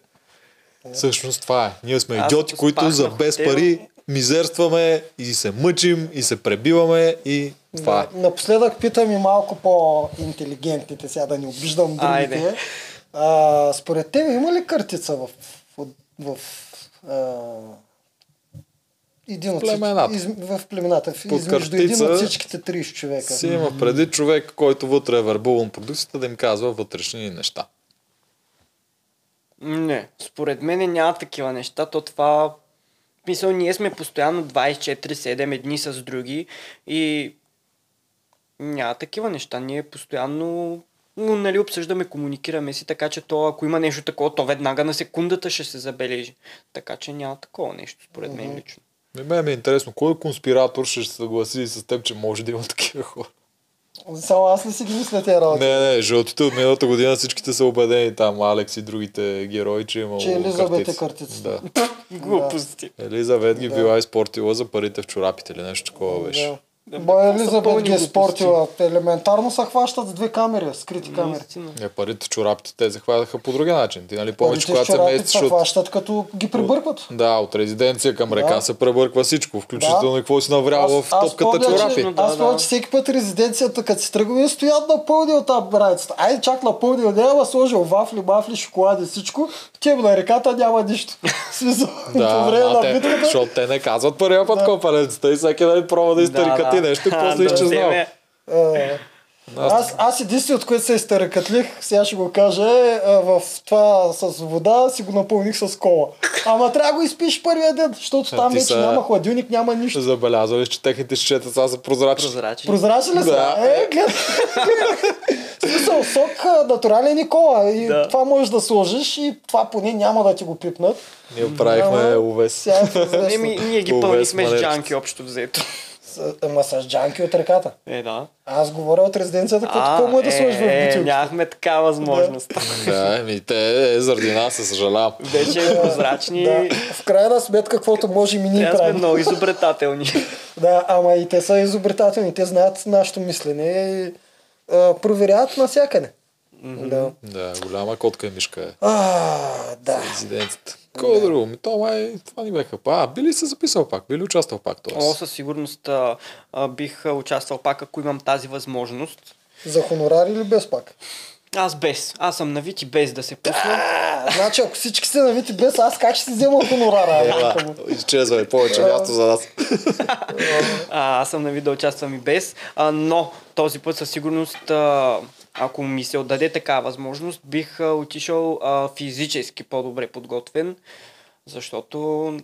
Speaker 1: всъщност това е. Ние сме
Speaker 2: Аз
Speaker 1: идиоти, които за без
Speaker 2: хотел-
Speaker 1: пари мизерстваме и се мъчим и се пребиваме и това е.
Speaker 3: Да. Напоследък питам и малко по-интелигентните, сега да не обиждам другите.
Speaker 2: Айде.
Speaker 3: А, според теб има ли картица в, в, в а, един от
Speaker 1: Племената.
Speaker 3: Из, в племената, в,
Speaker 1: Под
Speaker 3: измежду един от всичките 30 човека.
Speaker 1: Си има преди човек, който вътре е вербуван продукцията, да им казва вътрешни неща.
Speaker 2: Не, според мен няма такива неща. То това... Мисъл, ние сме постоянно 24-7 едни с други и няма такива неща. Ние постоянно но, нали, обсъждаме, комуникираме си, така че то, ако има нещо такова, то веднага на секундата ще се забележи. Така че няма такова нещо, според мен лично.
Speaker 1: Ми мен ми е интересно, кой конспиратор ще се съгласи с теб, че може да има такива хора?
Speaker 3: Само аз ли си ги мисля тези работи?
Speaker 1: Не, не, жълтите от миналата година всичките са убедени там, Алекс и другите герои, че има
Speaker 3: Че Елизабет е картицата.
Speaker 1: Да.
Speaker 2: Глупости.
Speaker 1: Елизабет ги била изпортила за парите в чорапите или нещо такова беше.
Speaker 3: Да.
Speaker 2: Да, са
Speaker 3: Елизабет
Speaker 2: пълни
Speaker 3: ги е спортила. Елементарно се хващат с две камери, скрити камери.
Speaker 1: Не, парите чорапите те захванаха по други начин. Ти нали помниш,
Speaker 3: с
Speaker 1: когато се местиш
Speaker 3: се
Speaker 1: от...
Speaker 3: хващат, като ги прибъркват.
Speaker 1: Да, от резиденция към река
Speaker 3: Да.
Speaker 1: се пребърква всичко, включително и какво си наврял в топката чорапи.
Speaker 2: Да,
Speaker 3: Аз помня,
Speaker 2: да.
Speaker 3: че всеки път резиденцията, като си тръгваме, стоят на пълния там браницата. Айде чак на пълния, не ама сложил вафли, мафли, шоколади, всичко. Тем на реката няма нищо. Смисъл,
Speaker 1: Да,
Speaker 3: по време на
Speaker 1: те,
Speaker 3: битката.
Speaker 1: защото те не казват първия път копаленцата и всеки ден пробва да нещо после изчезнава.
Speaker 3: Аз, аз единственото, което се изтъркатлих, сега ще го кажа, е в това с вода си го напълних с кола. Ама трябва да го изпиш първия ден, защото там вече
Speaker 1: са-
Speaker 3: няма хладилник, няма нищо.
Speaker 1: Забелязали, че техните щета са прозрачни.
Speaker 2: Прозрачни.
Speaker 3: Прозрачни ли са?
Speaker 1: Да.
Speaker 3: Е, гледай. Смисъл, сок натурален и кола. И
Speaker 2: Да.
Speaker 3: това можеш да сложиш и това поне няма да ти го пипнат.
Speaker 1: Ние правихме увес.
Speaker 3: Сега е
Speaker 2: ние ги пълнихме с джанки общо взето.
Speaker 3: С- Ама с джанки от реката.
Speaker 2: Е, да.
Speaker 3: Аз говоря от резиденцията, като какво му е да сложиш в
Speaker 2: е,
Speaker 3: бутилки.
Speaker 2: нямахме така възможност.
Speaker 1: Да, еми те е, заради нас се съжалявам.
Speaker 2: Вече прозрачни.
Speaker 3: Да. В крайна сметка, каквото може и ние
Speaker 2: Трябва сме
Speaker 3: правим.
Speaker 2: много изобретателни.
Speaker 3: Да, ама и те са изобретателни, те знаят нашето мислене и а, проверяват навсякъде. Да.
Speaker 1: Да, голяма котка и мишка е.
Speaker 3: А, да.
Speaker 1: Резиденцията. Кой друго? Ми то май, това ни беха. А, би ли се записал пак? Би ли участвал пак?
Speaker 2: О,
Speaker 1: Тоест?
Speaker 2: със сигурност а, а, бих участвал пак, ако имам тази възможност.
Speaker 3: За хонорар или без пак?
Speaker 2: Аз без. Аз съм навити без да се пусна.
Speaker 3: А, значи, ако всички сте навити без, аз как ще си взема хонорара?
Speaker 1: Ела,
Speaker 3: майка му?
Speaker 1: изчезва е повече място за нас.
Speaker 2: А, аз съм навит да участвам и без. А, но този път със сигурност, а, ако ми се отдаде така възможност, бих отишъл а, физически по-добре подготвен, защото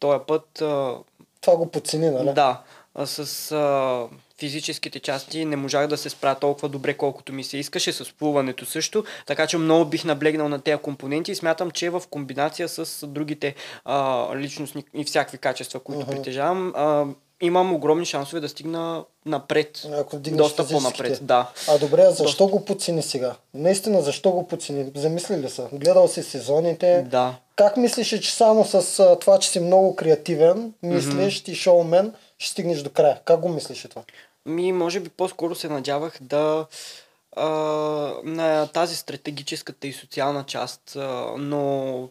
Speaker 2: този път а,
Speaker 3: Това го подцени, нали?
Speaker 2: Да, а с а, физическите части не можах да се справя толкова добре, колкото ми се искаше, с плуването също, така че много бих наблегнал на тези компоненти и смятам, че в комбинация с другите а, личностни и всякакви качества, които притежавам, а, имам огромни шансове да стигна напред.
Speaker 3: Ако
Speaker 2: доста по-напред, да.
Speaker 3: А добре, а защо го подцени сега? Наистина, защо го подцени? Замисли ли са? Гледал си сезоните?
Speaker 2: Да.
Speaker 3: Как мислиш, че само с а, това, че си много креативен, мислиш и шоумен, ще стигнеш до края? Как го мислиш това?
Speaker 2: Ми, може би по-скоро се надявах да а, на тази стратегическата и социална част, а, но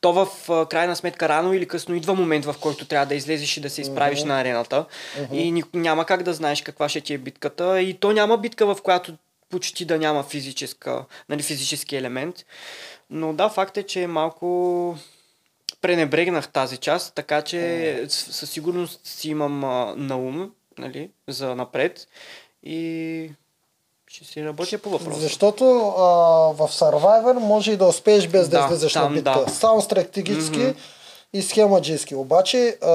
Speaker 2: то в крайна сметка рано или късно идва момент, в който трябва да излезеш и да се изправиш на арената. И ни, няма как да знаеш каква ще ти е битката. И то няма битка, в която почти да няма физическа, нали, физически елемент. Но да, факт е, че малко пренебрегнах тази част, така че с- със сигурност си имам а, на ум, нали, за напред. И ще си работя по въпроса.
Speaker 3: Защото а, в Survivor може и да успееш без да,
Speaker 2: Да,
Speaker 3: излезеш на битка.
Speaker 2: да.
Speaker 3: Само стратегически и схемаджийски. Обаче а,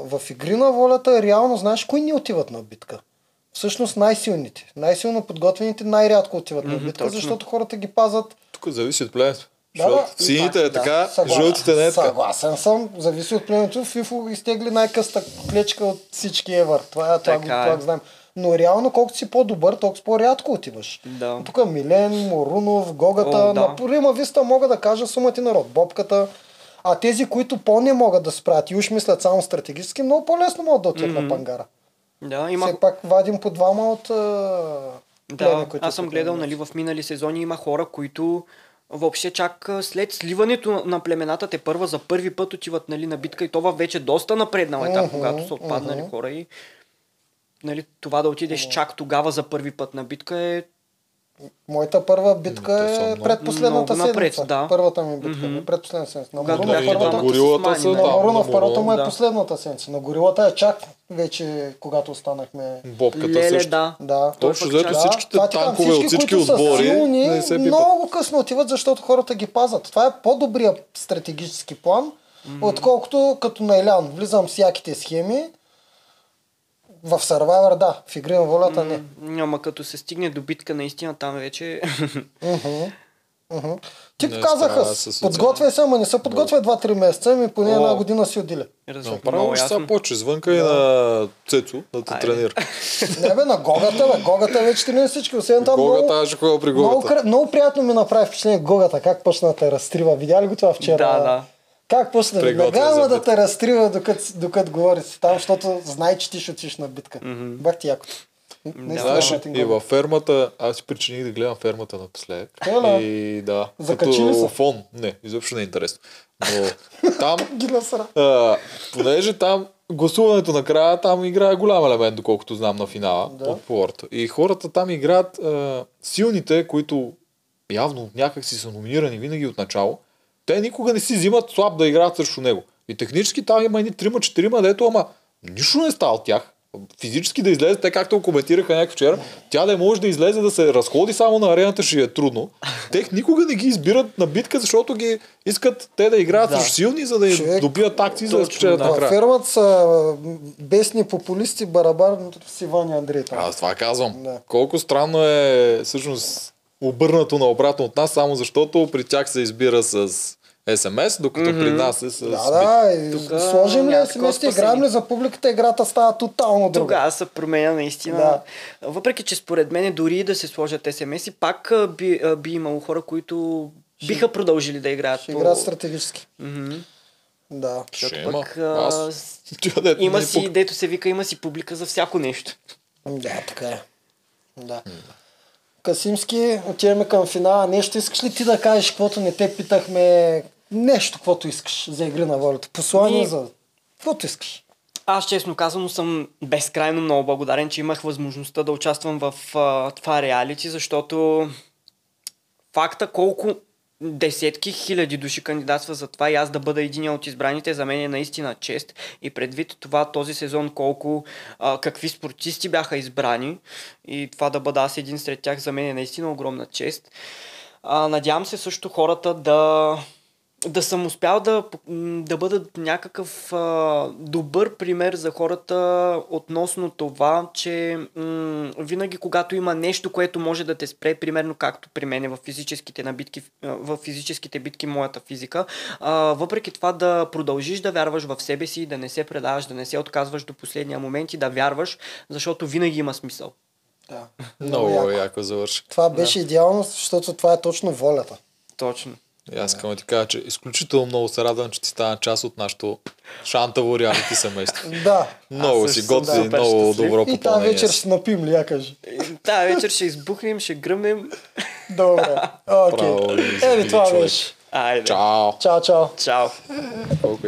Speaker 3: в игри на волята реално знаеш кои не отиват на битка. Всъщност най-силните. Най-силно подготвените най-рядко отиват на
Speaker 2: Мгм,
Speaker 3: битка,
Speaker 2: точно.
Speaker 3: защото хората ги пазят
Speaker 1: Тук зависи от племето.
Speaker 3: Да,
Speaker 1: сините е
Speaker 3: Да,
Speaker 1: така,
Speaker 3: съгласен.
Speaker 1: жълтите не е така.
Speaker 3: Съгласен съм. Зависи от племето. Фифо изтегли най-къста клечка от всички евър. Това, това, го,
Speaker 2: Така е.
Speaker 3: това знаем. Но реално, колкото си по-добър, толкова по-рядко отиваш.
Speaker 2: Да.
Speaker 3: Тук Милен, Морунов, Гогата,
Speaker 2: О, да.
Speaker 3: на Прима Виста мога да кажа сумата народ. Бобката. А тези, които по-не могат да справят и уж мислят само стратегически, много по-лесно могат да отидат на пангара.
Speaker 2: Да, има...
Speaker 3: Все пак вадим по двама от
Speaker 2: Да,
Speaker 3: които
Speaker 2: аз съм гледал, нали, в минали сезони има хора, които въобще чак след сливането на племената те първа за първи път отиват нали, на битка и то във вече доста напреднал етап,
Speaker 3: Мгм,
Speaker 2: когато са отпаднали
Speaker 3: мгм.
Speaker 2: хора и нали, това да отидеш чак тогава за първи път на битка е
Speaker 3: Моята първа битка е предпоследната
Speaker 2: много напред,
Speaker 3: седмица.
Speaker 2: да.
Speaker 3: Първата ми битка.
Speaker 2: Мгм.
Speaker 3: е Предпоследната седмица. На Моруна
Speaker 2: бяха
Speaker 3: първата,
Speaker 2: двамата
Speaker 1: горилата са
Speaker 3: на
Speaker 2: да.
Speaker 3: Моруна втората му е
Speaker 2: Да.
Speaker 3: последната седмица. На горилата е чак вече, когато останахме.
Speaker 1: Бобката
Speaker 2: леле,
Speaker 1: също.
Speaker 2: да.
Speaker 3: Да.
Speaker 1: Взето
Speaker 2: чак-
Speaker 1: всичките
Speaker 3: казвам,
Speaker 1: танкове от всички
Speaker 3: които са
Speaker 1: отбори
Speaker 3: силни,
Speaker 1: не се пипат.
Speaker 3: много късно отиват, защото хората ги пазят. Това е по-добрият стратегически план, отколкото като на Илян. Влизам с яките схеми. В Survivor, да. В игри на волята не.
Speaker 2: Няма като се стигне до битка, наистина там вече...
Speaker 3: Ти
Speaker 1: Не,
Speaker 3: казаха,
Speaker 1: с
Speaker 3: подготвяй се, ама не се подготвяй 2-3 месеца, ми поне
Speaker 1: О.
Speaker 3: една година си отделя.
Speaker 1: Направо ще сега почне звънка и на Цецо да те тренира.
Speaker 3: Не бе, на Гогата, бе. Гогата вече тренира всички. Освен там
Speaker 1: Гогата,
Speaker 3: много,
Speaker 1: аз ще при Гогата.
Speaker 3: много приятно ми направи впечатление Гогата, как почна да те разтрива. Видя ли го това вчера?
Speaker 2: Да, да.
Speaker 3: Как
Speaker 1: Приготвя
Speaker 3: веднага да те разтрива, докато, докато говори си там, защото знае, че ти ще отиш на битка. Бах ти. Наистина,
Speaker 1: Знаеш, и във фермата, аз си причиних да гледам фермата напоследък.
Speaker 3: Ела.
Speaker 1: И да,
Speaker 3: Закачи ли
Speaker 1: като
Speaker 3: се?
Speaker 1: фон. Не, изобщо не е интересно. Но там, а, понеже там гласуването накрая там играе голям елемент, доколкото знам на финала
Speaker 3: Да.
Speaker 1: от порта. И хората там играят а, силните, които явно някак си са номинирани винаги от начало. Те никога не си взимат слаб да играят срещу него. И технически там има едни трима, четирима, дето ама нищо не става от тях. Физически да излезе, те както го коментираха някак вчера, тя да може да излезе да се разходи само на арената, ще е трудно. Те никога не ги избират на битка, защото ги искат те да играят
Speaker 2: Да.
Speaker 1: срещу силни, за да
Speaker 3: Човек,
Speaker 1: добият акции, за да спечелят
Speaker 2: да.
Speaker 1: Накрая.
Speaker 3: фермата са бесни популисти, барабар с Иван и Андрей. там.
Speaker 1: Аз това казвам.
Speaker 3: Да.
Speaker 1: Колко странно е всъщност обърнато на обратно от нас, само защото при тях се избира с СМС, докато при нас е с...
Speaker 3: Да, да, и сложим ли SMS,
Speaker 2: такова
Speaker 3: играем ли за публиката, играта става тотално друга.
Speaker 2: Тогава се променя наистина.
Speaker 3: Да.
Speaker 2: Въпреки, че според мен дори и да се сложат SMS, пак би, би имало хора, които биха продължили да играят.
Speaker 3: Ще
Speaker 2: по-
Speaker 3: играят стратегически.
Speaker 2: Мгм.
Speaker 3: Да.
Speaker 1: Ще
Speaker 2: Защото
Speaker 1: има.
Speaker 2: пък, а,
Speaker 1: Аз...
Speaker 2: Има си, дето се вика, има си публика за всяко нещо.
Speaker 3: Да, така е. Да. Касимски, отиваме към финала. Нещо искаш ли ти да кажеш, каквото не те питахме? Нещо, каквото искаш за игри на волята. Послание
Speaker 2: Ми-
Speaker 3: за... Каквото искаш.
Speaker 2: Аз честно казано съм безкрайно много благодарен, че имах възможността да участвам в а, това реалити, защото факта колко десетки хиляди души кандидатства за това и аз да бъда един от избраните, за мен е наистина чест. И предвид това този сезон колко, а, какви спортисти бяха избрани и това да бъда аз един сред тях, за мен е наистина огромна чест. А, надявам се също хората да, да съм успял да, да бъда някакъв а, добър пример за хората относно това, че м, винаги когато има нещо, което може да те спре, примерно както при мен в физическите, набитки, в физическите битки, моята физика, а, въпреки това да продължиш да вярваш в себе си, да не се предаваш, да не се отказваш до последния момент и да вярваш, защото винаги има смисъл.
Speaker 3: Да.
Speaker 1: Много яко завърши.
Speaker 3: Това беше идеално, защото това е точно волята.
Speaker 2: Точно.
Speaker 1: И аз искам да ти кажа, че изключително много се радвам, че ти стана част от нашото шантаво реалити семейство.
Speaker 3: Да.
Speaker 1: Много си готви,
Speaker 2: супер
Speaker 1: много
Speaker 2: щастлив.
Speaker 1: добро
Speaker 3: И тази
Speaker 1: попълнение.
Speaker 3: вечер ще напим ли, я кажи.
Speaker 2: Тая вечер ще избухнем, ще гръмнем.
Speaker 3: Добре. Окей. Еми, това беше.
Speaker 2: Айде.
Speaker 1: Чао!
Speaker 3: Чао, чао.
Speaker 2: Чао.
Speaker 1: Колко.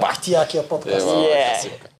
Speaker 3: Бах ти якия подкаст.
Speaker 2: Yeah.